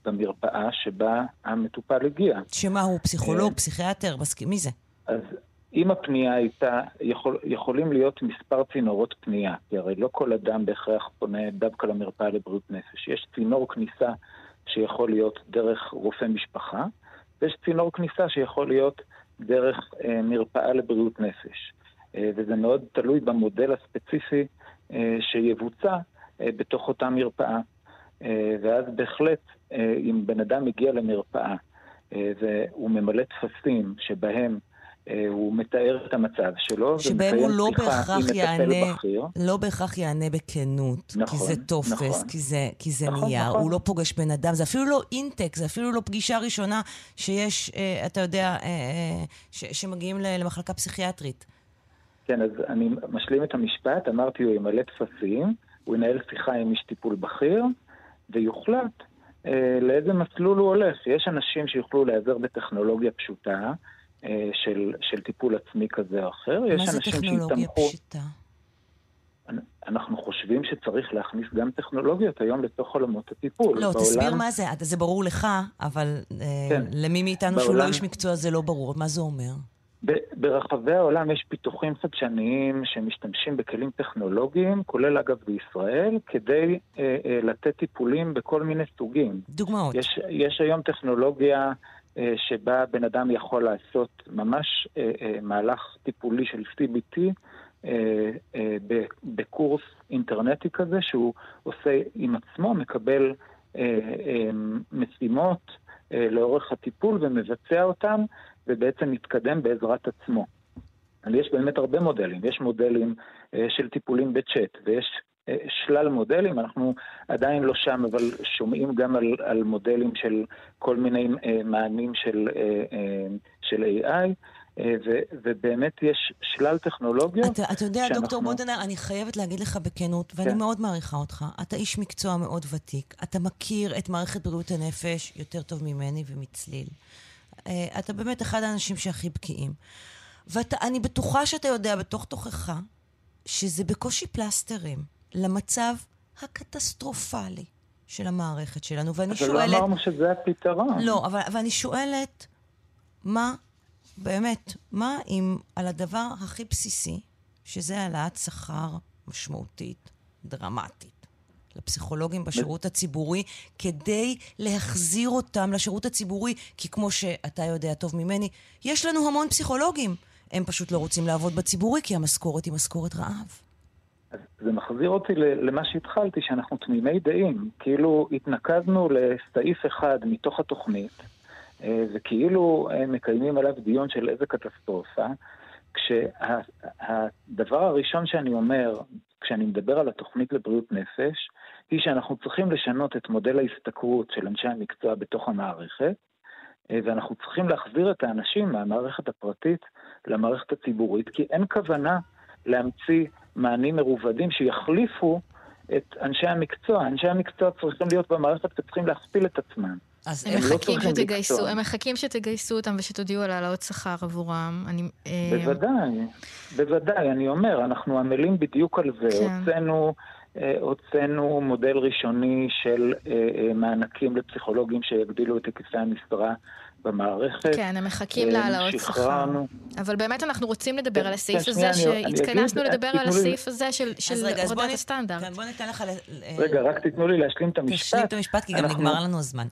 Speaker 16: במרפאה שבה המטופל הגיע.
Speaker 2: שמה, הוא פסיכולוג, אה, פסיכיאטר, מי זה?
Speaker 16: אז אם הפנייה הייתה, יכול, יכולים להיות מספר צינורות פנייה, כי הרי לא כל אדם בהכרח פונה דווקא למרפאה לבריאות נפש. יש צינור כניסה שיכול להיות דרך רופא משפחה, ויש צינור כניסה שיכול להיות דרך אה, מרפאה לבריאות נפש. אה, וזה מאוד תלוי במודל הספציפי שיבוצע בתוך אותה מרפאה. ואז בהחלט, אם בן אדם מגיע למרפאה והוא ממלא טפסים שבהם הוא מתאר את המצב שלו,
Speaker 2: שבהם הוא לא בהכרח יענה. לא בהכרח יענה בכנות, נכון, כי זה טופס, נכון. כי זה, כי זה נכון, נייר, נכון. הוא לא פוגש בן אדם, זה אפילו לא אינטק, זה אפילו לא פגישה ראשונה שיש, אה, אתה יודע, אה, אה, ש, שמגיעים למחלקה פסיכיאטרית.
Speaker 16: כן, אז אני משלים את המשפט, אמרתי, הוא ימלא טפסים, הוא ינהל שיחה עם איש טיפול בכיר, ויוחלט אה, לאיזה מסלול הוא הולך. יש אנשים שיוכלו להיעזר בטכנולוגיה פשוטה, אה, של, של טיפול עצמי כזה או אחר.
Speaker 2: מה זה טכנולוגיה פשוטה?
Speaker 16: אנחנו חושבים שצריך להכניס גם טכנולוגיות היום לתוך עולמות הטיפול.
Speaker 2: לא, בעולם... תסביר מה זה, זה ברור לך, אבל אה, כן. למי מאיתנו בעולם... שהוא לא איש מקצוע זה לא ברור. מה זה אומר?
Speaker 16: ברחבי העולם יש פיתוחים חדשניים שמשתמשים בכלים טכנולוגיים, כולל אגב בישראל, כדי אה, אה, לתת טיפולים בכל מיני סוגים.
Speaker 2: דוגמאות.
Speaker 16: יש, יש היום טכנולוגיה אה, שבה בן אדם יכול לעשות ממש אה, אה, מהלך טיפולי של CBT בקורס אינטרנטי כזה, שהוא עושה עם עצמו, מקבל משימות לאורך הטיפול ומבצע אותם, ובעצם מתקדם בעזרת עצמו. אבל יש באמת הרבה מודלים. יש מודלים של טיפולים בצ'אט, ויש שלל מודלים, אנחנו עדיין לא שם, אבל שומעים גם על, על מודלים של כל מיני uh, מענים של, uh, של AI. ו, ובאמת יש שלל טכנולוגיות.
Speaker 2: אתה, אתה יודע, שאנחנו... דוקטור בודנר, אני חייבת להגיד לך בכנות, ואני כן. מאוד מעריכה אותך. אתה איש מקצוע מאוד ותיק. אתה מכיר את מערכת בריאות הנפש יותר טוב ממני ומצליל. אתה באמת אחד האנשים שהכי בקיאים. ואני בטוחה שאתה יודע בתוך תוכך שזה בקושי פלסטרים. למצב הקטסטרופלי של המערכת שלנו. ואני
Speaker 16: אבל
Speaker 2: שואלת...
Speaker 16: אבל לא אמרנו שזה הפתרון.
Speaker 2: לא, אבל, אבל אני שואלת, מה, באמת, מה אם על הדבר הכי בסיסי, שזה העלאת שכר משמעותית, דרמטית, לפסיכולוגים בשירות הציבורי, כדי להחזיר אותם לשירות הציבורי, כי כמו שאתה יודע טוב ממני, יש לנו המון פסיכולוגים. הם פשוט לא רוצים לעבוד בציבורי, כי המשכורת היא משכורת רעב.
Speaker 16: אז זה מחזיר אותי למה שהתחלתי, שאנחנו תמימי דעים. כאילו התנקזנו לסעיף אחד מתוך התוכנית, אה, וכאילו מקיימים עליו דיון של איזה קטסטרופה, כשהדבר הראשון שאני אומר, כשאני מדבר על התוכנית לבריאות נפש, היא שאנחנו צריכים לשנות את מודל ההשתכרות של אנשי המקצוע בתוך המערכת, אה, ואנחנו צריכים להחזיר את האנשים מהמערכת הפרטית למערכת הציבורית, כי אין כוונה להמציא מענים מרובדים שיחליפו את אנשי המקצוע. אנשי המקצוע צריכים להיות במערכת וצריכים להכפיל את עצמם.
Speaker 14: אז הם, הם לא מחכים לא שתגייסו, הם מחכים שתגייסו אותם ושתודיעו על העלאות שכר עבורם. אני,
Speaker 16: אה, בוודאי, בוודאי, אני אומר, אנחנו עמלים בדיוק על זה. כן. הוצאנו, אה, הוצאנו מודל ראשוני של אה, מענקים לפסיכולוגים שיגדילו את היקפי המשרה במערכת.
Speaker 14: כן, הם מחכים להעלאות שכר. אבל באמת אנחנו רוצים לדבר על הסעיף הזה, שהתכנסנו לדבר על הסעיף הזה של הורדת הסטנדרט.
Speaker 2: כן, בוא ניתן לך...
Speaker 16: רגע, רק תיתנו לי להשלים את המשפט.
Speaker 2: תשלים את המשפט, כי גם נגמר לנו הזמן.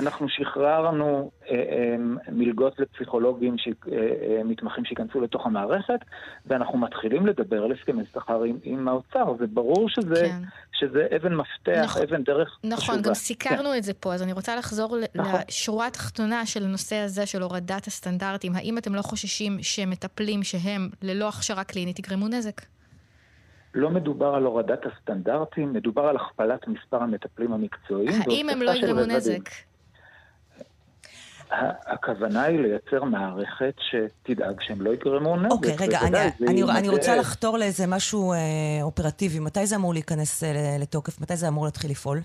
Speaker 16: אנחנו שחררנו אה, אה, מלגות לפסיכולוגים אה, שייכנסו לתוך המערכת, ואנחנו מתחילים לדבר על הסכמי שכר עם, עם האוצר. זה ברור שזה, כן. שזה אבן מפתח, נכון, אבן דרך
Speaker 14: נכון, חשובה. גם סיקרנו כן. את זה פה, אז אני רוצה לחזור נכון. לשורה התחתונה של הנושא הזה של הורדת הסטנדרטים. האם אתם לא חוששים שמטפלים שהם ללא הכשרה קלינית יגרמו נזק?
Speaker 16: לא מדובר על הורדת הסטנדרטים, מדובר על הכפלת מספר המטפלים המקצועיים.
Speaker 14: האם הם לא יגרמו נזק?
Speaker 16: הכוונה היא לייצר מערכת שתדאג שהם לא יגרמו נזק.
Speaker 2: אוקיי, רגע, אני, אני, אני רוצה לחתור לאיזה משהו אה, אופרטיבי. מתי זה אמור להיכנס אה, לתוקף? מתי זה אמור להתחיל לפעול?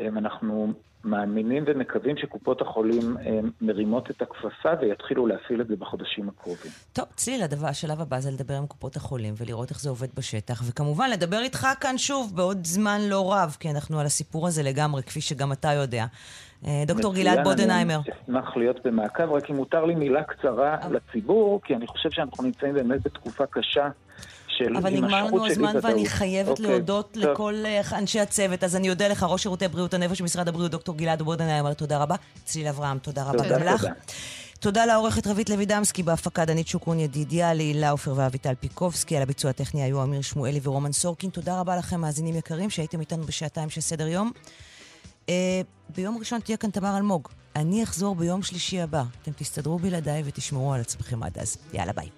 Speaker 16: אנחנו מאמינים ומקווים שקופות החולים אה, מרימות את הכפפה ויתחילו להפעיל את זה בחודשים הקרובים.
Speaker 2: טוב, צליל, הדבר, השלב הבא זה לדבר עם קופות החולים ולראות איך זה עובד בשטח, וכמובן לדבר איתך כאן שוב בעוד זמן לא רב, כי אנחנו על הסיפור הזה לגמרי, כפי שגם אתה יודע. אה, דוקטור גלעד בודנהיימר.
Speaker 16: אני אשמח להיות במעקב, רק אם מותר לי מילה קצרה לציבור, כי אני חושב שאנחנו נמצאים באמת בתקופה קשה.
Speaker 2: של אבל נגמר לנו הזמן ואני חייבת אוקיי, להודות טוב. לכל אה, אנשי הצוות. אז אני אודה לך, ראש שירותי בריאות הנפש במשרד הבריאות, דוקטור גלעד בודנהיימר, תודה רבה. צליל אברהם, תודה רבה גם לך. תודה לעורכת רבית לוידמסקי, בהפקה דנית שוקרון ידידיה, להילה עופר ואביטל פיקובסקי, על הביצוע הטכני היו אמיר שמואלי ורומן סורקין. תודה רבה לכם, מאזינים יקרים, שהייתם איתנו בשעתיים של סדר יום. אה, ביום ראשון תהיה כאן תמר אלמוג. אני אחזור ביום שלישי הבא. אתם תסתדרו בלעדיי ותשמרו על עצמכם עד אז. יאללה ביי.